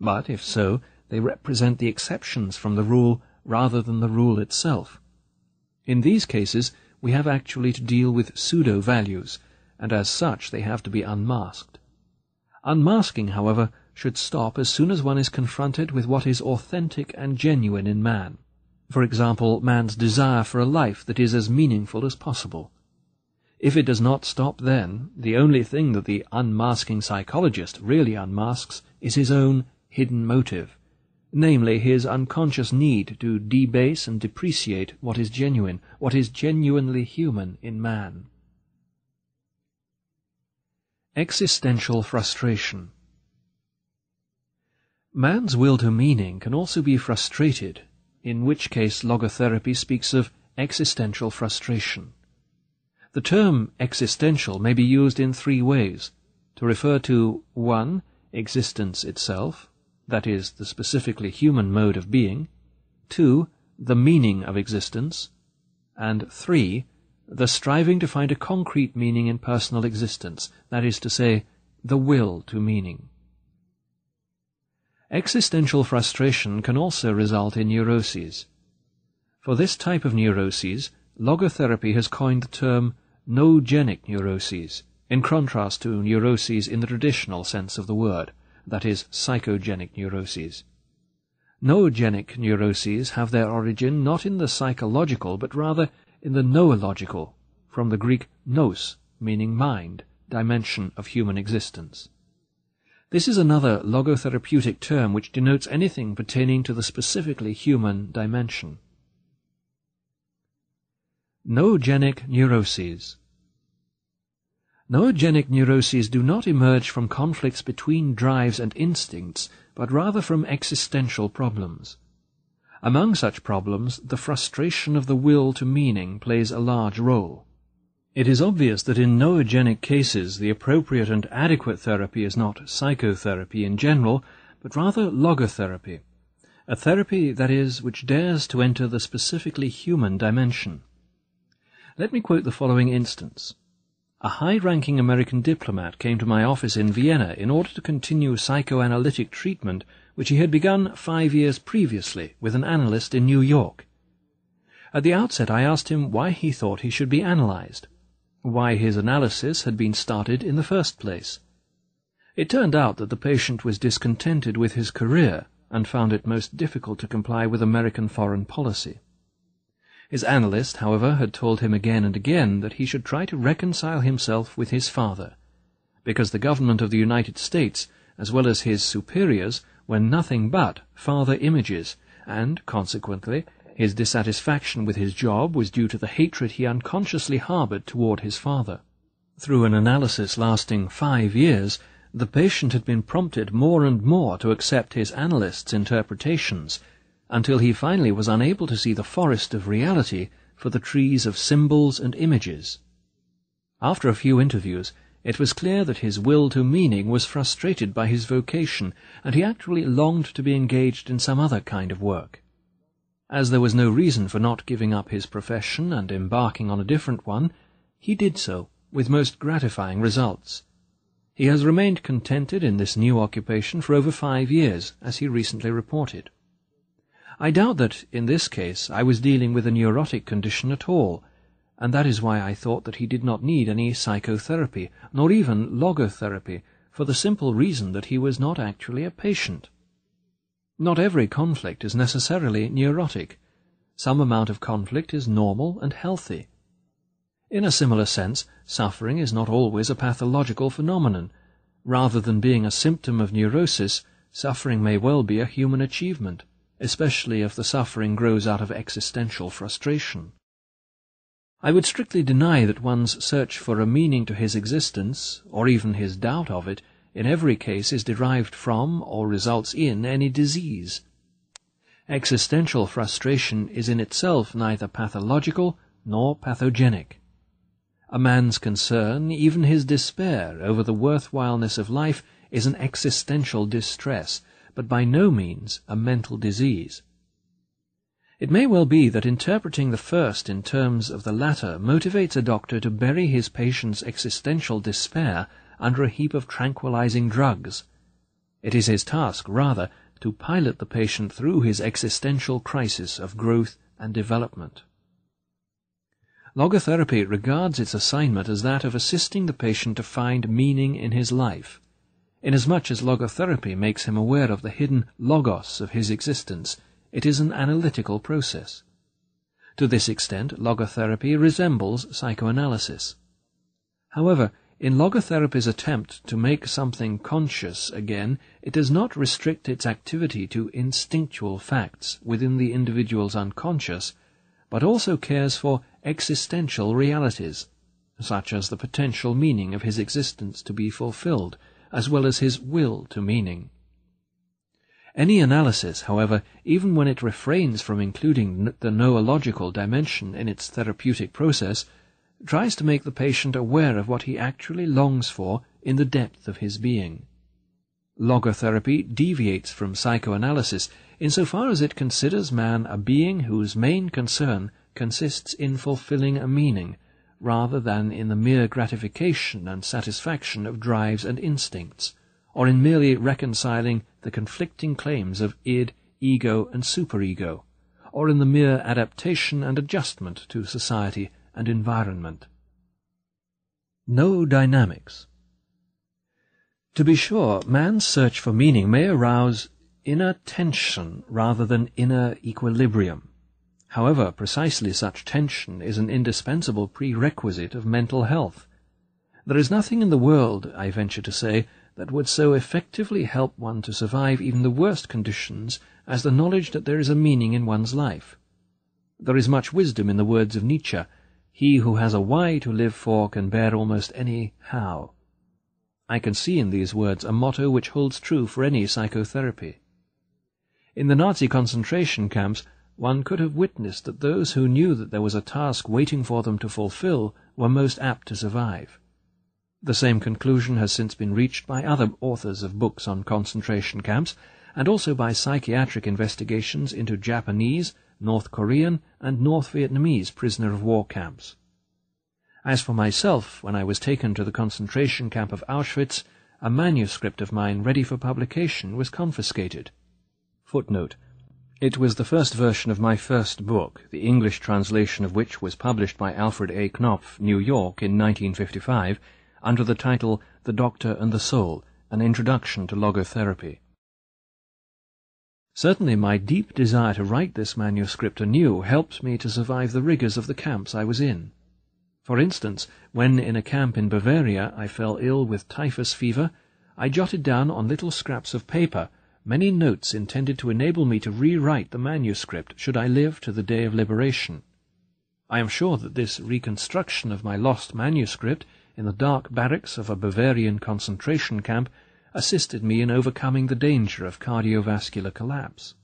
But, if so, they represent the exceptions from the rule rather than the rule itself. In these cases, we have actually to deal with pseudo-values, and as such they have to be unmasked. Unmasking, however, should stop as soon as one is confronted with what is authentic and genuine in man. For example, man's desire for a life that is as meaningful as possible. If it does not stop then, the only thing that the unmasking psychologist really unmasks is his own hidden motive, namely his unconscious need to debase and depreciate what is genuine, what is genuinely human in man. Existential frustration. Man's will to meaning can also be frustrated, in which case logotherapy speaks of existential frustration. The term existential may be used in three ways to refer to 1. Existence itself, that is, the specifically human mode of being, 2. The meaning of existence, and 3. The striving to find a concrete meaning in personal existence, that is to say, the will to meaning. Existential frustration can also result in neuroses. For this type of neuroses, logotherapy has coined the term noogenic neuroses, in contrast to neuroses in the traditional sense of the word that is, psychogenic neuroses. Noogenic neuroses have their origin not in the psychological, but rather in the noological, from the Greek nous, meaning mind, dimension of human existence. This is another logotherapeutic term which denotes anything pertaining to the specifically human dimension. Noogenic neuroses Noogenic neuroses do not emerge from conflicts between drives and instincts, but rather from existential problems. Among such problems, the frustration of the will to meaning plays a large role. It is obvious that in noogenic cases the appropriate and adequate therapy is not psychotherapy in general, but rather logotherapy, a therapy, that is, which dares to enter the specifically human dimension. Let me quote the following instance. A high-ranking American diplomat came to my office in Vienna in order to continue psychoanalytic treatment which he had begun five years previously with an analyst in New York. At the outset I asked him why he thought he should be analyzed, why his analysis had been started in the first place. It turned out that the patient was discontented with his career and found it most difficult to comply with American foreign policy. His analyst, however, had told him again and again that he should try to reconcile himself with his father, because the government of the United States, as well as his superiors, were nothing but father images, and, consequently, his dissatisfaction with his job was due to the hatred he unconsciously harbored toward his father. Through an analysis lasting five years, the patient had been prompted more and more to accept his analyst's interpretations, until he finally was unable to see the forest of reality for the trees of symbols and images. After a few interviews, it was clear that his will to meaning was frustrated by his vocation, and he actually longed to be engaged in some other kind of work. As there was no reason for not giving up his profession and embarking on a different one, he did so, with most gratifying results. He has remained contented in this new occupation for over five years, as he recently reported. I doubt that, in this case, I was dealing with a neurotic condition at all, and that is why I thought that he did not need any psychotherapy, nor even logotherapy, for the simple reason that he was not actually a patient. Not every conflict is necessarily neurotic. Some amount of conflict is normal and healthy. In a similar sense, suffering is not always a pathological phenomenon. Rather than being a symptom of neurosis, suffering may well be a human achievement especially if the suffering grows out of existential frustration. I would strictly deny that one's search for a meaning to his existence, or even his doubt of it, in every case is derived from or results in any disease. Existential frustration is in itself neither pathological nor pathogenic. A man's concern, even his despair over the worthwhileness of life, is an existential distress, but by no means a mental disease. It may well be that interpreting the first in terms of the latter motivates a doctor to bury his patient's existential despair under a heap of tranquilizing drugs. It is his task, rather, to pilot the patient through his existential crisis of growth and development. Logotherapy regards its assignment as that of assisting the patient to find meaning in his life. Inasmuch as logotherapy makes him aware of the hidden logos of his existence, it is an analytical process. To this extent, logotherapy resembles psychoanalysis. However, in logotherapy's attempt to make something conscious again, it does not restrict its activity to instinctual facts within the individual's unconscious, but also cares for existential realities, such as the potential meaning of his existence to be fulfilled, as well as his will to meaning. Any analysis, however, even when it refrains from including the noological dimension in its therapeutic process, tries to make the patient aware of what he actually longs for in the depth of his being. Logotherapy deviates from psychoanalysis insofar as it considers man a being whose main concern consists in fulfilling a meaning, rather than in the mere gratification and satisfaction of drives and instincts, or in merely reconciling the conflicting claims of id, ego, and superego, or in the mere adaptation and adjustment to society and environment. Noodynamics. To be sure, man's search for meaning may arouse inner tension rather than inner equilibrium. However, precisely such tension is an indispensable prerequisite of mental health. There is nothing in the world, I venture to say, that would so effectively help one to survive even the worst conditions as the knowledge that there is a meaning in one's life. There is much wisdom in the words of Nietzsche, he who has a why to live for can bear almost any how. I can see in these words a motto which holds true for any psychotherapy. In the Nazi concentration camps, one could have witnessed that those who knew that there was a task waiting for them to fulfill were most apt to survive. The same conclusion has since been reached by other authors of books on concentration camps, and also by psychiatric investigations into Japanese, North Korean, and North Vietnamese prisoner of war camps. As for myself, when I was taken to the concentration camp of Auschwitz, a manuscript of mine ready for publication was confiscated. Footnote. It was the first version of my first book, the English translation of which was published by Alfred A. Knopf, New York, in 1955, under the title The Doctor and the Soul, An Introduction to Logotherapy. Certainly my deep desire to write this manuscript anew helped me to survive the rigours of the camps I was in. For instance, when in a camp in Bavaria I fell ill with typhus fever, I jotted down on little scraps of paper many notes intended to enable me to rewrite the manuscript should I live to the day of liberation. I am sure that this reconstruction of my lost manuscript in the dark barracks of a Bavarian concentration camp assisted me in overcoming the danger of cardiovascular collapse.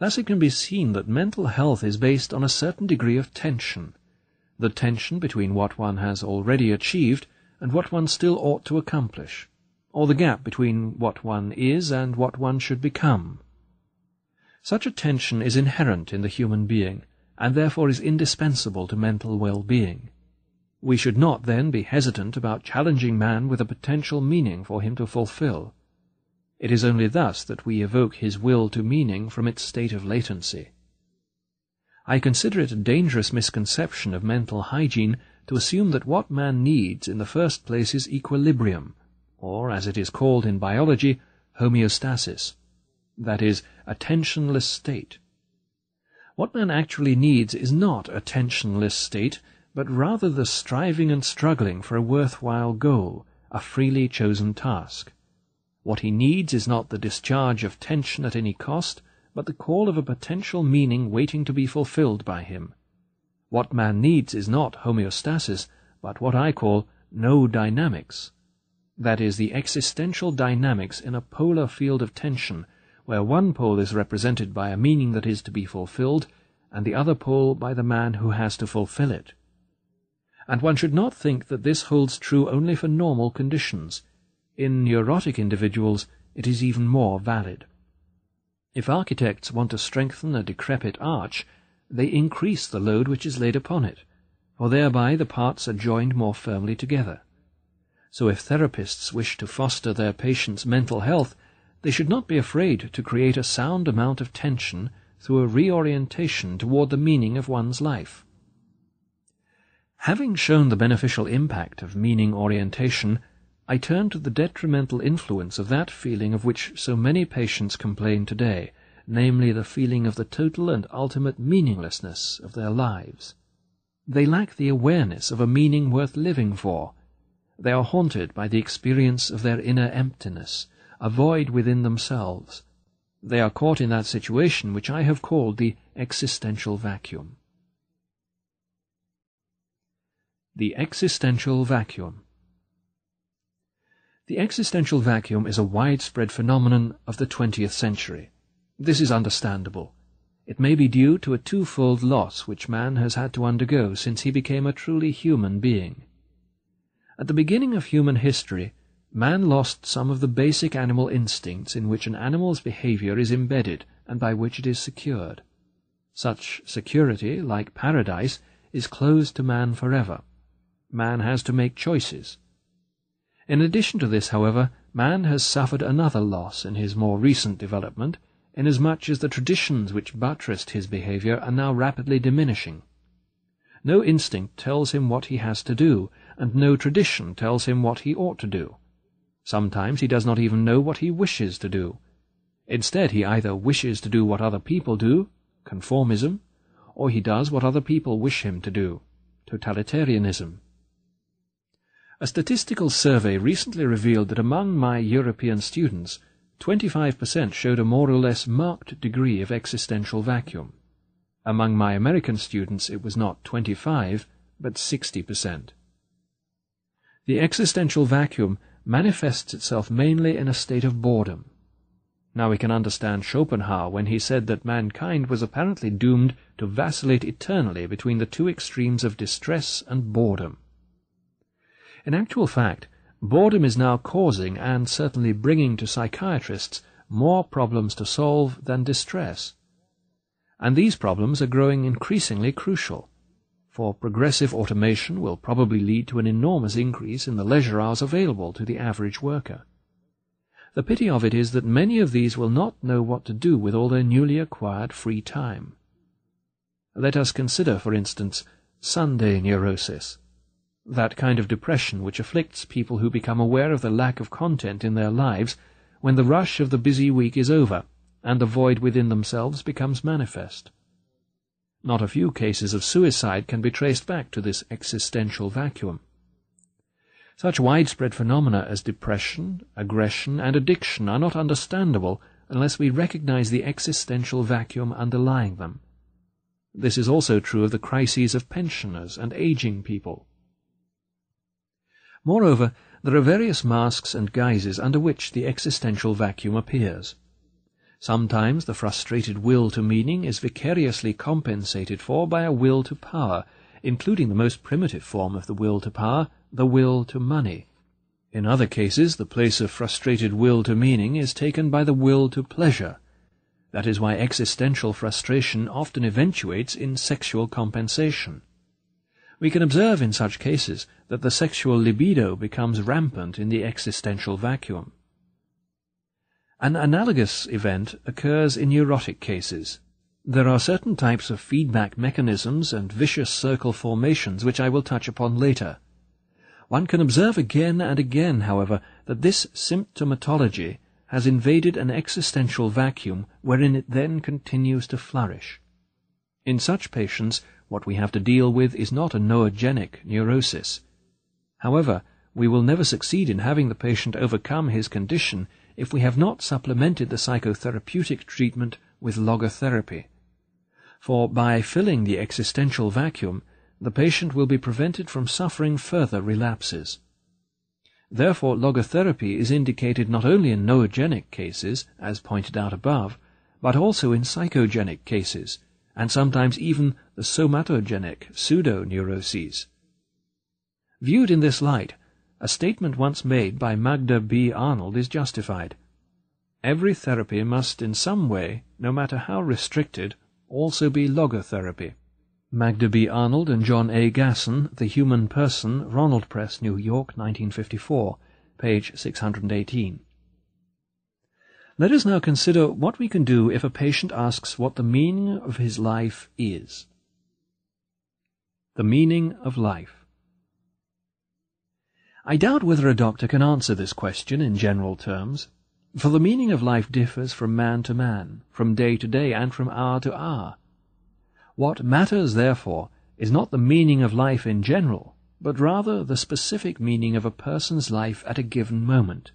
Thus it can be seen that mental health is based on a certain degree of tension, the tension between what one has already achieved and what one still ought to accomplish, or the gap between what one is and what one should become. Such a tension is inherent in the human being, and therefore is indispensable to mental well-being. We should not, then, be hesitant about challenging man with a potential meaning for him to fulfill. It is only thus that we evoke his will to meaning from its state of latency. I consider it a dangerous misconception of mental hygiene to assume that what man needs in the first place is equilibrium, or, as it is called in biology, homeostasis, that is, a tensionless state. What man actually needs is not a tensionless state, but rather the striving and struggling for a worthwhile goal, a freely chosen task. What he needs is not the discharge of tension at any cost, but the call of a potential meaning waiting to be fulfilled by him. What man needs is not homeostasis, but what I call noodynamics. That is, the existential dynamics in a polar field of tension, where one pole is represented by a meaning that is to be fulfilled, and the other pole by the man who has to fulfill it. And one should not think that this holds true only for normal conditions. In neurotic individuals, it is even more valid. If architects want to strengthen a decrepit arch, they increase the load which is laid upon it, for thereby the parts are joined more firmly together. So if therapists wish to foster their patients' mental health, they should not be afraid to create a sound amount of tension through a reorientation toward the meaning of one's life. Having shown the beneficial impact of meaning orientation, I turn to the detrimental influence of that feeling of which so many patients complain today, namely the feeling of the total and ultimate meaninglessness of their lives. They lack the awareness of a meaning worth living for. They are haunted by the experience of their inner emptiness, a void within themselves. They are caught in that situation which I have called the existential vacuum. The existential vacuum. The existential vacuum is a widespread phenomenon of the twentieth century. This is understandable. It may be due to a twofold loss which man has had to undergo since he became a truly human being. At the beginning of human history, man lost some of the basic animal instincts in which an animal's behavior is embedded and by which it is secured. Such security, like paradise, is closed to man forever. Man has to make choices. In addition to this, however, man has suffered another loss in his more recent development, inasmuch as the traditions which buttressed his behavior are now rapidly diminishing. No instinct tells him what he has to do, and no tradition tells him what he ought to do. Sometimes he does not even know what he wishes to do. Instead, he either wishes to do what other people do, conformism, or he does what other people wish him to do, totalitarianism. A statistical survey recently revealed that among my European students, 25% showed a more or less marked degree of existential vacuum. Among my American students it was not 25, but 60%. The existential vacuum manifests itself mainly in a state of boredom. Now we can understand Schopenhauer when he said that mankind was apparently doomed to vacillate eternally between the two extremes of distress and boredom. In actual fact, boredom is now causing and certainly bringing to psychiatrists more problems to solve than distress. And these problems are growing increasingly crucial for progressive automation will probably lead to an enormous increase in the leisure hours available to the average worker. The pity of it is that many of these will not know what to do with all their newly acquired free time. Let us consider, for instance, Sunday neurosis, that kind of depression which afflicts people who become aware of the lack of content in their lives when the rush of the busy week is over and the void within themselves becomes manifest. Not a few cases of suicide can be traced back to this existential vacuum. Such widespread phenomena as depression, aggression, and addiction are not understandable unless we recognize the existential vacuum underlying them. This is also true of the crises of pensioners and aging people. Moreover, there are various masks and guises under which the existential vacuum appears. Sometimes the frustrated will to meaning is vicariously compensated for by a will to power, including the most primitive form of the will to power, the will to money. In other cases, the place of frustrated will to meaning is taken by the will to pleasure. That is why existential frustration often eventuates in sexual compensation. We can observe in such cases that the sexual libido becomes rampant in the existential vacuum. An analogous event occurs in neurotic cases. There are certain types of feedback mechanisms and vicious circle formations which I will touch upon later. One can observe again and again, however, that this symptomatology has invaded an existential vacuum wherein it then continues to flourish. In such patients, what we have to deal with is not a noogenic neurosis. However, we will never succeed in having the patient overcome his condition if we have not supplemented the psychotherapeutic treatment with logotherapy. For by filling the existential vacuum, the patient will be prevented from suffering further relapses. Therefore, logotherapy is indicated not only in noogenic cases, as pointed out above, but also in psychogenic cases, and sometimes even the somatogenic pseudo-neuroses. Viewed in this light, a statement once made by Magda B. Arnold is justified. Every therapy must in some way, no matter how restricted, also be logotherapy. Magda B. Arnold and John A. Gasson, The Human Person, Ronald Press, New York, 1954, page 618. Let us now consider what we can do if a patient asks what the meaning of his life is. The meaning of life. I doubt whether a doctor can answer this question in general terms, for the meaning of life differs from man to man, from day to day, and from hour to hour. What matters, therefore, is not the meaning of life in general, but rather the specific meaning of a person's life at a given moment.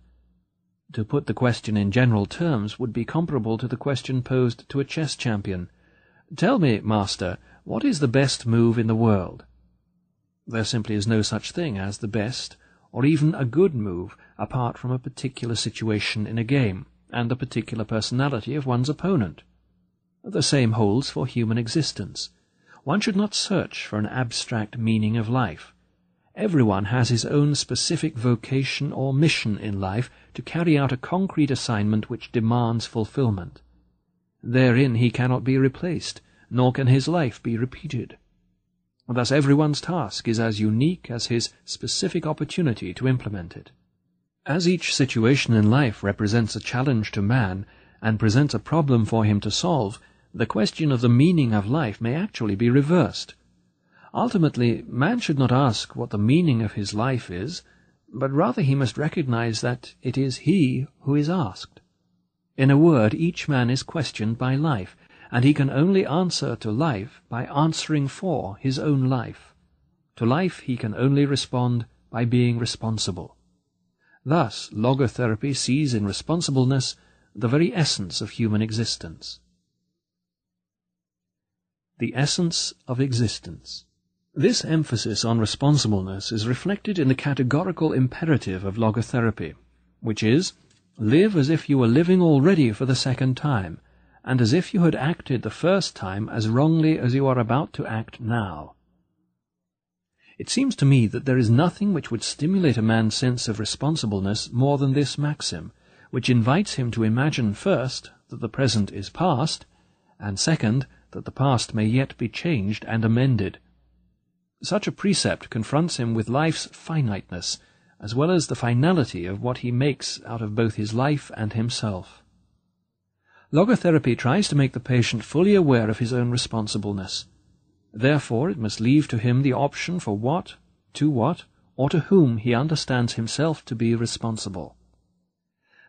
To put the question in general terms would be comparable to the question posed to a chess champion. Tell me, master, what is the best move in the world? There simply is no such thing as the best, or even a good move, apart from a particular situation in a game, and the particular personality of one's opponent. The same holds for human existence. One should not search for an abstract meaning of life. Everyone has his own specific vocation or mission in life to carry out a concrete assignment which demands fulfillment. Therein he cannot be replaced, nor can his life be repeated. Thus everyone's task is as unique as his specific opportunity to implement it. As each situation in life represents a challenge to man and presents a problem for him to solve, the question of the meaning of life may actually be reversed. Ultimately, man should not ask what the meaning of his life is, but rather he must recognize that it is he who is asked. In a word, each man is questioned by life, and he can only answer to life by answering for his own life. To life he can only respond by being responsible. Thus, logotherapy sees in responsibleness the very essence of human existence the essence of existence. This emphasis on responsibleness is reflected in the categorical imperative of logotherapy, which is, live as if you were living already for the second time, and as if you had acted the first time as wrongly as you are about to act now. It seems to me that there is nothing which would stimulate a man's sense of responsibleness more than this maxim, which invites him to imagine first that the present is past, and second that the past may yet be changed and amended. Such a precept confronts him with life's finiteness, as well as the finality of what he makes out of both his life and himself. Logotherapy tries to make the patient fully aware of his own responsibleness. Therefore, it must leave to him the option for what, to what, or to whom he understands himself to be responsible.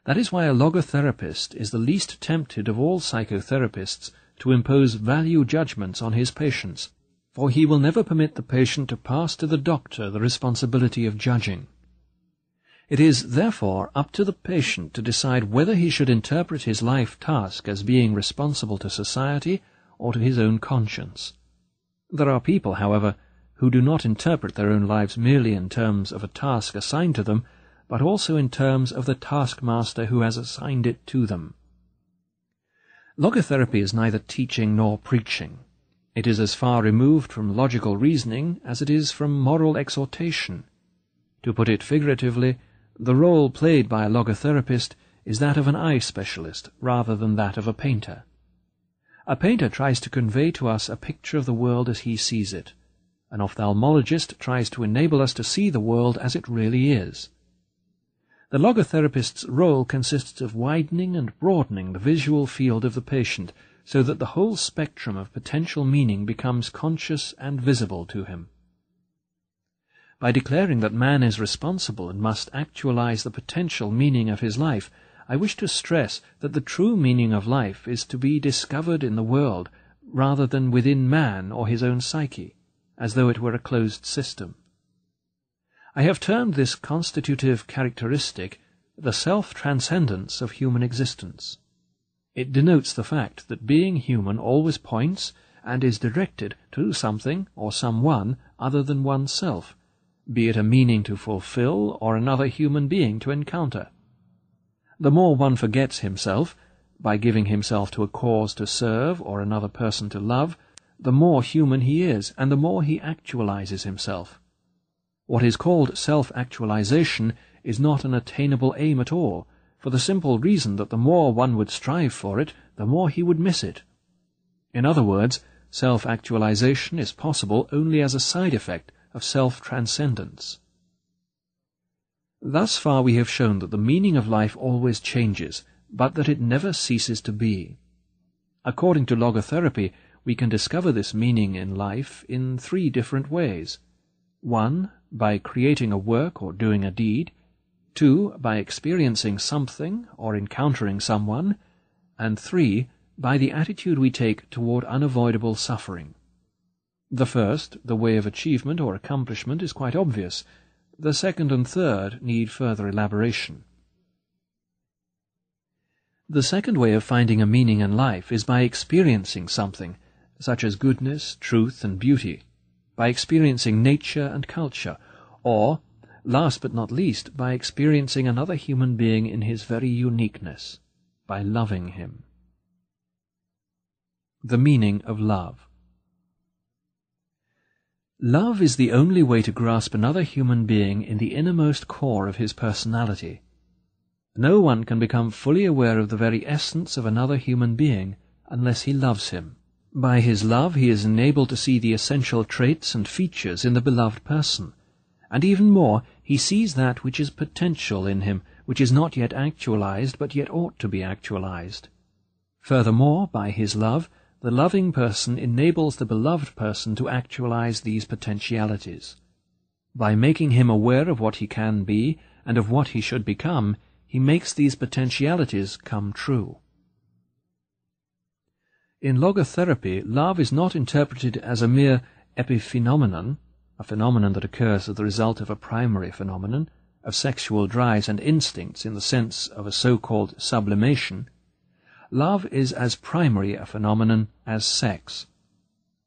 That is why a logotherapist is the least tempted of all psychotherapists to impose value judgments on his patients, for he will never permit the patient to pass to the doctor the responsibility of judging. It is, therefore, up to the patient to decide whether he should interpret his life task as being responsible to society or to his own conscience. There are people, however, who do not interpret their own lives merely in terms of a task assigned to them, but also in terms of the taskmaster who has assigned it to them. Logotherapy is neither teaching nor preaching. It is as far removed from logical reasoning as it is from moral exhortation. To put it figuratively, the role played by a logotherapist is that of an eye specialist rather than that of a painter. A painter tries to convey to us a picture of the world as he sees it. An ophthalmologist tries to enable us to see the world as it really is. The logotherapist's role consists of widening and broadening the visual field of the patient so that the whole spectrum of potential meaning becomes conscious and visible to him. By declaring that man is responsible and must actualize the potential meaning of his life, I wish to stress that the true meaning of life is to be discovered in the world rather than within man or his own psyche, as though it were a closed system. I have termed this constitutive characteristic the self-transcendence of human existence. It denotes the fact that being human always points and is directed to something or someone other than oneself, be it a meaning to fulfill or another human being to encounter. The more one forgets himself, by giving himself to a cause to serve or another person to love, the more human he is, and the more he actualizes himself. What is called self-actualization is not an attainable aim at all, for the simple reason that the more one would strive for it, the more he would miss it. In other words, self-actualization is possible only as a side effect of self-transcendence. Thus far we have shown that the meaning of life always changes, but that it never ceases to be. According to logotherapy, we can discover this meaning in life in three different ways. One, by creating a work or doing a deed. Two, by experiencing something or encountering someone. And three, by the attitude we take toward unavoidable suffering. The first, the way of achievement or accomplishment, is quite obvious. The second and third need further elaboration. The second way of finding a meaning in life is by experiencing something, such as goodness, truth, and beauty, by experiencing nature and culture, or, last but not least, by experiencing another human being in his very uniqueness, by loving him. The meaning of love. Love is the only way to grasp another human being in the innermost core of his personality. No one can become fully aware of the very essence of another human being unless he loves him. By his love he is enabled to see the essential traits and features in the beloved person, and even more, he sees that which is potential in him, which is not yet actualized, but yet ought to be actualized. Furthermore, by his love, the loving person enables the beloved person to actualize these potentialities. By making him aware of what he can be and of what he should become, he makes these potentialities come true. In logotherapy, love is not interpreted as a mere epiphenomenon, a phenomenon that occurs as the result of a primary phenomenon, of sexual drives and instincts in the sense of a so-called sublimation, love is as primary a phenomenon as sex.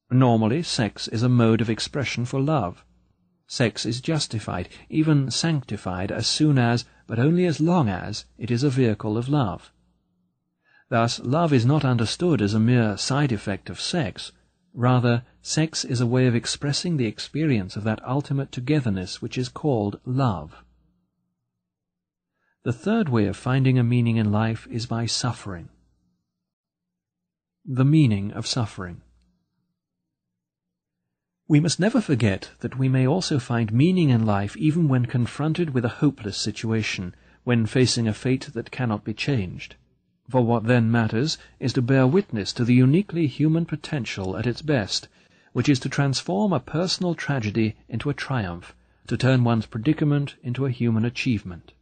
Normally, sex is a mode of expression for love. Sex is justified, even sanctified, as soon as, but only as long as, it is a vehicle of love. Thus, love is not understood as a mere side effect of sex. Rather, sex is a way of expressing the experience of that ultimate togetherness which is called love. The third way of finding a meaning in life is by suffering. The meaning of suffering. We must never forget that we may also find meaning in life even when confronted with a hopeless situation, when facing a fate that cannot be changed. For what then matters is to bear witness to the uniquely human potential at its best, which is to transform a personal tragedy into a triumph, to turn one's predicament into a human achievement.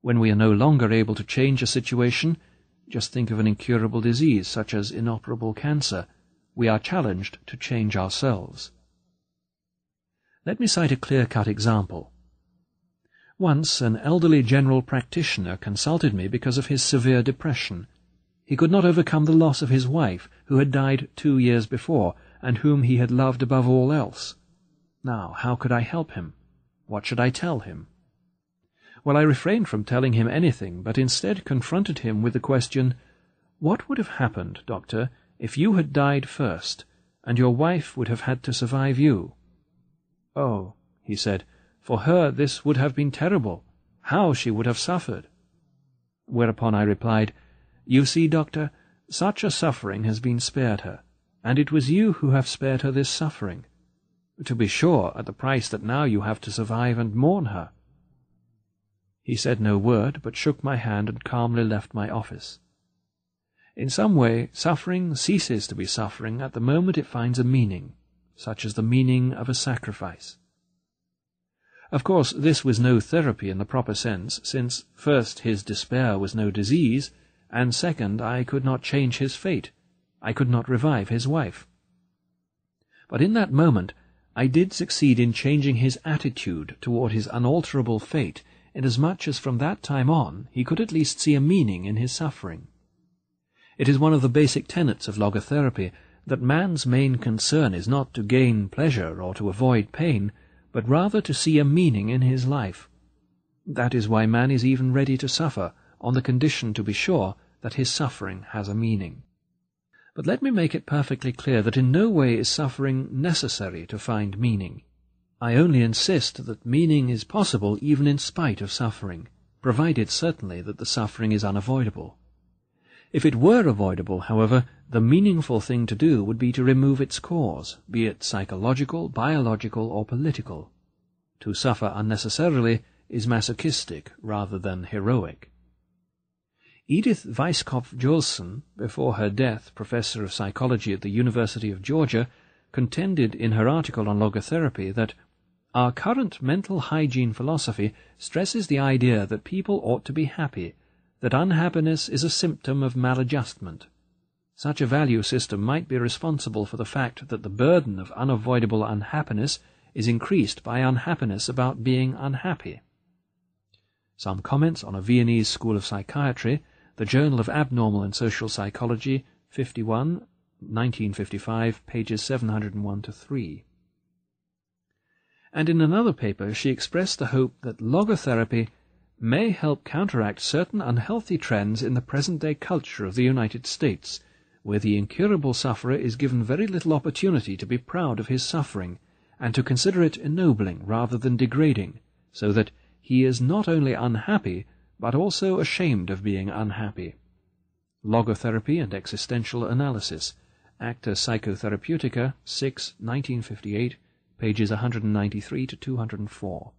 When we are no longer able to change a situation, just think of an incurable disease such as inoperable cancer. We are challenged to change ourselves. Let me cite a clear-cut example. Once an elderly general practitioner consulted me because of his severe depression. He could not overcome the loss of his wife, who had died two years before, and whom he had loved above all else. Now, how could I help him? What should I tell him? Well, I refrained from telling him anything, but instead confronted him with the question, What would have happened, doctor, if you had died first, and your wife would have had to survive you? Oh, he said, for her this would have been terrible. How she would have suffered! Whereupon I replied, You see, doctor, such a suffering has been spared her, and it was you who have spared her this suffering. To be sure, at the price that now you have to survive and mourn her. He said no word, but shook my hand and calmly left my office. In some way, suffering ceases to be suffering at the moment it finds a meaning, such as the meaning of a sacrifice. Of course, this was no therapy in the proper sense, since, first, his despair was no disease, and second, I could not change his fate. I could not revive his wife. But in that moment, I did succeed in changing his attitude toward his unalterable fate inasmuch as from that time on he could at least see a meaning in his suffering. It is one of the basic tenets of logotherapy that man's main concern is not to gain pleasure or to avoid pain, but rather to see a meaning in his life. That is why man is even ready to suffer, on the condition, to be sure, that his suffering has a meaning. But let me make it perfectly clear that in no way is suffering necessary to find meaning. I only insist that meaning is possible even in spite of suffering, provided certainly that the suffering is unavoidable. If it were avoidable, however, the meaningful thing to do would be to remove its cause, be it psychological, biological, or political. To suffer unnecessarily is masochistic rather than heroic. Edith Weisskopf Joelson, before her death professor of psychology at the University of Georgia, contended in her article on logotherapy that our current mental hygiene philosophy stresses the idea that people ought to be happy, that unhappiness is a symptom of maladjustment. Such a value system might be responsible for the fact that the burden of unavoidable unhappiness is increased by unhappiness about being unhappy. Some comments on a Viennese School of Psychiatry the Journal of Abnormal and Social Psychology, 51, 1955, pages 701 to 3. And in another paper, she expressed the hope that logotherapy may help counteract certain unhealthy trends in the present-day culture of the United States, where the incurable sufferer is given very little opportunity to be proud of his suffering, and to consider it ennobling rather than degrading, so that he is not only unhappy, but also ashamed of being unhappy. Logotherapy and Existential Analysis, Acta Psychotherapeutica, 6, 1958, pages 193 to 204.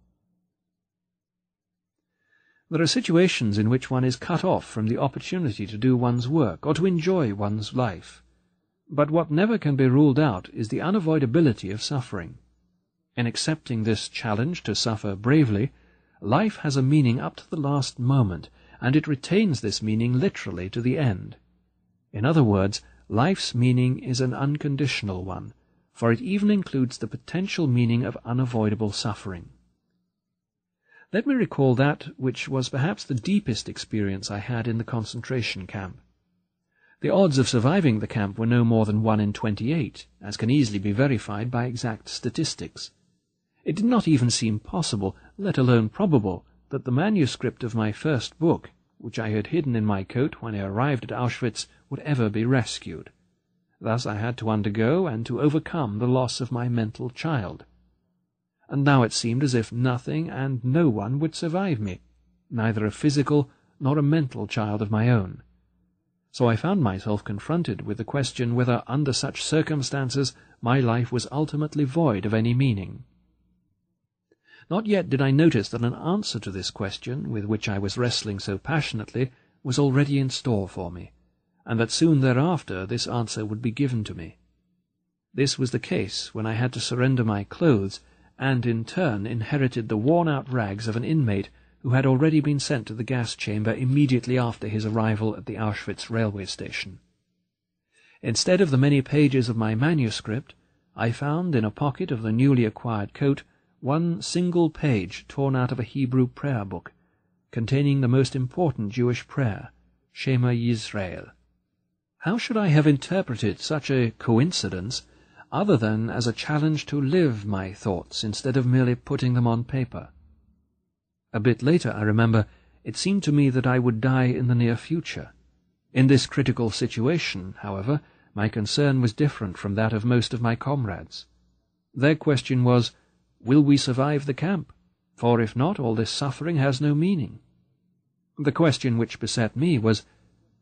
There are situations in which one is cut off from the opportunity to do one's work or to enjoy one's life. But what never can be ruled out is the unavoidability of suffering. In accepting this challenge to suffer bravely, Life has a meaning up to the last moment, and it retains this meaning literally to the end. In other words, life's meaning is an unconditional one, for it even includes the potential meaning of unavoidable suffering. Let me recall that which was perhaps the deepest experience I had in the concentration camp. The odds of surviving the camp were no more than one in twenty-eight, as can easily be verified by exact statistics. It did not even seem possible, let alone probable, that the manuscript of my first book, which I had hidden in my coat when I arrived at Auschwitz, would ever be rescued. Thus I had to undergo and to overcome the loss of my mental child. And now it seemed as if nothing and no one would survive me, neither a physical nor a mental child of my own. So I found myself confronted with the question whether under such circumstances my life was ultimately void of any meaning. Not yet did I notice that an answer to this question, with which I was wrestling so passionately, was already in store for me, and that soon thereafter this answer would be given to me. This was the case when I had to surrender my clothes, and in turn inherited the worn-out rags of an inmate who had already been sent to the gas chamber immediately after his arrival at the Auschwitz railway station. Instead of the many pages of my manuscript, I found in a pocket of the newly acquired coat one single page torn out of a Hebrew prayer book, containing the most important Jewish prayer, Shema Yisrael. How should I have interpreted such a coincidence other than as a challenge to live my thoughts instead of merely putting them on paper? A bit later, I remember, it seemed to me that I would die in the near future. In this critical situation, however, my concern was different from that of most of my comrades. Their question was, Will we survive the camp? For if not, all this suffering has no meaning. The question which beset me was,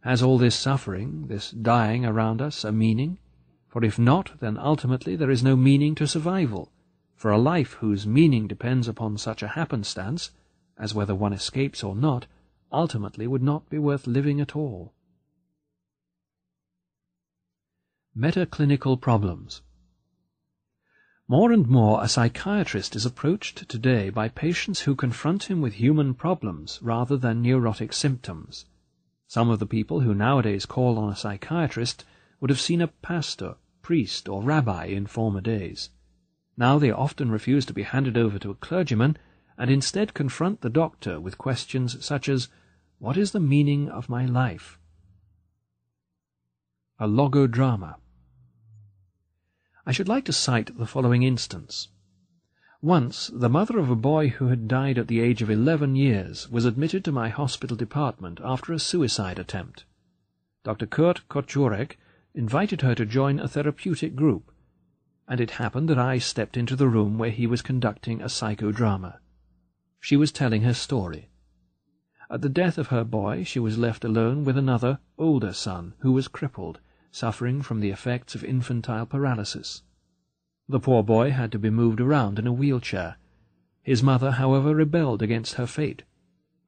Has all this suffering, this dying around us, a meaning? For if not, then ultimately there is no meaning to survival, for a life whose meaning depends upon such a happenstance, as whether one escapes or not, ultimately would not be worth living at all. Metaclinical problems more and more a psychiatrist is approached today by patients who confront him with human problems rather than neurotic symptoms. Some of the people who nowadays call on a psychiatrist would have seen a pastor, priest, or rabbi in former days. Now they often refuse to be handed over to a clergyman and instead confront the doctor with questions such as, What is the meaning of my life? A logodrama. I should like to cite the following instance. Once, the mother of a boy who had died at the age of eleven years was admitted to my hospital department after a suicide attempt. Dr. Kurt Kocourek invited her to join a therapeutic group, and it happened that I stepped into the room where he was conducting a psychodrama. She was telling her story. At the death of her boy, she was left alone with another, older son, who was crippled, suffering from the effects of infantile paralysis. The poor boy had to be moved around in a wheelchair. His mother, however, rebelled against her fate.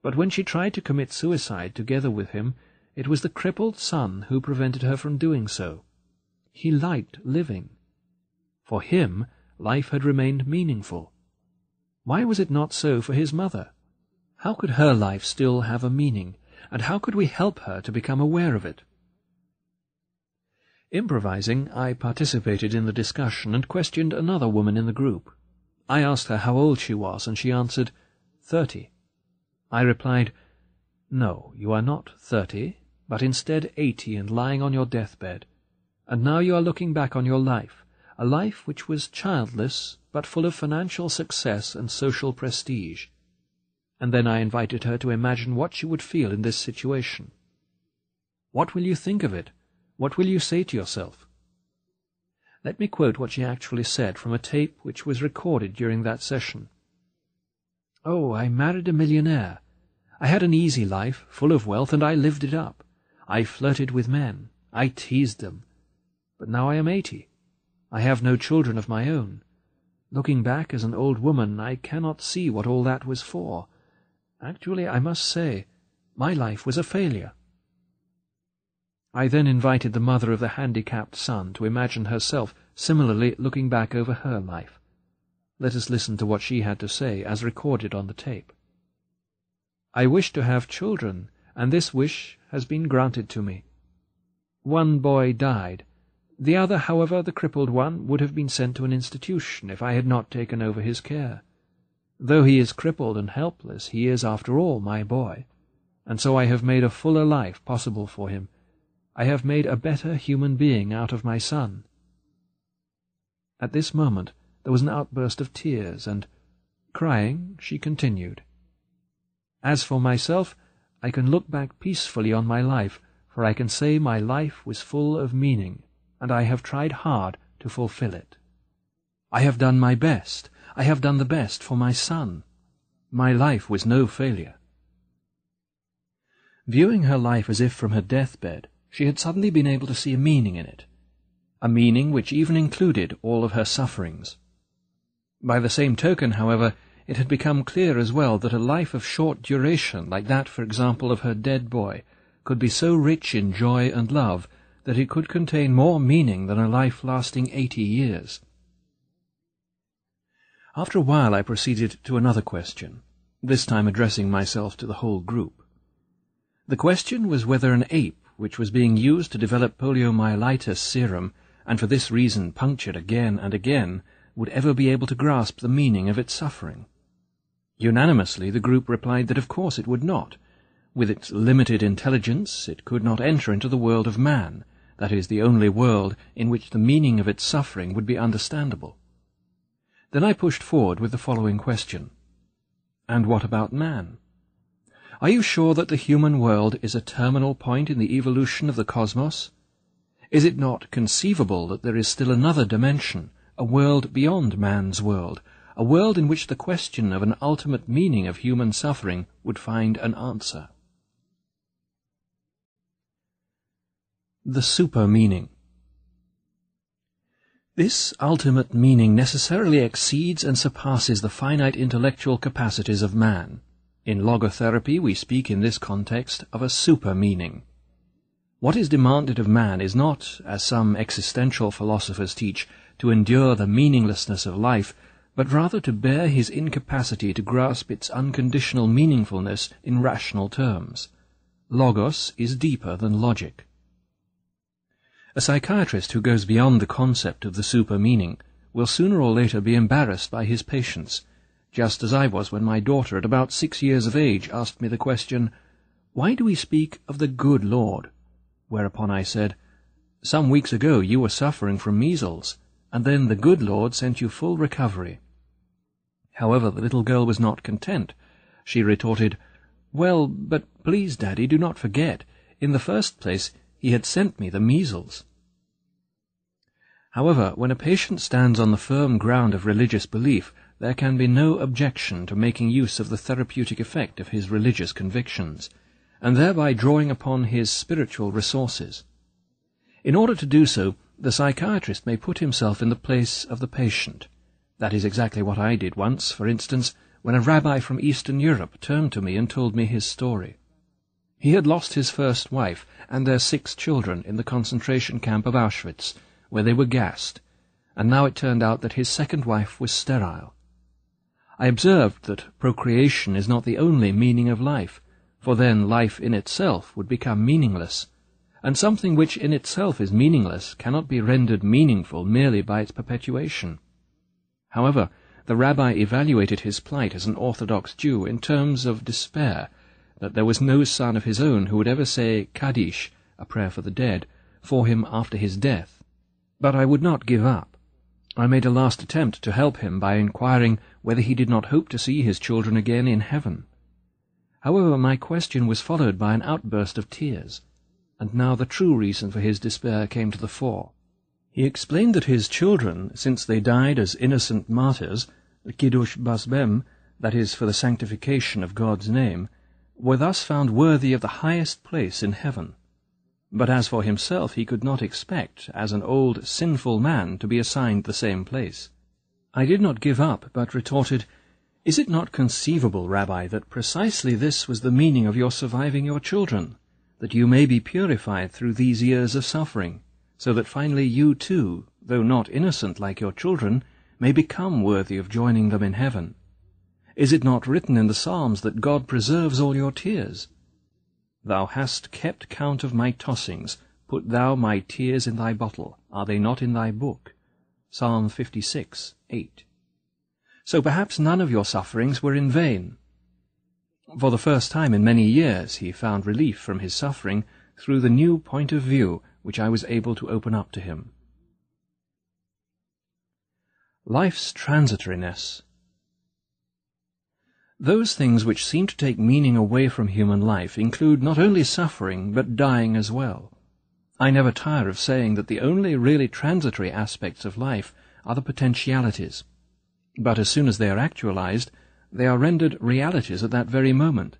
But when she tried to commit suicide together with him, it was the crippled son who prevented her from doing so. He liked living. For him, life had remained meaningful. Why was it not so for his mother? How could her life still have a meaning, and how could we help her to become aware of it? Improvising, I participated in the discussion and questioned another woman in the group. I asked her how old she was, and she answered, thirty. I replied, No, you are not thirty, but instead eighty and lying on your deathbed. And now you are looking back on your life, a life which was childless, but full of financial success and social prestige. And then I invited her to imagine what she would feel in this situation. What will you think of it? What will you say to yourself? Let me quote what she actually said from a tape which was recorded during that session. Oh, I married a millionaire. I had an easy life, full of wealth, and I lived it up. I flirted with men. I teased them. But now I am eighty. I have no children of my own. Looking back as an old woman, I cannot see what all that was for. Actually, I must say, my life was a failure. I then invited the mother of the handicapped son to imagine herself similarly looking back over her life. Let us listen to what she had to say as recorded on the tape. I wish to have children, and this wish has been granted to me. One boy died. The other, however, the crippled one, would have been sent to an institution if I had not taken over his care. Though he is crippled and helpless, he is, after all, my boy, and so I have made a fuller life possible for him, I have made a better human being out of my son. At this moment there was an outburst of tears, and, crying, she continued. As for myself, I can look back peacefully on my life, for I can say my life was full of meaning, and I have tried hard to fulfill it. I have done my best. I have done the best for my son. My life was no failure. Viewing her life as if from her deathbed, she had suddenly been able to see a meaning in it, a meaning which even included all of her sufferings. By the same token, however, it had become clear as well that a life of short duration, like that, for example, of her dead boy, could be so rich in joy and love that it could contain more meaning than a life lasting eighty years. After a while I proceeded to another question, this time addressing myself to the whole group. The question was whether an ape which was being used to develop poliomyelitis serum, and for this reason punctured again and again, would ever be able to grasp the meaning of its suffering. Unanimously the group replied that of course it would not. With its limited intelligence it could not enter into the world of man, that is, the only world in which the meaning of its suffering would be understandable. Then I pushed forward with the following question. And what about man? Are you sure that the human world is a terminal point in the evolution of the cosmos? Is it not conceivable that there is still another dimension, a world beyond man's world, a world in which the question of an ultimate meaning of human suffering would find an answer? The super meaning. This ultimate meaning necessarily exceeds and surpasses the finite intellectual capacities of man. In logotherapy, we speak in this context of a super meaning. What is demanded of man is not, as some existential philosophers teach, to endure the meaninglessness of life, but rather to bear his incapacity to grasp its unconditional meaningfulness in rational terms. Logos is deeper than logic. A psychiatrist who goes beyond the concept of the super meaning will sooner or later be embarrassed by his patients just as I was when my daughter, at about six years of age, asked me the question, Why do we speak of the good Lord? Whereupon I said, Some weeks ago you were suffering from measles, and then the good Lord sent you full recovery. However, the little girl was not content. She retorted, Well, but please, Daddy, do not forget, in the first place, he had sent me the measles. However, when a patient stands on the firm ground of religious belief, there can be no objection to making use of the therapeutic effect of his religious convictions, and thereby drawing upon his spiritual resources. In order to do so, the psychiatrist may put himself in the place of the patient. That is exactly what I did once, for instance, when a rabbi from Eastern Europe turned to me and told me his story. He had lost his first wife and their six children in the concentration camp of Auschwitz, where they were gassed, and now it turned out that his second wife was sterile. I observed that procreation is not the only meaning of life, for then life in itself would become meaningless, and something which in itself is meaningless cannot be rendered meaningful merely by its perpetuation. However, the rabbi evaluated his plight as an Orthodox Jew in terms of despair, that there was no son of his own who would ever say Kaddish, a prayer for the dead, for him after his death. But I would not give up. I made a last attempt to help him by inquiring whether he did not hope to see his children again in heaven. However, my question was followed by an outburst of tears, and now the true reason for his despair came to the fore. He explained that his children, since they died as innocent martyrs, kiddush hashem, that is, for the sanctification of God's name, were thus found worthy of the highest place in heaven. But as for himself, he could not expect, as an old, sinful man, to be assigned the same place. I did not give up, but retorted, Is it not conceivable, Rabbi, that precisely this was the meaning of your surviving your children, that you may be purified through these years of suffering, so that finally you too, though not innocent like your children, may become worthy of joining them in heaven? Is it not written in the Psalms that God preserves all your tears? Thou hast kept count of my tossings. Put thou my tears in thy bottle. Are they not in thy book? Psalm 56, 8. So perhaps none of your sufferings were in vain. For the first time in many years he found relief from his suffering through the new point of view which I was able to open up to him. Life's transitoriness those things which seem to take meaning away from human life include not only suffering, but dying as well. I never tire of saying that the only really transitory aspects of life are the potentialities. But as soon as they are actualized, they are rendered realities at that very moment.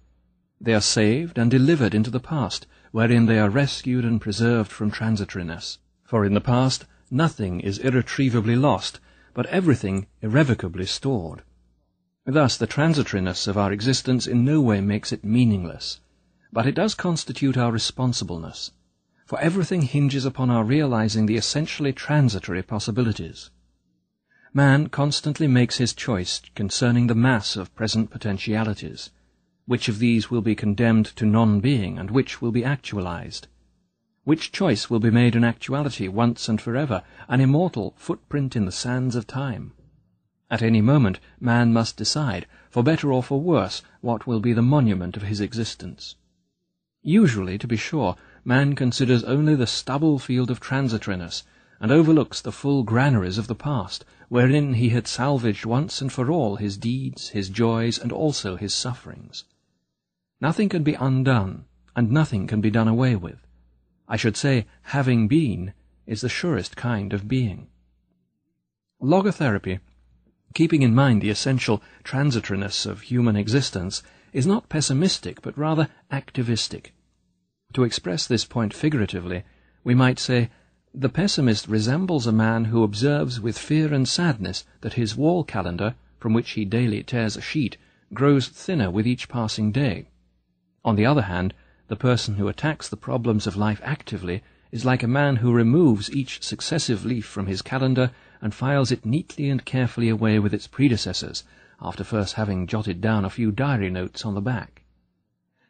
They are saved and delivered into the past, wherein they are rescued and preserved from transitoriness. For in the past nothing is irretrievably lost, but everything irrevocably stored. Thus the transitoriness of our existence in no way makes it meaningless, but it does constitute our responsibleness, for everything hinges upon our realizing the essentially transitory possibilities. Man constantly makes his choice concerning the mass of present potentialities, which of these will be condemned to non-being and which will be actualized. Which choice will be made in actuality once and forever, an immortal footprint in the sands of time? At any moment man must decide, for better or for worse, what will be the monument of his existence. Usually, to be sure, man considers only the stubble field of transitoriness, and overlooks the full granaries of the past, wherein he had salvaged once and for all his deeds, his joys, and also his sufferings. Nothing can be undone, and nothing can be done away with. I should say, having been is the surest kind of being. Logotherapy keeping in mind the essential transitoriness of human existence, is not pessimistic, but rather activistic. To express this point figuratively, we might say, the pessimist resembles a man who observes with fear and sadness that his wall calendar, from which he daily tears a sheet, grows thinner with each passing day. On the other hand, the person who attacks the problems of life actively is like a man who removes each successive leaf from his calendar and files it neatly and carefully away with its predecessors, after first having jotted down a few diary notes on the back.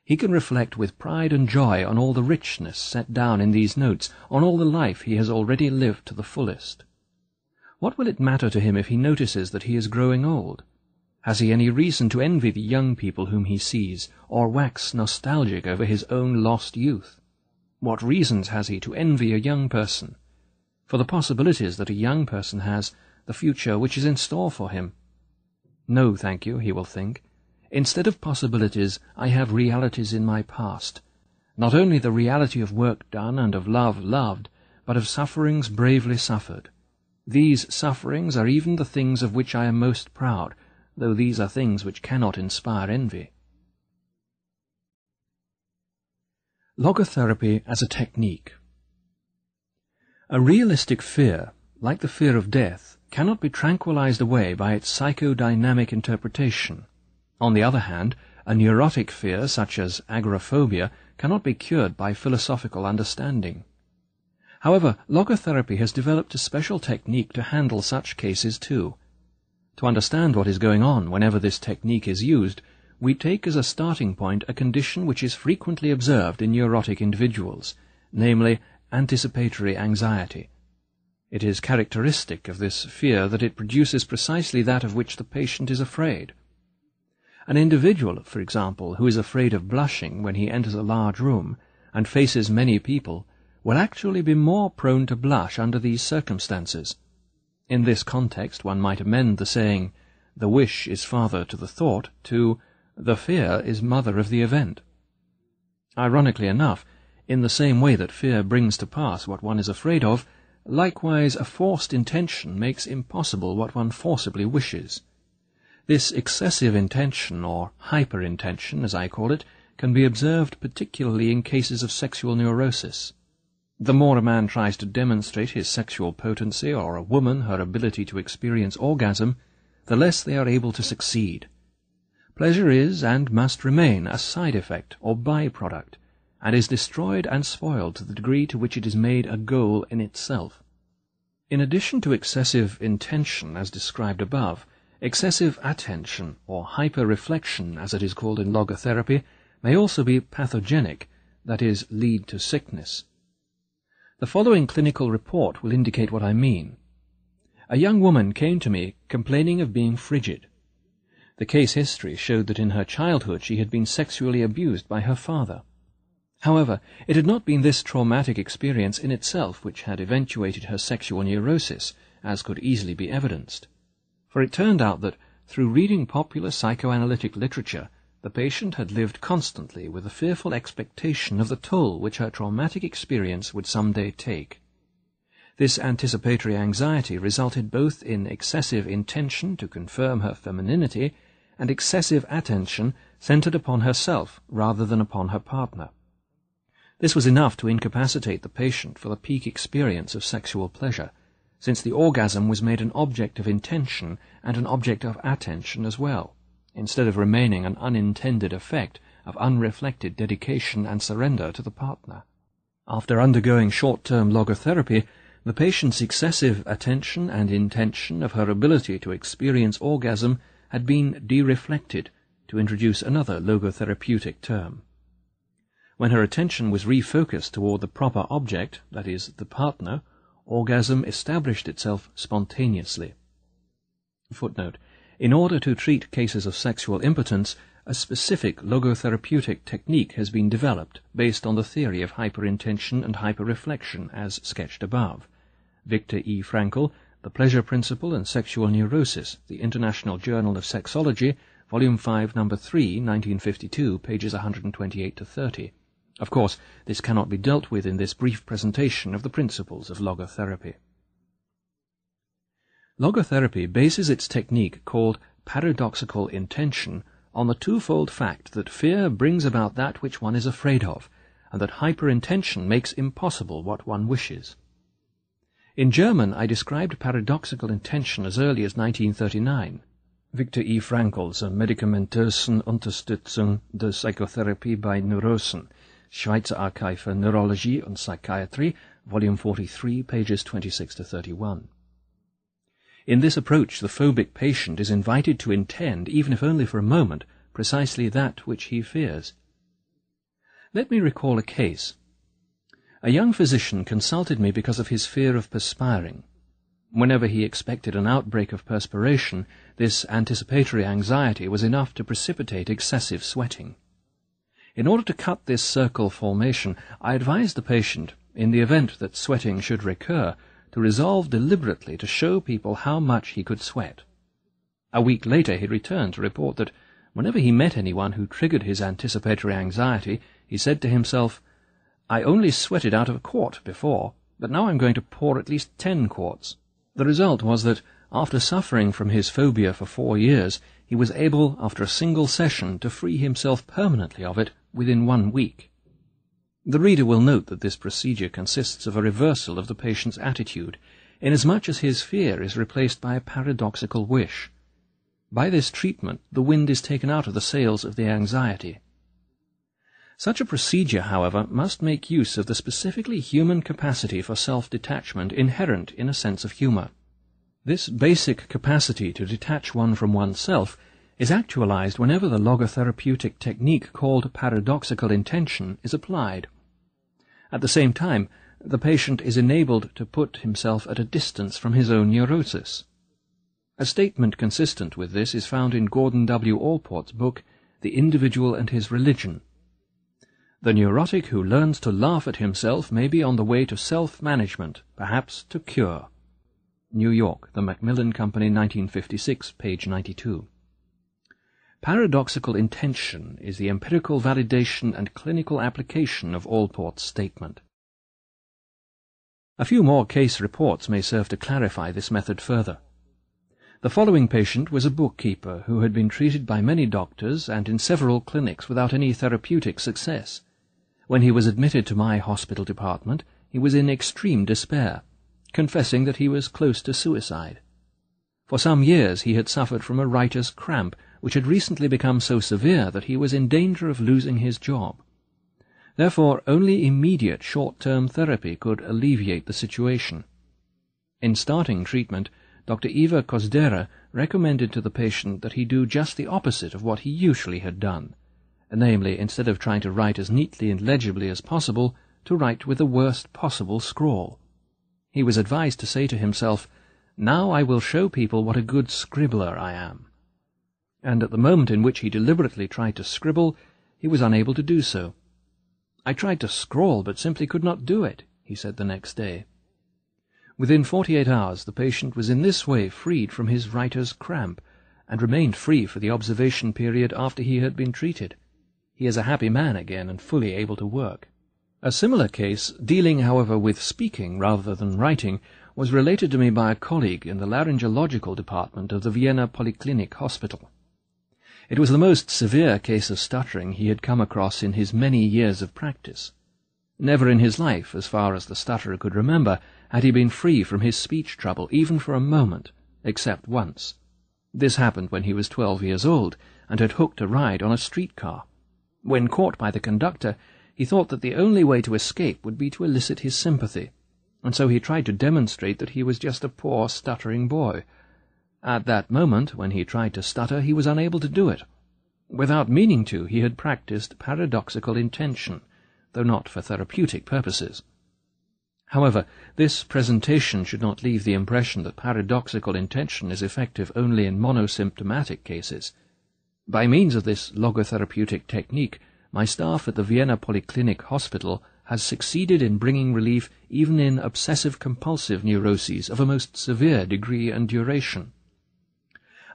He can reflect with pride and joy on all the richness set down in these notes, on all the life he has already lived to the fullest. What will it matter to him if he notices that he is growing old? Has he any reason to envy the young people whom he sees, or wax nostalgic over his own lost youth? What reasons has he to envy a young person? For the possibilities that a young person has, the future which is in store for him. No, thank you, he will think. Instead of possibilities, I have realities in my past. Not only the reality of work done and of love loved, but of sufferings bravely suffered. These sufferings are even the things of which I am most proud, though these are things which cannot inspire envy. Logotherapy as a technique. A realistic fear, like the fear of death, cannot be tranquilized away by its psychodynamic interpretation. On the other hand, a neurotic fear, such as agoraphobia, cannot be cured by philosophical understanding. However, logotherapy has developed a special technique to handle such cases too. To understand what is going on whenever this technique is used, we take as a starting point a condition which is frequently observed in neurotic individuals, namely anticipatory anxiety. It is characteristic of this fear that it produces precisely that of which the patient is afraid. An individual, for example, who is afraid of blushing when he enters a large room and faces many people, will actually be more prone to blush under these circumstances. In this context one might amend the saying, the wish is father to the thought, to the fear is mother of the event. Ironically enough, in the same way that fear brings to pass what one is afraid of, likewise a forced intention makes impossible what one forcibly wishes. This excessive intention, or hyperintention, as I call it, can be observed particularly in cases of sexual neurosis. The more a man tries to demonstrate his sexual potency, or a woman her ability to experience orgasm, the less they are able to succeed. Pleasure is, and must remain, a side effect, or by-product, and is destroyed and spoiled to the degree to which it is made a goal in itself. In addition to excessive intention, as described above, Excessive attention, or hyper-reflection, as it is called in logotherapy, may also be pathogenic, that is, lead to sickness. The following clinical report will indicate what I mean. A young woman came to me complaining of being frigid. The case history showed that in her childhood she had been sexually abused by her father. However, it had not been this traumatic experience in itself which had eventuated her sexual neurosis, as could easily be evidenced for it turned out that, through reading popular psychoanalytic literature, the patient had lived constantly with a fearful expectation of the toll which her traumatic experience would some day take. This anticipatory anxiety resulted both in excessive intention to confirm her femininity and excessive attention centered upon herself rather than upon her partner. This was enough to incapacitate the patient for the peak experience of sexual pleasure, since the orgasm was made an object of intention and an object of attention as well, instead of remaining an unintended effect of unreflected dedication and surrender to the partner. After undergoing short-term logotherapy, the patient's excessive attention and intention of her ability to experience orgasm had been dereflected, to introduce another logotherapeutic term. When her attention was refocused toward the proper object, that is, the partner, orgasm established itself spontaneously. Footnote. In order to treat cases of sexual impotence, a specific logotherapeutic technique has been developed based on the theory of hyperintention and hyperreflection as sketched above. Viktor E. Frankl, The Pleasure Principle and Sexual Neurosis, The International Journal of Sexology, Volume 5, Number 3, 1952, pages 128 to 30. Of course, this cannot be dealt with in this brief presentation of the principles of logotherapy. Logotherapy bases its technique called paradoxical intention on the twofold fact that fear brings about that which one is afraid of, and that hyperintention makes impossible what one wishes. In German, I described paradoxical intention as early as 1939. Viktor E. Frankl's Medikamentösen Unterstützung der Psychotherapie bei Neurosen Schweizer Archive for Neurology and Psychiatry, Volume 43, pages 26 to 31. In this approach, the phobic patient is invited to intend, even if only for a moment, precisely that which he fears. Let me recall a case. A young physician consulted me because of his fear of perspiring. Whenever he expected an outbreak of perspiration, this anticipatory anxiety was enough to precipitate excessive sweating. In order to cut this circle formation, I advised the patient, in the event that sweating should recur, to resolve deliberately to show people how much he could sweat. A week later he returned to report that whenever he met anyone who triggered his anticipatory anxiety, he said to himself, I only sweated out of a quart before, but now I'm going to pour at least ten quarts. The result was that, after suffering from his phobia for four years, he was able, after a single session, to free himself permanently of it within one week. The reader will note that this procedure consists of a reversal of the patient's attitude, inasmuch as his fear is replaced by a paradoxical wish. By this treatment, the wind is taken out of the sails of the anxiety. Such a procedure, however, must make use of the specifically human capacity for self-detachment inherent in a sense of humour. This basic capacity to detach one from oneself is actualized whenever the logotherapeutic technique called paradoxical intention is applied. At the same time, the patient is enabled to put himself at a distance from his own neurosis. A statement consistent with this is found in Gordon W. Allport's book, The Individual and His Religion. The neurotic who learns to laugh at himself may be on the way to self-management, perhaps to cure. New York, The Macmillan Company, 1956, page 92. Paradoxical intention is the empirical validation and clinical application of Allport's statement. A few more case reports may serve to clarify this method further. The following patient was a bookkeeper who had been treated by many doctors and in several clinics without any therapeutic success. When he was admitted to my hospital department, he was in extreme despair, confessing that he was close to suicide. For some years he had suffered from a writer's cramp, which had recently become so severe that he was in danger of losing his job. Therefore, only immediate short-term therapy could alleviate the situation. In starting treatment, Dr. Eva Kozdera recommended to the patient that he do just the opposite of what he usually had done, namely, instead of trying to write as neatly and legibly as possible, to write with the worst possible scrawl. He was advised to say to himself, Now I will show people what a good scribbler I am. And at the moment in which he deliberately tried to scribble, he was unable to do so. I tried to scrawl, but simply could not do it, he said the next day. Within forty-eight hours the patient was in this way freed from his writer's cramp, and remained free for the observation period after he had been treated. He is a happy man again and fully able to work. A similar case, dealing, however, with speaking rather than writing, was related to me by a colleague in the laryngological department of the Vienna Polyclinic Hospital. It was the most severe case of stuttering he had come across in his many years of practice. Never in his life, as far as the stutterer could remember, had he been free from his speech trouble even for a moment, except once. This happened when he was twelve years old, and had hooked a ride on a streetcar. When caught by the conductor, he thought that the only way to escape would be to elicit his sympathy, and so he tried to demonstrate that he was just a poor stuttering boy. At that moment, when he tried to stutter, he was unable to do it. Without meaning to, he had practiced paradoxical intention, though not for therapeutic purposes. However, this presentation should not leave the impression that paradoxical intention is effective only in monosymptomatic cases. By means of this logotherapeutic technique, my staff at the Vienna Polyclinic Hospital has succeeded in bringing relief even in obsessive-compulsive neuroses of a most severe degree and duration.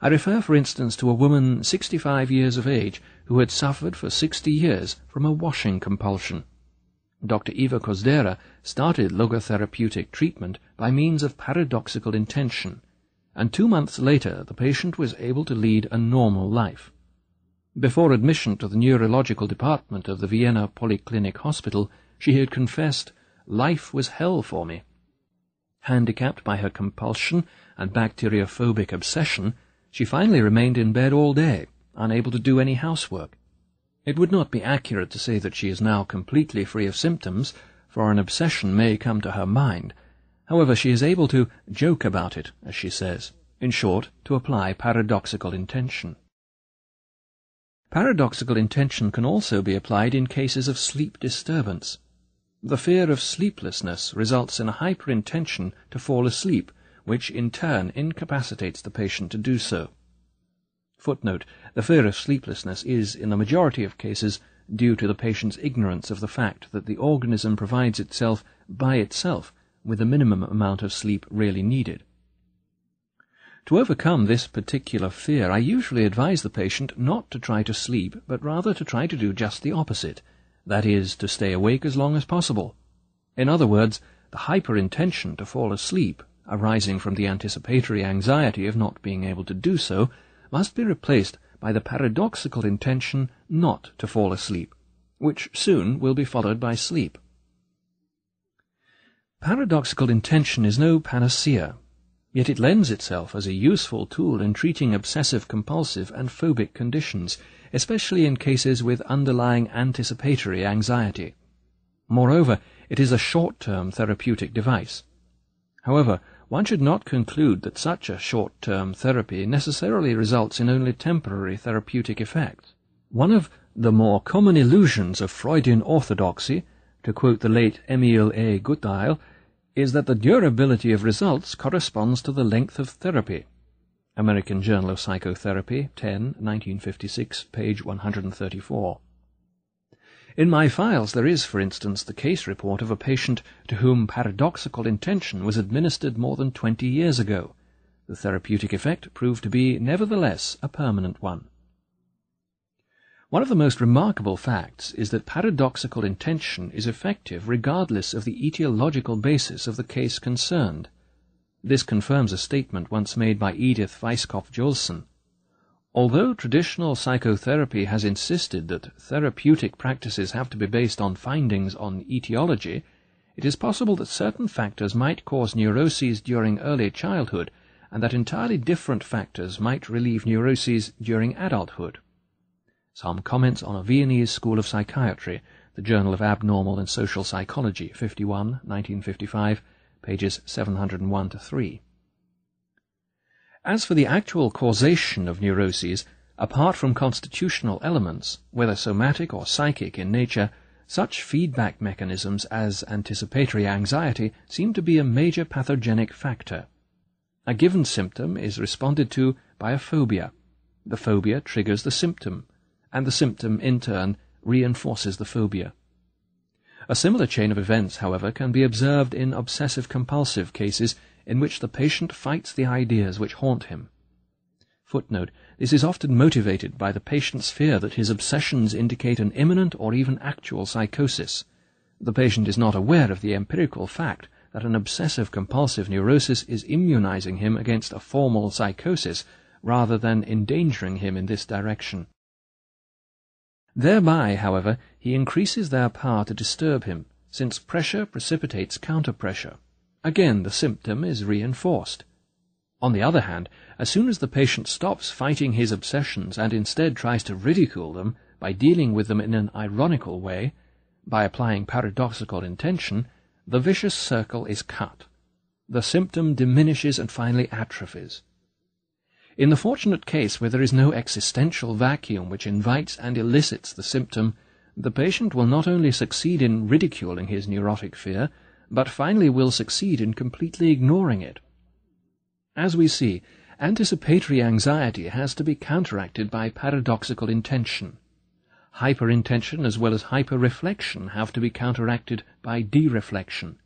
I refer, for instance, to a woman 65 years of age who had suffered for 60 years from a washing compulsion. Dr. Eva Kozdera started logotherapeutic treatment by means of paradoxical intention, and two months later the patient was able to lead a normal life. Before admission to the neurological department of the Vienna Polyclinic Hospital, she had confessed, Life was hell for me. Handicapped by her compulsion and bacteriophobic obsession, she finally remained in bed all day, unable to do any housework. It would not be accurate to say that she is now completely free of symptoms, for an obsession may come to her mind. However, she is able to joke about it, as she says, in short, to apply paradoxical intention. Paradoxical intention can also be applied in cases of sleep disturbance. The fear of sleeplessness results in a hyperintention to fall asleep, which in turn incapacitates the patient to do so. Footnote, the fear of sleeplessness is, in the majority of cases, due to the patient's ignorance of the fact that the organism provides itself by itself with the minimum amount of sleep really needed. To overcome this particular fear, I usually advise the patient not to try to sleep, but rather to try to do just the opposite, that is, to stay awake as long as possible. In other words, the hyper-intention to fall asleep, arising from the anticipatory anxiety of not being able to do so, must be replaced by the paradoxical intention not to fall asleep, which soon will be followed by sleep. Paradoxical intention is no panacea, yet it lends itself as a useful tool in treating obsessive-compulsive and phobic conditions, especially in cases with underlying anticipatory anxiety. Moreover, it is a short-term therapeutic device. However, one should not conclude that such a short-term therapy necessarily results in only temporary therapeutic effects. One of the more common illusions of Freudian orthodoxy, to quote the late Emil A. Gutheil, is that the durability of results corresponds to the length of therapy. American Journal of Psychotherapy, 10, 1956, page 134. In my files there is, for instance, the case report of a patient to whom paradoxical intention was administered more than twenty years ago. The therapeutic effect proved to be, nevertheless, a permanent one. One of the most remarkable facts is that paradoxical intention is effective regardless of the etiological basis of the case concerned. This confirms a statement once made by Edith Weisskopf Joelson. Although traditional psychotherapy has insisted that therapeutic practices have to be based on findings on etiology, it is possible that certain factors might cause neuroses during early childhood and that entirely different factors might relieve neuroses during adulthood. Some comments on a Viennese School of Psychiatry, the Journal of Abnormal and Social Psychology, 51, 1955, pages 701 to 3. As for the actual causation of neuroses, apart from constitutional elements, whether somatic or psychic in nature, such feedback mechanisms as anticipatory anxiety seem to be a major pathogenic factor. A given symptom is responded to by a phobia. The phobia triggers the symptom, and the symptom, in turn, reinforces the phobia. A similar chain of events, however, can be observed in obsessive-compulsive cases in which the patient fights the ideas which haunt him. Footnote. This is often motivated by the patient's fear that his obsessions indicate an imminent or even actual psychosis. The patient is not aware of the empirical fact that an obsessive-compulsive neurosis is immunizing him against a formal psychosis rather than endangering him in this direction. Thereby, however, he increases their power to disturb him, since pressure precipitates counter-pressure. Again, the symptom is reinforced. On the other hand, as soon as the patient stops fighting his obsessions and instead tries to ridicule them by dealing with them in an ironical way, by applying paradoxical intention, the vicious circle is cut. The symptom diminishes and finally atrophies. In the fortunate case where there is no existential vacuum which invites and elicits the symptom, the patient will not only succeed in ridiculing his neurotic fear, but finally will succeed in completely ignoring it. As we see, anticipatory anxiety has to be counteracted by paradoxical intention. Hyperintention as well as hyperreflection have to be counteracted by dereflection.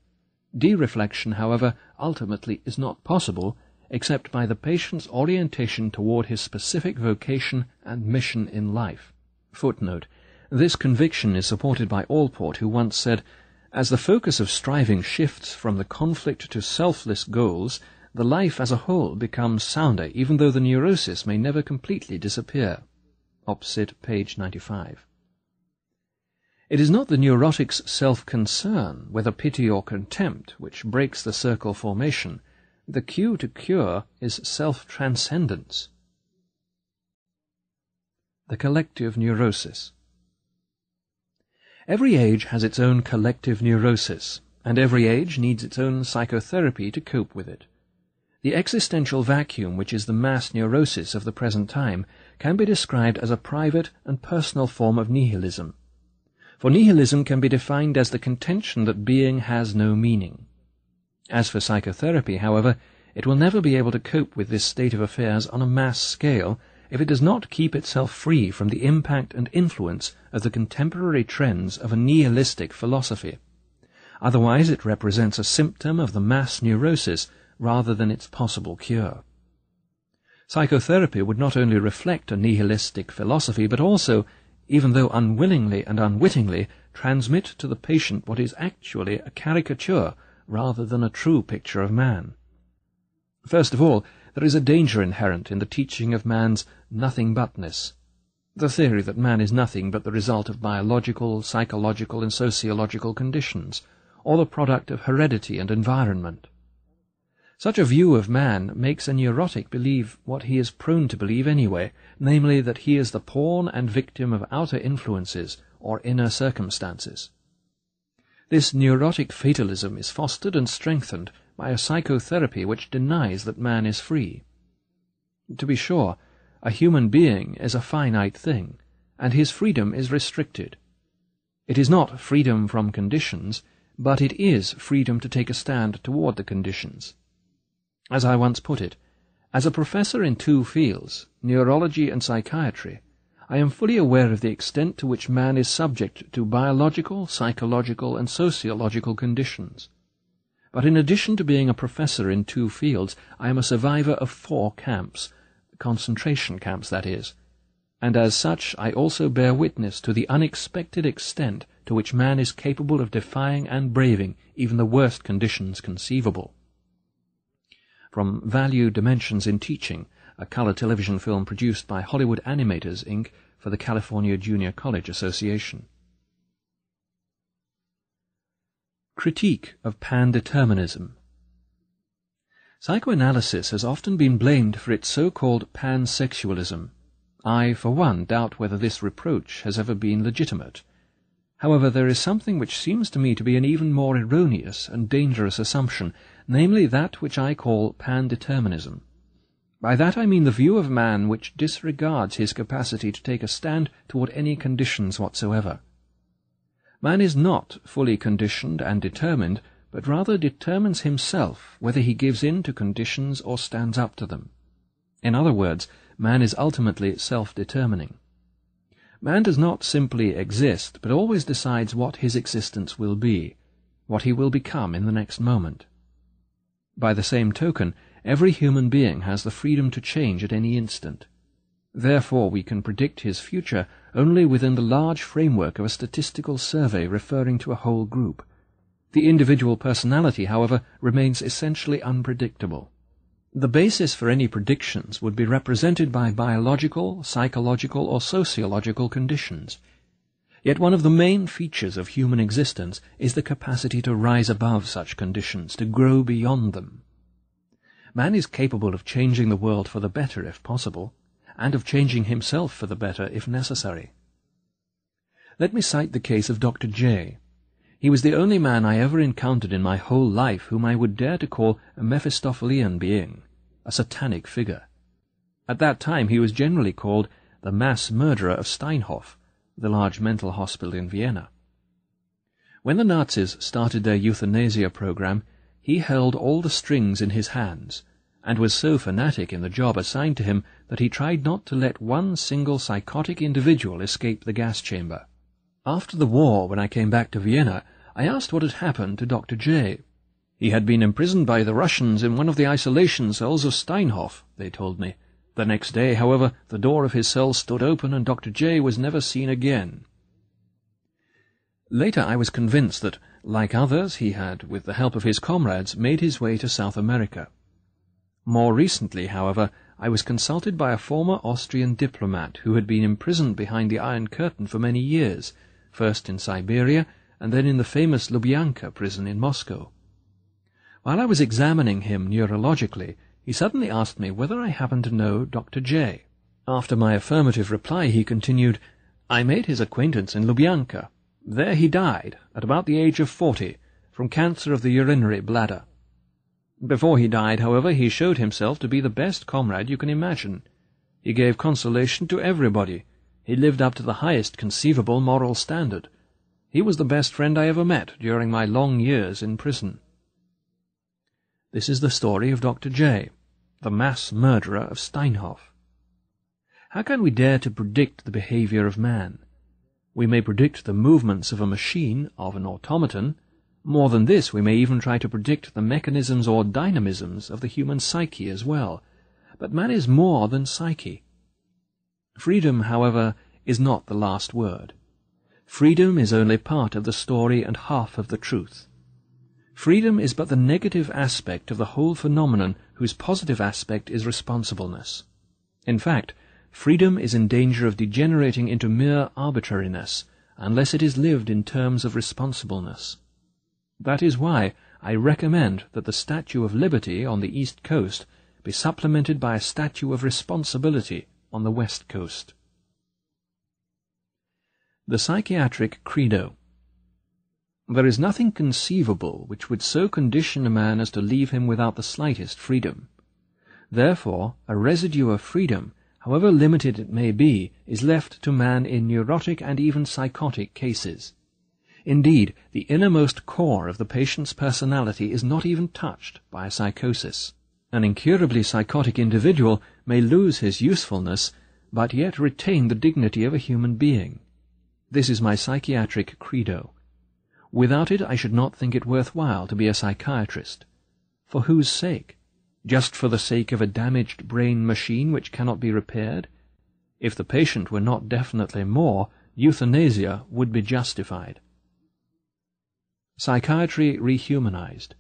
Dereflection, however, ultimately is not possible except by the patient's orientation toward his specific vocation and mission in life. Footnote. This conviction is supported by Allport, who once said, as the focus of striving shifts from the conflict to selfless goals, the life as a whole becomes sounder, even though the neurosis may never completely disappear. Opposite page 95. It is not the neurotic's self-concern, whether pity or contempt, which breaks the circle formation. The cue to cure is self-transcendence. The collective neurosis. Every age has its own collective neurosis, and every age needs its own psychotherapy to cope with it. The existential vacuum, which is the mass neurosis of the present time, can be described as a private and personal form of nihilism. For nihilism can be defined as the contention that being has no meaning. As for psychotherapy, however, it will never be able to cope with this state of affairs on a mass scale if it does not keep itself free from the impact and influence of the contemporary trends of a nihilistic philosophy. Otherwise it represents a symptom of the mass neurosis rather than its possible cure. Psychotherapy would not only reflect a nihilistic philosophy, but also, even though unwillingly and unwittingly, transmit to the patient what is actually a caricature rather than a true picture of man. First of all, there is a danger inherent in the teaching of man's nothing-butness, the theory that man is nothing but the result of biological, psychological, and sociological conditions, or the product of heredity and environment. Such a view of man makes a neurotic believe what he is prone to believe anyway, namely that he is the pawn and victim of outer influences or inner circumstances. This neurotic fatalism is fostered and strengthened by a psychotherapy which denies that man is free. To be sure, a human being is a finite thing, and his freedom is restricted. It is not freedom from conditions, but it is freedom to take a stand toward the conditions. As I once put it, as a professor in two fields, neurology and psychiatry, I am fully aware of the extent to which man is subject to biological, psychological, and sociological conditions. But in addition to being a professor in two fields, I am a survivor of four camps, concentration camps, that is, and as such I also bear witness to the unexpected extent to which man is capable of defying and braving even the worst conditions conceivable from Value Dimensions in Teaching, a color television film produced by Hollywood Animators, Inc. for the California Junior College Association. Critique of Pandeterminism Psychoanalysis has often been blamed for its so-called pansexualism. I, for one, doubt whether this reproach has ever been legitimate. However, there is something which seems to me to be an even more erroneous and dangerous assumption, namely that which I call pandeterminism. By that I mean the view of man which disregards his capacity to take a stand toward any conditions whatsoever. Man is not fully conditioned and determined, but rather determines himself whether he gives in to conditions or stands up to them. In other words, man is ultimately self-determining. Man does not simply exist, but always decides what his existence will be, what he will become in the next moment. By the same token, every human being has the freedom to change at any instant. Therefore we can predict his future only within the large framework of a statistical survey referring to a whole group. The individual personality, however, remains essentially unpredictable. The basis for any predictions would be represented by biological, psychological, or sociological conditions. Yet one of the main features of human existence is the capacity to rise above such conditions, to grow beyond them. Man is capable of changing the world for the better if possible, and of changing himself for the better if necessary. Let me cite the case of Dr. J. He was the only man I ever encountered in my whole life whom I would dare to call a Mephistophelian being, a satanic figure. At that time he was generally called the mass murderer of Steinhof, the large mental hospital in Vienna. When the Nazis started their euthanasia program, he held all the strings in his hands, and was so fanatic in the job assigned to him that he tried not to let one single psychotic individual escape the gas chamber. After the war, when I came back to Vienna, I asked what had happened to Dr. J. He had been imprisoned by the Russians in one of the isolation cells of Steinhof, they told me, the next day, however, the door of his cell stood open and Dr. J was never seen again. Later I was convinced that, like others, he had, with the help of his comrades, made his way to South America. More recently, however, I was consulted by a former Austrian diplomat who had been imprisoned behind the Iron Curtain for many years, first in Siberia and then in the famous Lubyanka prison in Moscow. While I was examining him neurologically, he suddenly asked me whether I happened to know Dr. J. After my affirmative reply, he continued, I made his acquaintance in Lubyanka. There he died, at about the age of forty, from cancer of the urinary bladder. Before he died, however, he showed himself to be the best comrade you can imagine. He gave consolation to everybody. He lived up to the highest conceivable moral standard. He was the best friend I ever met during my long years in prison. This is the story of Dr. J the mass murderer of Steinhof. How can we dare to predict the behavior of man? We may predict the movements of a machine, of an automaton. More than this, we may even try to predict the mechanisms or dynamisms of the human psyche as well. but man is more than psyche. Freedom, however, is not the last word. Freedom is only part of the story and half of the truth. Freedom is but the negative aspect of the whole phenomenon whose positive aspect is responsibleness. In fact, freedom is in danger of degenerating into mere arbitrariness unless it is lived in terms of responsibleness. That is why I recommend that the Statue of Liberty on the East Coast be supplemented by a Statue of Responsibility on the West Coast. The Psychiatric Credo There is nothing conceivable which would so condition a man as to leave him without the slightest freedom. Therefore, a residue of freedom, however limited it may be, is left to man in neurotic and even psychotic cases. Indeed, the innermost core of the patient's personality is not even touched by a psychosis. An incurably psychotic individual may lose his usefulness, but yet retain the dignity of a human being. This is my psychiatric credo. Without it I should not think it worth while to be a psychiatrist. For whose sake? Just for the sake of a damaged brain machine which cannot be repaired? If the patient were not definitely more, euthanasia would be justified. Psychiatry Rehumanized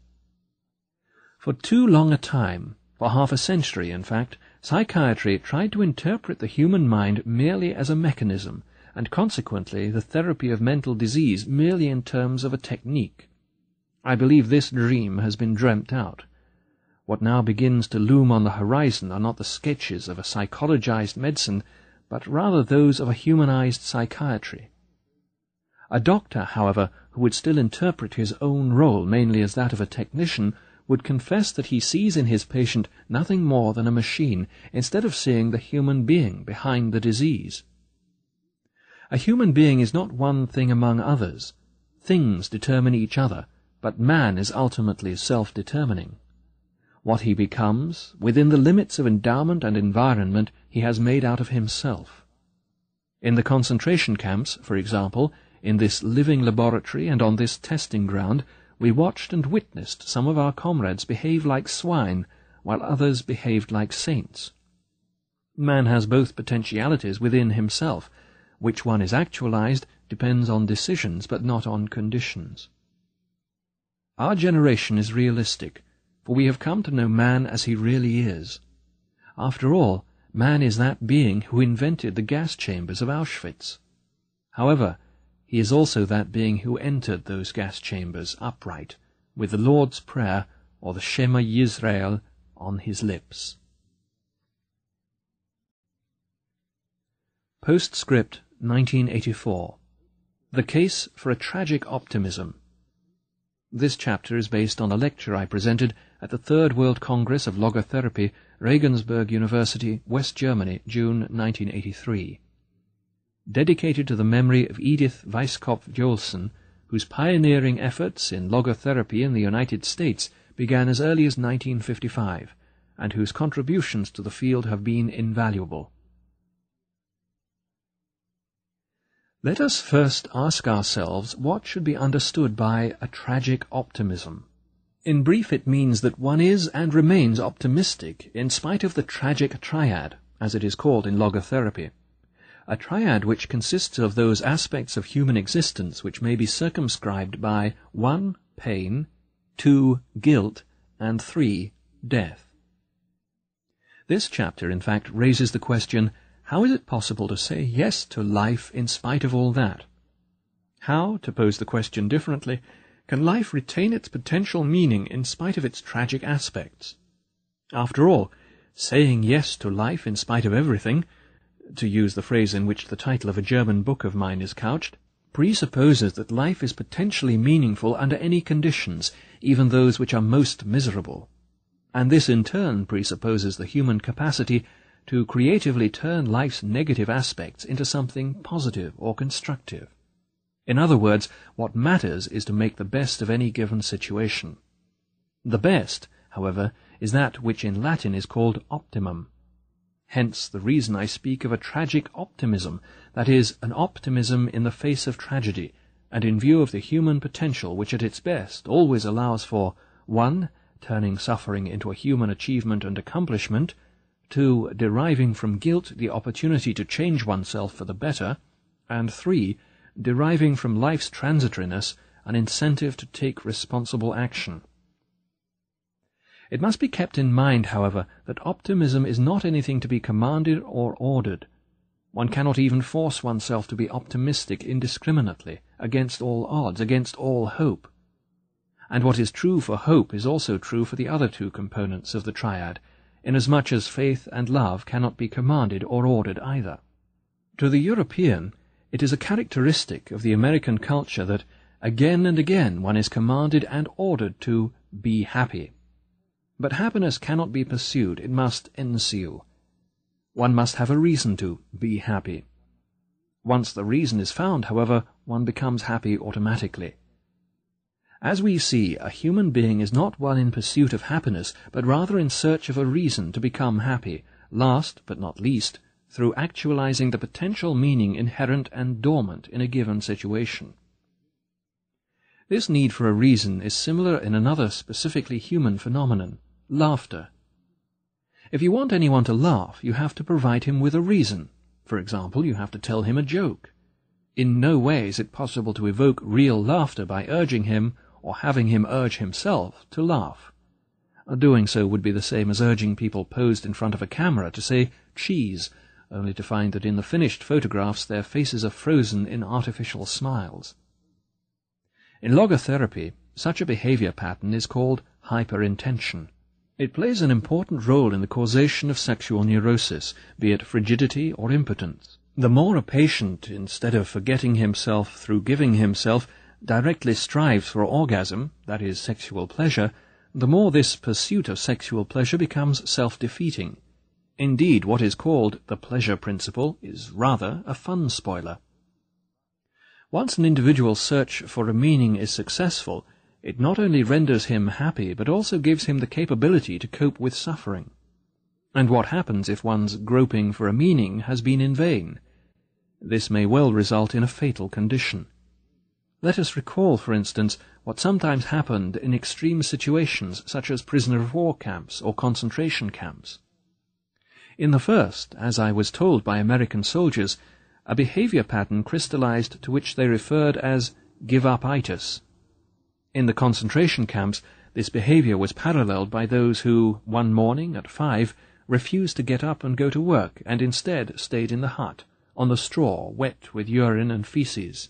For too long a time, for half a century in fact, psychiatry tried to interpret the human mind merely as a mechanism, and consequently the therapy of mental disease merely in terms of a technique. I believe this dream has been dreamt out. What now begins to loom on the horizon are not the sketches of a psychologized medicine, but rather those of a humanized psychiatry. A doctor, however, who would still interpret his own role mainly as that of a technician, would confess that he sees in his patient nothing more than a machine, instead of seeing the human being behind the disease. A human being is not one thing among others. Things determine each other, but man is ultimately self-determining. What he becomes, within the limits of endowment and environment, he has made out of himself. In the concentration camps, for example, in this living laboratory and on this testing ground, we watched and witnessed some of our comrades behave like swine, while others behaved like saints. Man has both potentialities within himself, which one is actualized depends on decisions, but not on conditions. Our generation is realistic, for we have come to know man as he really is. After all, man is that being who invented the gas chambers of Auschwitz. However, he is also that being who entered those gas chambers upright, with the Lord's Prayer or the Shema Yisrael on his lips. Postscript 1984 The Case for a Tragic Optimism This chapter is based on a lecture I presented at the Third World Congress of Logotherapy, Regensburg University, West Germany, June 1983. Dedicated to the memory of Edith Weisskopf Joelson, whose pioneering efforts in logotherapy in the United States began as early as 1955, and whose contributions to the field have been invaluable. Let us first ask ourselves what should be understood by a tragic optimism. In brief, it means that one is and remains optimistic in spite of the tragic triad, as it is called in logotherapy. A triad which consists of those aspects of human existence which may be circumscribed by 1. Pain, 2. Guilt, and 3. Death. This chapter, in fact, raises the question, how is it possible to say yes to life in spite of all that? How, to pose the question differently, can life retain its potential meaning in spite of its tragic aspects? After all, saying yes to life in spite of everything, to use the phrase in which the title of a German book of mine is couched, presupposes that life is potentially meaningful under any conditions, even those which are most miserable. And this in turn presupposes the human capacity to creatively turn life's negative aspects into something positive or constructive. In other words, what matters is to make the best of any given situation. The best, however, is that which in Latin is called optimum. Hence the reason I speak of a tragic optimism, that is, an optimism in the face of tragedy, and in view of the human potential which at its best always allows for 1. Turning suffering into a human achievement and accomplishment, 2. Deriving from guilt the opportunity to change oneself for the better, and 3. Deriving from life's transitoriness an incentive to take responsible action. It must be kept in mind, however, that optimism is not anything to be commanded or ordered. One cannot even force oneself to be optimistic indiscriminately, against all odds, against all hope. And what is true for hope is also true for the other two components of the triad, inasmuch as faith and love cannot be commanded or ordered either. To the European, it is a characteristic of the American culture that again and again one is commanded and ordered to be happy. But happiness cannot be pursued, it must ensue. One must have a reason to be happy. Once the reason is found, however, one becomes happy automatically. As we see, a human being is not one in pursuit of happiness, but rather in search of a reason to become happy, last, but not least, through actualizing the potential meaning inherent and dormant in a given situation. This need for a reason is similar in another specifically human phenomenon, laughter. If you want anyone to laugh, you have to provide him with a reason. For example, you have to tell him a joke. In no way is it possible to evoke real laughter by urging him or having him urge himself to laugh. Doing so would be the same as urging people posed in front of a camera to say cheese, only to find that in the finished photographs their faces are frozen in artificial smiles. In logotherapy, such a behavior pattern is called hyperintention. It plays an important role in the causation of sexual neurosis, be it frigidity or impotence. The more a patient, instead of forgetting himself through giving himself, directly strives for orgasm, that is, sexual pleasure, the more this pursuit of sexual pleasure becomes self-defeating. Indeed, what is called the pleasure principle is rather a fun spoiler. Once an individual's search for a meaning is successful, it not only renders him happy, but also gives him the capability to cope with suffering. And what happens if one's groping for a meaning has been in vain? This may well result in a fatal condition. Let us recall, for instance, what sometimes happened in extreme situations such as prisoner of war camps or concentration camps. In the first, as I was told by American soldiers, a behavior pattern crystallized to which they referred as give-up-itis. In the concentration camps, this behavior was paralleled by those who, one morning at five, refused to get up and go to work, and instead stayed in the hut, on the straw, wet with urine and feces.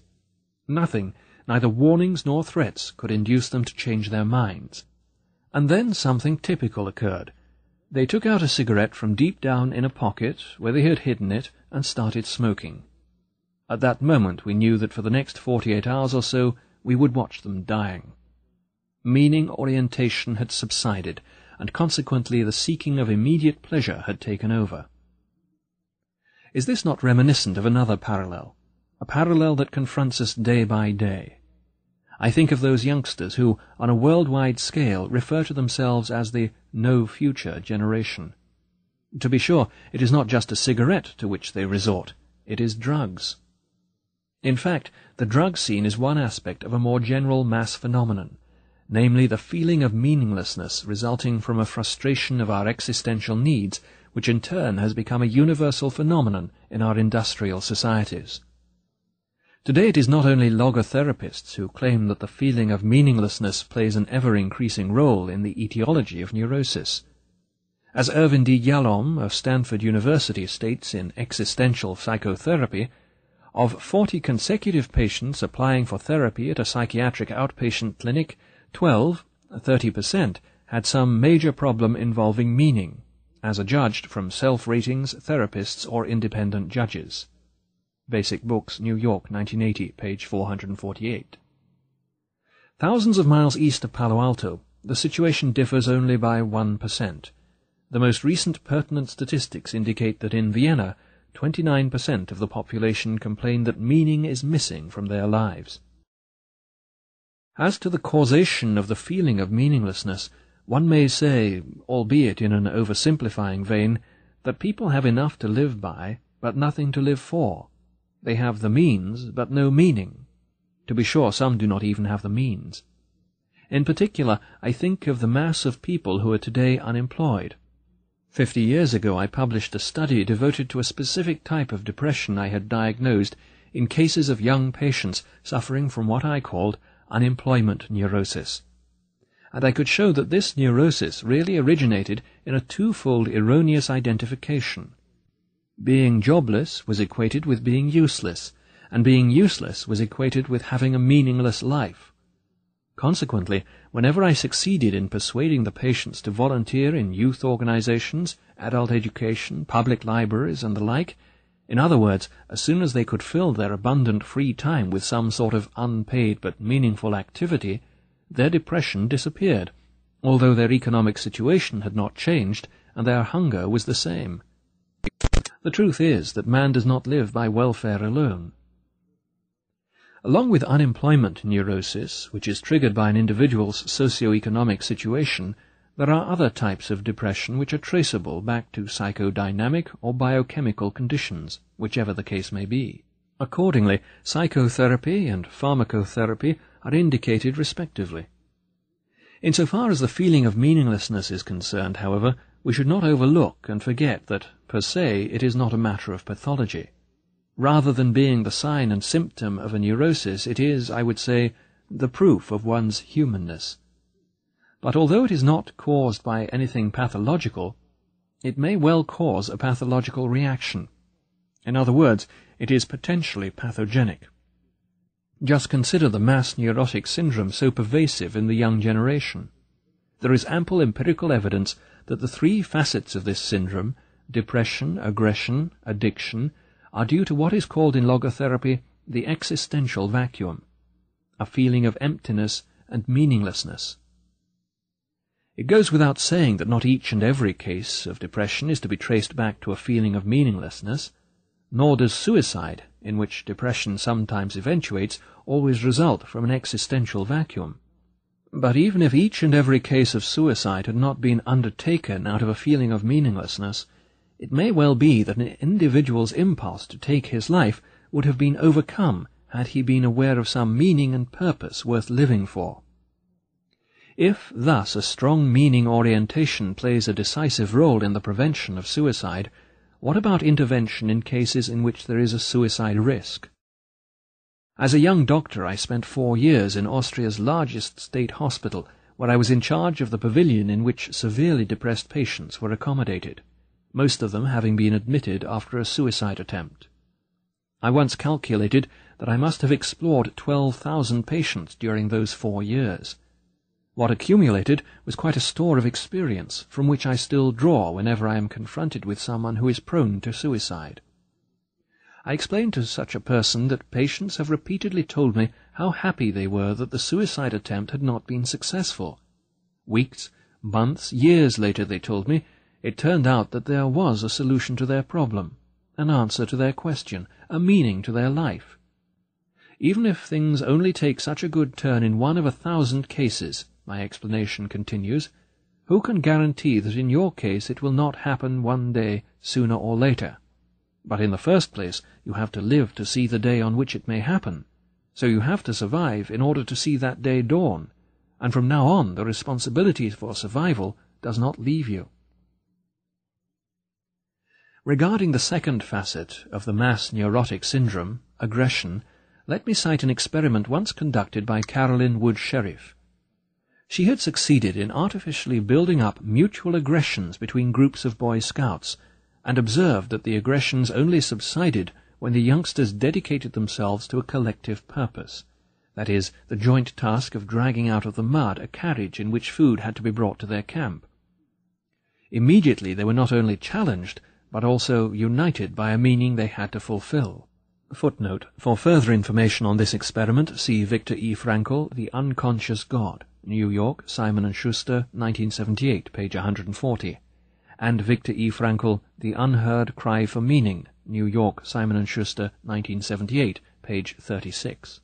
Nothing, neither warnings nor threats, could induce them to change their minds. And then something typical occurred. They took out a cigarette from deep down in a pocket where they had hidden it and started smoking. At that moment we knew that for the next forty-eight hours or so we would watch them dying. Meaning orientation had subsided, and consequently the seeking of immediate pleasure had taken over. Is this not reminiscent of another parallel? a parallel that confronts us day by day. I think of those youngsters who, on a worldwide scale, refer to themselves as the no future generation. To be sure, it is not just a cigarette to which they resort, it is drugs. In fact, the drug scene is one aspect of a more general mass phenomenon, namely the feeling of meaninglessness resulting from a frustration of our existential needs, which in turn has become a universal phenomenon in our industrial societies. Today it is not only logotherapists who claim that the feeling of meaninglessness plays an ever-increasing role in the etiology of neurosis. As Irvin D. Yalom of Stanford University states in Existential Psychotherapy, of 40 consecutive patients applying for therapy at a psychiatric outpatient clinic, 12, 30%, had some major problem involving meaning, as adjudged from self-ratings, therapists, or independent judges. Basic Books, New York, 1980, page 448. Thousands of miles east of Palo Alto, the situation differs only by 1%. The most recent pertinent statistics indicate that in Vienna, 29% of the population complain that meaning is missing from their lives. As to the causation of the feeling of meaninglessness, one may say, albeit in an oversimplifying vein, that people have enough to live by, but nothing to live for. They have the means, but no meaning. To be sure, some do not even have the means. In particular, I think of the mass of people who are today unemployed. Fifty years ago I published a study devoted to a specific type of depression I had diagnosed in cases of young patients suffering from what I called unemployment neurosis. And I could show that this neurosis really originated in a twofold erroneous identification. Being jobless was equated with being useless, and being useless was equated with having a meaningless life. Consequently, whenever I succeeded in persuading the patients to volunteer in youth organizations, adult education, public libraries, and the like, in other words, as soon as they could fill their abundant free time with some sort of unpaid but meaningful activity, their depression disappeared, although their economic situation had not changed and their hunger was the same. The truth is that man does not live by welfare alone. Along with unemployment neurosis, which is triggered by an individual's socio-economic situation, there are other types of depression which are traceable back to psychodynamic or biochemical conditions, whichever the case may be. Accordingly, psychotherapy and pharmacotherapy are indicated respectively. Insofar as the feeling of meaninglessness is concerned, however, we should not overlook and forget that, per se, it is not a matter of pathology. Rather than being the sign and symptom of a neurosis, it is, I would say, the proof of one's humanness. But although it is not caused by anything pathological, it may well cause a pathological reaction. In other words, it is potentially pathogenic. Just consider the mass neurotic syndrome so pervasive in the young generation. There is ample empirical evidence that the three facets of this syndrome depression, aggression, addiction are due to what is called in logotherapy the existential vacuum, a feeling of emptiness and meaninglessness. It goes without saying that not each and every case of depression is to be traced back to a feeling of meaninglessness, nor does suicide, in which depression sometimes eventuates, always result from an existential vacuum. But even if each and every case of suicide had not been undertaken out of a feeling of meaninglessness, it may well be that an individual's impulse to take his life would have been overcome had he been aware of some meaning and purpose worth living for. If thus a strong meaning orientation plays a decisive role in the prevention of suicide, what about intervention in cases in which there is a suicide risk? As a young doctor, I spent four years in Austria's largest state hospital, where I was in charge of the pavilion in which severely depressed patients were accommodated most of them having been admitted after a suicide attempt. I once calculated that I must have explored 12,000 patients during those four years. What accumulated was quite a store of experience from which I still draw whenever I am confronted with someone who is prone to suicide. I explained to such a person that patients have repeatedly told me how happy they were that the suicide attempt had not been successful. Weeks, months, years later, they told me, it turned out that there was a solution to their problem, an answer to their question, a meaning to their life. Even if things only take such a good turn in one of a thousand cases, my explanation continues, who can guarantee that in your case it will not happen one day, sooner or later? But in the first place, you have to live to see the day on which it may happen. So you have to survive in order to see that day dawn, and from now on the responsibility for survival does not leave you. Regarding the second facet of the mass neurotic syndrome, aggression, let me cite an experiment once conducted by Carolyn Wood Sherif. She had succeeded in artificially building up mutual aggressions between groups of Boy Scouts, and observed that the aggressions only subsided when the youngsters dedicated themselves to a collective purpose, that is, the joint task of dragging out of the mud a carriage in which food had to be brought to their camp. Immediately they were not only challenged, but also united by a meaning they had to fulfill. Footnote. For further information on this experiment, see Viktor E. Frankl, The Unconscious God, New York, Simon & Schuster, 1978, page 140, and Viktor E. Frankl, The Unheard Cry for Meaning, New York, Simon & Schuster, 1978, page 36.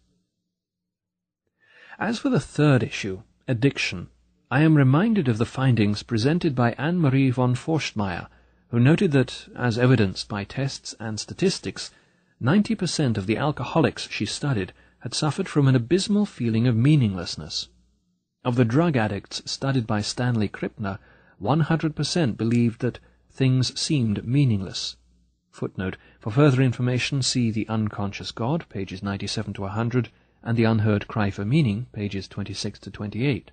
As for the third issue, addiction, I am reminded of the findings presented by Anne-Marie von Forstmeyer who noted that, as evidenced by tests and statistics, 90% of the alcoholics she studied had suffered from an abysmal feeling of meaninglessness. Of the drug addicts studied by Stanley Krippner, 100% believed that things seemed meaningless. Footnote. For further information, see The Unconscious God, pages 97 to 100, and The Unheard Cry for Meaning, pages 26 to 28.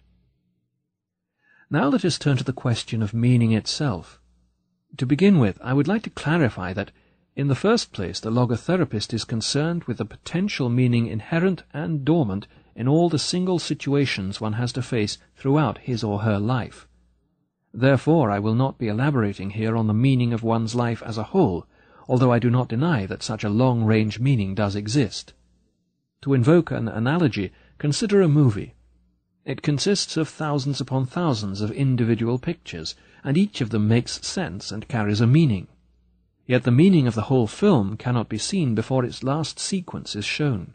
Now let us turn to the question of meaning itself. To begin with, I would like to clarify that, in the first place, the logotherapist is concerned with the potential meaning inherent and dormant in all the single situations one has to face throughout his or her life. Therefore, I will not be elaborating here on the meaning of one's life as a whole, although I do not deny that such a long-range meaning does exist. To invoke an analogy, consider a movie. It consists of thousands upon thousands of individual pictures, and each of them makes sense and carries a meaning. Yet the meaning of the whole film cannot be seen before its last sequence is shown.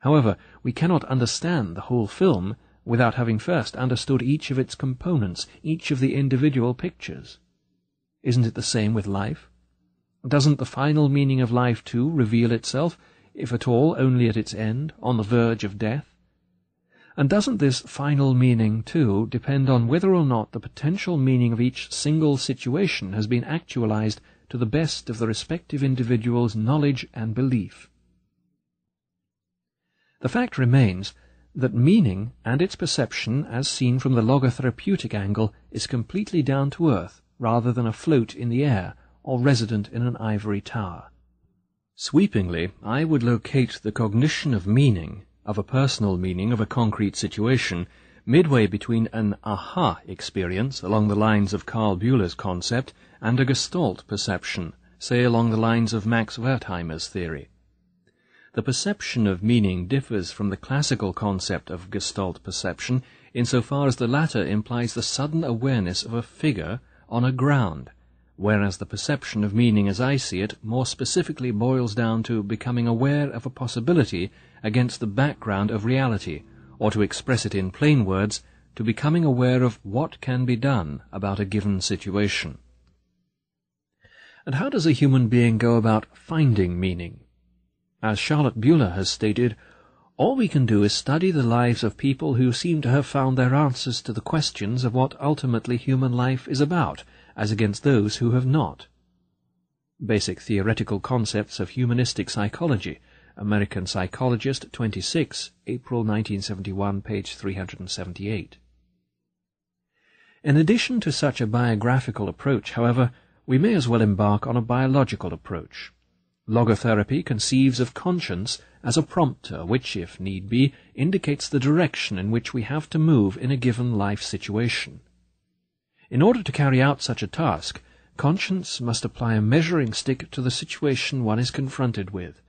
However, we cannot understand the whole film without having first understood each of its components, each of the individual pictures. Isn't it the same with life? Doesn't the final meaning of life, too, reveal itself, if at all only at its end, on the verge of death? And doesn't this final meaning, too, depend on whether or not the potential meaning of each single situation has been actualized to the best of the respective individual's knowledge and belief? The fact remains that meaning and its perception, as seen from the logotherapeutic angle, is completely down to earth rather than afloat in the air or resident in an ivory tower. Sweepingly, I would locate the cognition of meaning of a personal meaning of a concrete situation midway between an aha experience along the lines of Karl Buehler's concept and a gestalt perception, say along the lines of Max Wertheimer's theory. The perception of meaning differs from the classical concept of gestalt perception insofar as the latter implies the sudden awareness of a figure on a ground, whereas the perception of meaning as I see it more specifically boils down to becoming aware of a possibility against the background of reality, or to express it in plain words, to becoming aware of what can be done about a given situation. And how does a human being go about finding meaning? As Charlotte Buehler has stated, all we can do is study the lives of people who seem to have found their answers to the questions of what ultimately human life is about, as against those who have not. Basic Theoretical Concepts of Humanistic Psychology, American Psychologist, 26, April 1971, page 378. In addition to such a biographical approach, however, we may as well embark on a biological approach. Logotherapy conceives of conscience as a prompter which, if need be, indicates the direction in which we have to move in a given life situation. In order to carry out such a task, conscience must apply a measuring stick to the situation one is confronted with,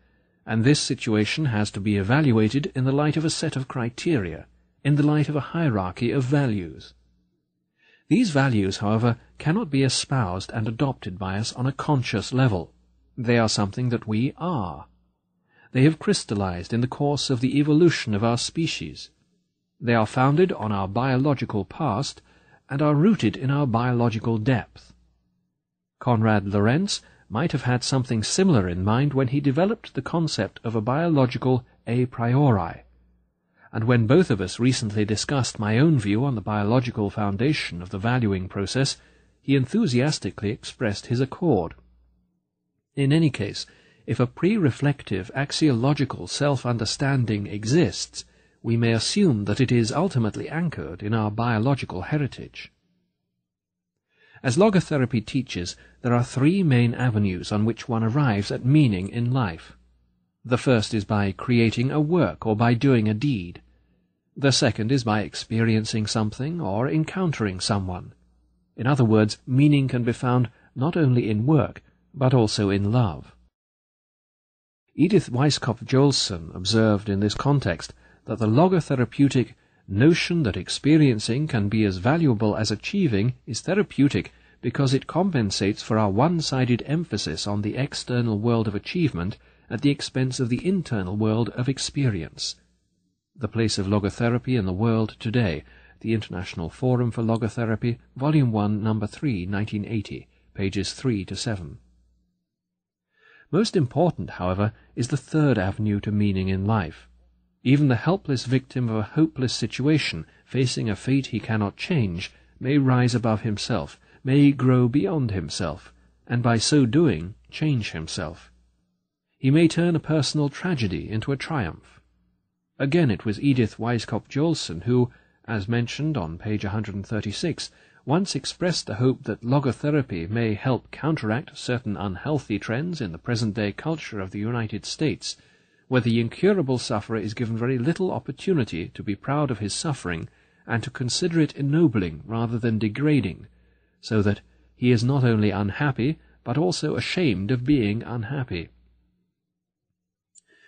and this situation has to be evaluated in the light of a set of criteria, in the light of a hierarchy of values. These values, however, cannot be espoused and adopted by us on a conscious level. They are something that we are. They have crystallized in the course of the evolution of our species. They are founded on our biological past and are rooted in our biological depth. Konrad Lorenz might have had something similar in mind when he developed the concept of a biological a priori. And when both of us recently discussed my own view on the biological foundation of the valuing process, he enthusiastically expressed his accord. In any case, if a pre-reflective axiological self-understanding exists, we may assume that it is ultimately anchored in our biological heritage. As logotherapy teaches, there are three main avenues on which one arrives at meaning in life. The first is by creating a work or by doing a deed. The second is by experiencing something or encountering someone. In other words, meaning can be found not only in work, but also in love. Edith Weisskopf Joelson observed in this context that the logotherapeutic notion that experiencing can be as valuable as achieving is therapeutic because it compensates for our one-sided emphasis on the external world of achievement at the expense of the internal world of experience. The Place of Logotherapy in the World Today, the International Forum for Logotherapy, Volume 1, Number 3, 1980, pages 3 to 7. Most important, however, is the third avenue to meaning in life, even the helpless victim of a hopeless situation, facing a fate he cannot change, may rise above himself, may grow beyond himself, and by so doing change himself. He may turn a personal tragedy into a triumph. Again, it was Edith Weisskopf Joelson who, as mentioned on page 136, once expressed the hope that logotherapy may help counteract certain unhealthy trends in the present-day culture of the United States, where the incurable sufferer is given very little opportunity to be proud of his suffering and to consider it ennobling rather than degrading, so that he is not only unhappy, but also ashamed of being unhappy.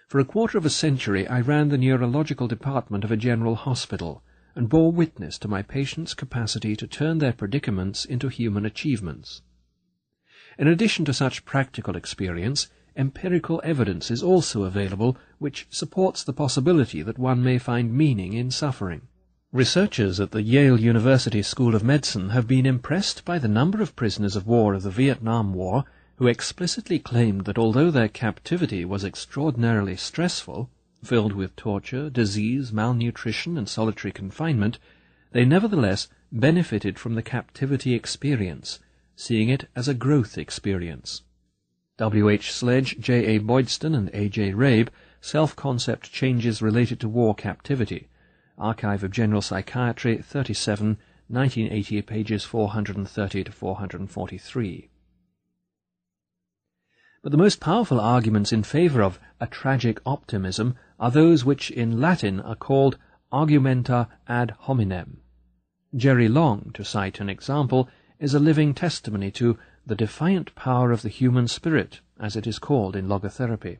For a quarter of a century I ran the neurological department of a general hospital, and bore witness to my patients' capacity to turn their predicaments into human achievements. In addition to such practical experience, empirical evidence is also available which supports the possibility that one may find meaning in suffering. Researchers at the Yale University School of Medicine have been impressed by the number of prisoners of war of the Vietnam War who explicitly claimed that although their captivity was extraordinarily stressful, filled with torture, disease, malnutrition, and solitary confinement, they nevertheless benefited from the captivity experience, seeing it as a growth experience. W. H. Sledge, J. A. Boydstun, and A. J. Rabe, Self-Concept Changes Related to War Captivity, Archive of General Psychiatry, 37, 1980, pages 430 to 443. But the most powerful arguments in favour of a tragic optimism are those which in Latin are called argumenta ad hominem. Jerry Long, to cite an example, is a living testimony to the defiant power of the human spirit, as it is called in logotherapy.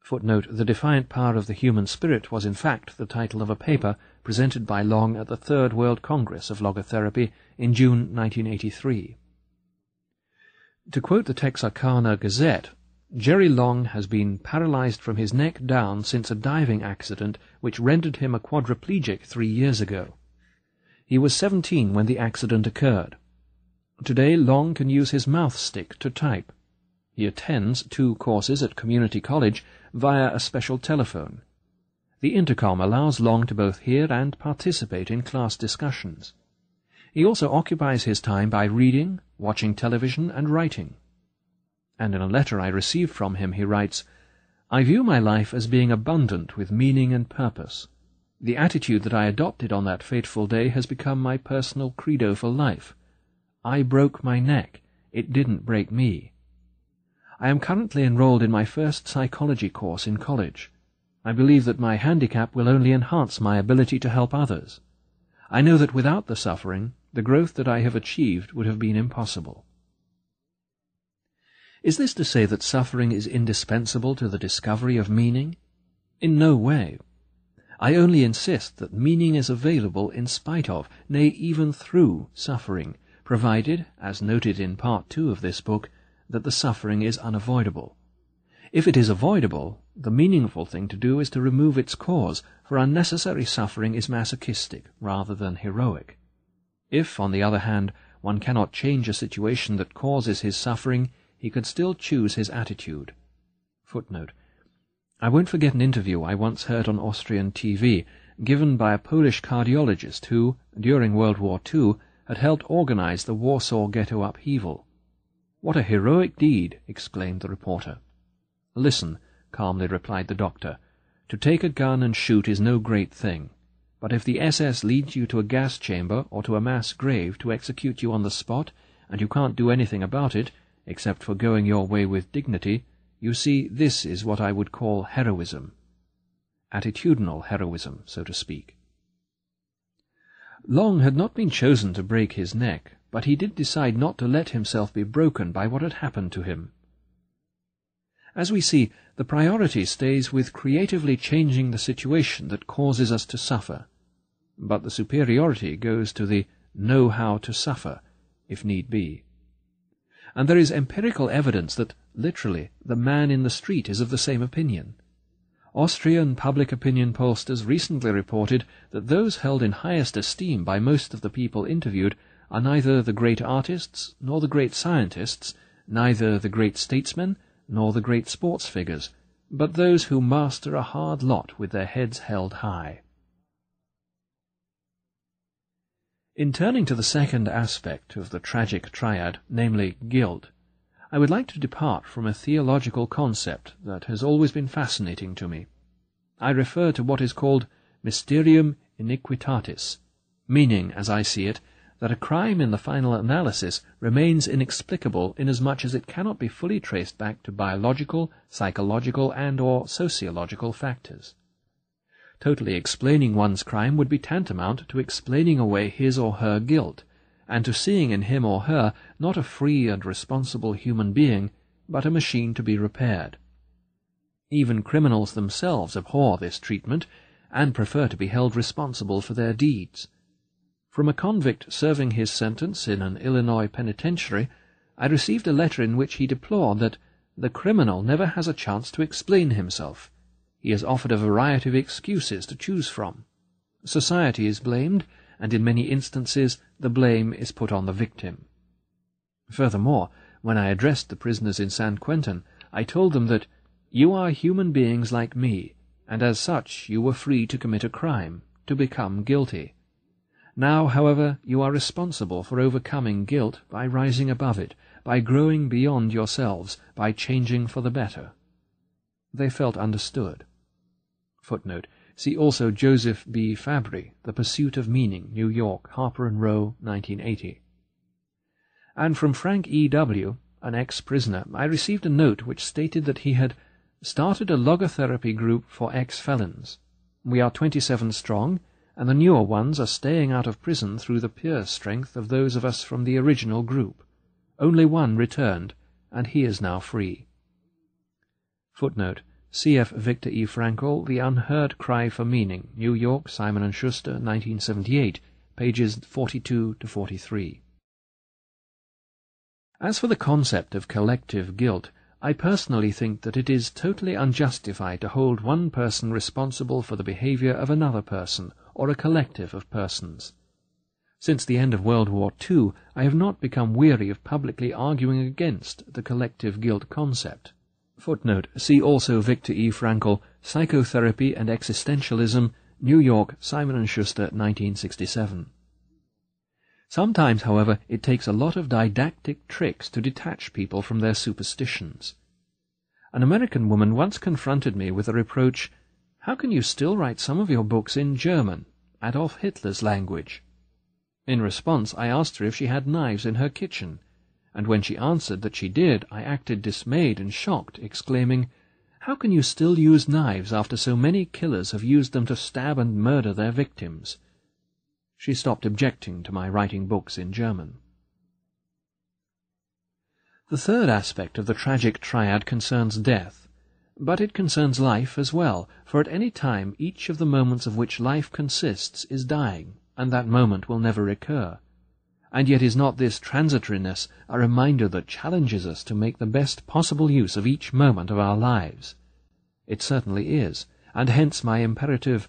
Footnote, the defiant power of the human spirit was in fact the title of a paper presented by Long at the Third World Congress of Logotherapy in June 1983. To quote the Texarkana Gazette, Jerry Long has been paralyzed from his neck down since a diving accident which rendered him a quadriplegic three years ago. He was seventeen when the accident occurred. Today Long can use his mouth stick to type. He attends two courses at community college via a special telephone. The intercom allows Long to both hear and participate in class discussions. He also occupies his time by reading, watching television, and writing. And in a letter I received from him he writes, I view my life as being abundant with meaning and purpose. The attitude that I adopted on that fateful day has become my personal credo for life. I broke my neck. It didn't break me. I am currently enrolled in my first psychology course in college. I believe that my handicap will only enhance my ability to help others. I know that without the suffering, the growth that I have achieved would have been impossible. Is this to say that suffering is indispensable to the discovery of meaning? In no way. I only insist that meaning is available in spite of, nay, even through, suffering, provided, as noted in Part Two of this book, that the suffering is unavoidable. If it is avoidable, the meaningful thing to do is to remove its cause, for unnecessary suffering is masochistic rather than heroic. If, on the other hand, one cannot change a situation that causes his suffering, he could still choose his attitude. Footnote. I won't forget an interview I once heard on Austrian TV, given by a Polish cardiologist who, during World War II, had helped organize the Warsaw Ghetto upheaval. What a heroic deed! exclaimed the reporter. Listen, calmly replied the doctor. To take a gun and shoot is no great thing. But if the SS leads you to a gas chamber or to a mass grave to execute you on the spot, and you can't do anything about it, except for going your way with dignity, you see, this is what I would call heroism. Attitudinal heroism, so to speak. Long had not been chosen to break his neck, but he did decide not to let himself be broken by what had happened to him. As we see, the priority stays with creatively changing the situation that causes us to suffer, but the superiority goes to the know how to suffer, if need be. And there is empirical evidence that, literally, the man in the street is of the same opinion. Austrian public opinion pollsters recently reported that those held in highest esteem by most of the people interviewed are neither the great artists nor the great scientists, neither the great statesmen nor the great sports figures, but those who master a hard lot with their heads held high. In turning to the second aspect of the tragic triad, namely guilt, I would like to depart from a theological concept that has always been fascinating to me. I refer to what is called mysterium iniquitatis, meaning, as I see it, that a crime in the final analysis remains inexplicable inasmuch as it cannot be fully traced back to biological, psychological, and or sociological factors. Totally explaining one's crime would be tantamount to explaining away his or her guilt, and to seeing in him or her not a free and responsible human being, but a machine to be repaired. Even criminals themselves abhor this treatment, and prefer to be held responsible for their deeds. From a convict serving his sentence in an Illinois penitentiary, I received a letter in which he deplored that the criminal never has a chance to explain himself, he is offered a variety of excuses to choose from. Society is blamed, and in many instances the blame is put on the victim. Furthermore, when I addressed the prisoners in San Quentin, I told them that you are human beings like me, and as such you were free to commit a crime, to become guilty. Now, however, you are responsible for overcoming guilt by rising above it, by growing beyond yourselves, by changing for the better. They felt understood. Footnote. See also Joseph B. Fabry, The Pursuit of Meaning, New York, Harper & Row, 1980. And from Frank E. W., an ex-prisoner, I received a note which stated that he had started a logotherapy group for ex-felons. We are 27 strong, and the newer ones are staying out of prison through the pure strength of those of us from the original group. Only one returned, and he is now free. Footnote. C.F. Viktor E. Frankl, The Unheard Cry for Meaning, New York, Simon & Schuster, 1978, pages 42 to 43. As for the concept of collective guilt, I personally think that it is totally unjustified to hold one person responsible for the behavior of another person, or a collective of persons. Since the end of World War II, I have not become weary of publicly arguing against the collective guilt concept. Footnote. See also Viktor E. Frankl, Psychotherapy and Existentialism, New York, Simon & Schuster, 1967. Sometimes, however, it takes a lot of didactic tricks to detach people from their superstitions. An American woman once confronted me with the reproach, How can you still write some of your books in German, Adolf Hitler's language? In response, I asked her if she had knives in her kitchen, and when she answered that she did, I acted dismayed and shocked, exclaiming, How can you still use knives after so many killers have used them to stab and murder their victims? She stopped objecting to my writing books in German. The third aspect of the tragic triad concerns death, but it concerns life as well, for at any time each of the moments of which life consists is dying, and that moment will never recur. And yet is not this transitoriness a reminder that challenges us to make the best possible use of each moment of our lives? It certainly is, and hence my imperative,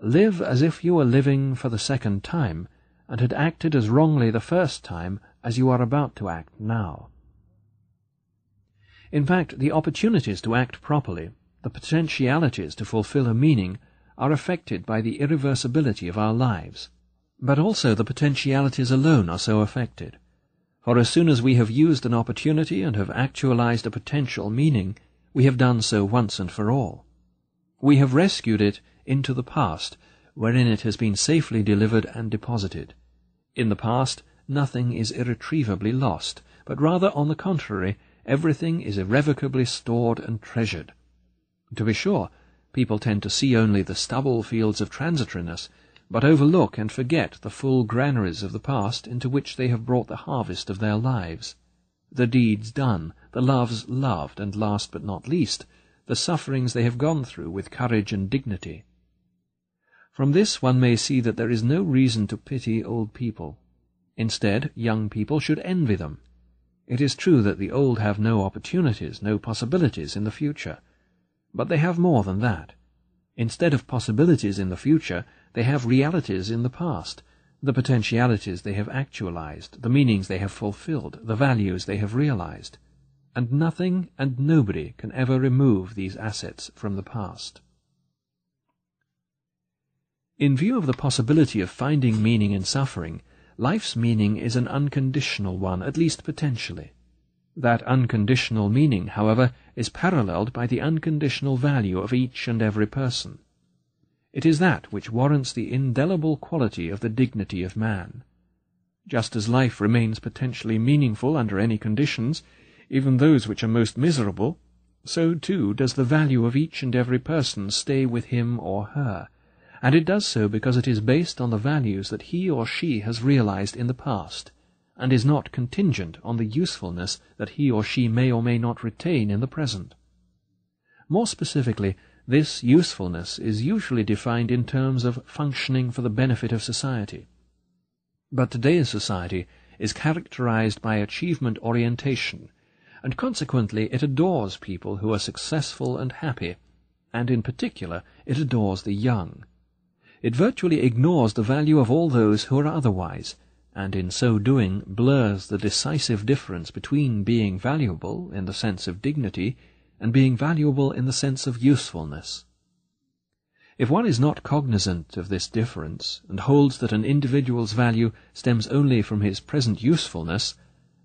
live as if you were living for the second time, and had acted as wrongly the first time as you are about to act now. In fact, the opportunities to act properly, the potentialities to fulfill a meaning, are affected by the irreversibility of our lives. But also the potentialities alone are so affected. For as soon as we have used an opportunity and have actualized a potential meaning, we have done so once and for all. We have rescued it into the past, wherein it has been safely delivered and deposited. In the past, nothing is irretrievably lost, but rather, on the contrary, everything is irrevocably stored and treasured. To be sure, people tend to see only the stubble fields of transitoriness, but overlook and forget the full granaries of the past into which they have brought the harvest of their lives. The deeds done, the loves loved, and last but not least, the sufferings they have gone through with courage and dignity. From this one may see that there is no reason to pity old people. Instead, young people should envy them. It is true that the old have no opportunities, no possibilities in the future. But they have more than that. Instead of possibilities in the future, they have realities in the past, the potentialities they have actualized, the meanings they have fulfilled, the values they have realized. And nothing and nobody can ever remove these assets from the past. In view of the possibility of finding meaning in suffering, life's meaning is an unconditional one, at least potentially. That unconditional meaning, however, is paralleled by the unconditional value of each and every person. It is that which warrants the indelible quality of the dignity of man. Just as life remains potentially meaningful under any conditions, even those which are most miserable, so too does the value of each and every person stay with him or her, and it does so because it is based on the values that he or she has realized in the past, and is not contingent on the usefulness that he or she may or may not retain in the present. More specifically, this usefulness is usually defined in terms of functioning for the benefit of society. But today's society is characterized by achievement orientation, and consequently it adores people who are successful and happy, and in particular it adores the young. It virtually ignores the value of all those who are otherwise, and in so doing blurs the decisive difference between being valuable in the sense of dignity and being valuable in the sense of usefulness. If one is not cognizant of this difference, and holds that an individual's value stems only from his present usefulness,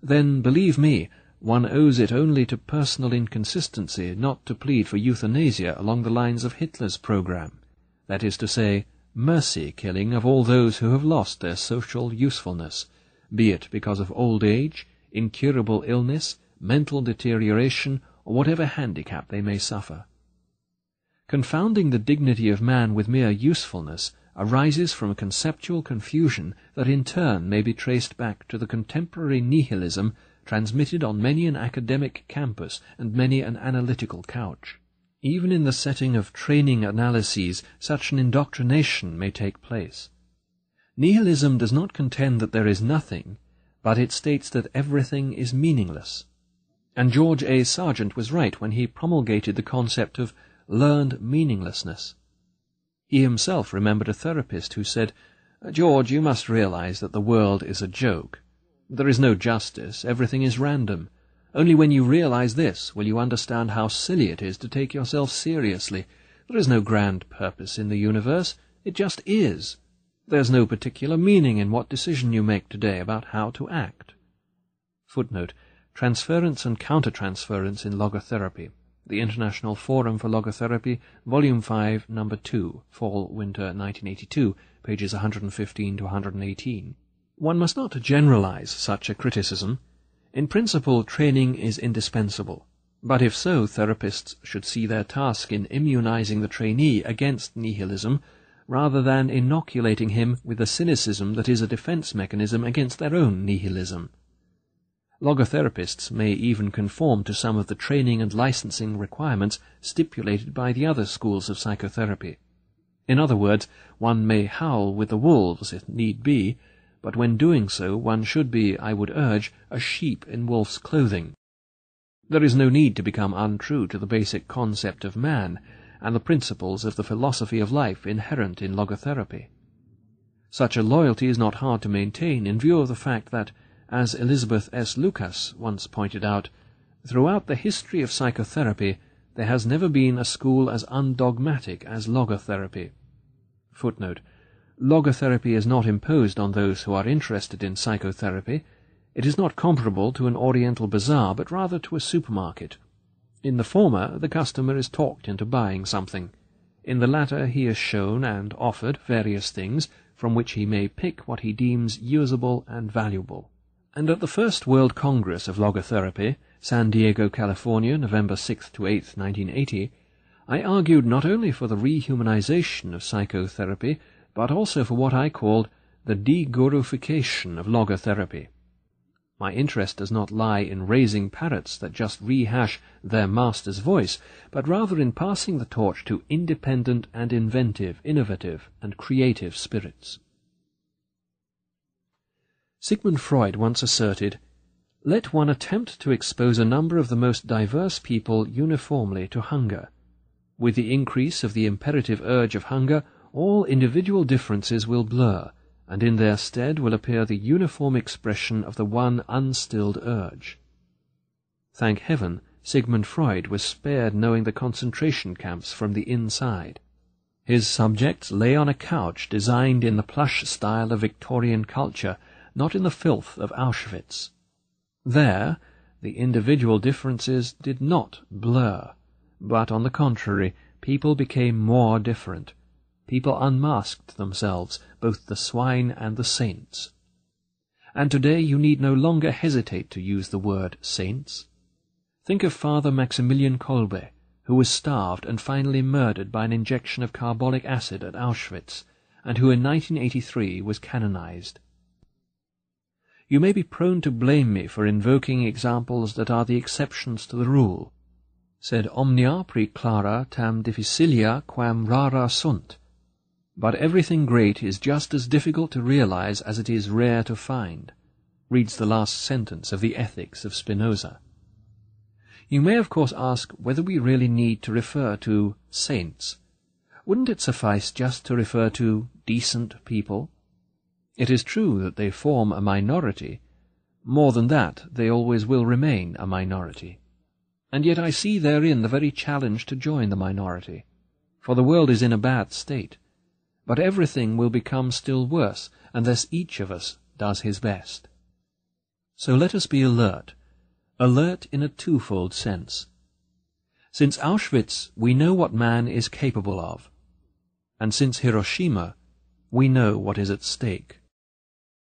then, believe me, one owes it only to personal inconsistency not to plead for euthanasia along the lines of Hitler's program, that is to say, mercy killing of all those who have lost their social usefulness, be it because of old age, incurable illness, mental deterioration, or whatever handicap they may suffer. Confounding the dignity of man with mere usefulness arises from a conceptual confusion that in turn may be traced back to the contemporary nihilism transmitted on many an academic campus and many an analytical couch. Even in the setting of training analyses, such an indoctrination may take place. Nihilism does not contend that there is nothing, but it states that everything is meaningless. And George A. Sargent was right when he promulgated the concept of learned meaninglessness. He himself remembered a therapist who said, George, you must realize that the world is a joke. There is no justice, everything is random. Only when you realize this will you understand how silly it is to take yourself seriously. There is no grand purpose in the universe, it just is. There's no particular meaning in what decision you make today about how to act. Footnote Transference and Countertransference in Logotherapy. The International Forum for Logotherapy, Volume 5, Number 2, Fall Winter 1982, pages 115 to 118. One must not generalize such a criticism. In principle, training is indispensable. But if so, therapists should see their task in immunizing the trainee against nihilism rather than inoculating him with a cynicism that is a defense mechanism against their own nihilism. Logotherapists may even conform to some of the training and licensing requirements stipulated by the other schools of psychotherapy. In other words, one may howl with the wolves if need be, but when doing so one should be, I would urge, a sheep in wolf's clothing. There is no need to become untrue to the basic concept of man and the principles of the philosophy of life inherent in logotherapy. Such a loyalty is not hard to maintain in view of the fact that as Elisabeth S. Lukas once pointed out, throughout the history of psychotherapy, there has never been a school as undogmatic as logotherapy. Footnote. Logotherapy is not imposed on those who are interested in psychotherapy. It is not comparable to an oriental bazaar, but rather to a supermarket. In the former, the customer is talked into buying something. In the latter, he is shown and offered various things from which he may pick what he deems usable and valuable. And at the first World Congress of Logotherapy, San Diego, California, November 6 to 8, 1980, I argued not only for the rehumanization of psychotherapy, but also for what I called the degurufication of logotherapy. My interest does not lie in raising parrots that just rehash their master's voice, but rather in passing the torch to independent and inventive, innovative, and creative spirits. Sigmund Freud once asserted, Let one attempt to expose a number of the most diverse people uniformly to hunger. With the increase of the imperative urge of hunger, all individual differences will blur, and in their stead will appear the uniform expression of the one unstilled urge. Thank heaven, Sigmund Freud was spared knowing the concentration camps from the inside. His subjects lay on a couch designed in the plush style of Victorian culture, not in the filth of Auschwitz. There, the individual differences did not blur, but on the contrary, people became more different. People unmasked themselves, both the swine and the saints. And today you need no longer hesitate to use the word saints. Think of Father Maximilian Kolbe, who was starved and finally murdered by an injection of carbolic acid at Auschwitz, and who in 1983 was canonized. You may be prone to blame me for invoking examples that are the exceptions to the rule. Sed omnia praeclara tam difficilia quam rara sunt. But everything great is just as difficult to realize as it is rare to find, reads the last sentence of the Ethics of Spinoza. You may of course ask whether we really need to refer to saints. Wouldn't it suffice just to refer to decent people? It is true that they form a minority. More than that, they always will remain a minority. And yet I see therein the very challenge to join the minority. For the world is in a bad state. But everything will become still worse unless each of us does his best. So let us be alert, alert in a twofold sense. Since Auschwitz we know what man is capable of, and since Hiroshima we know what is at stake.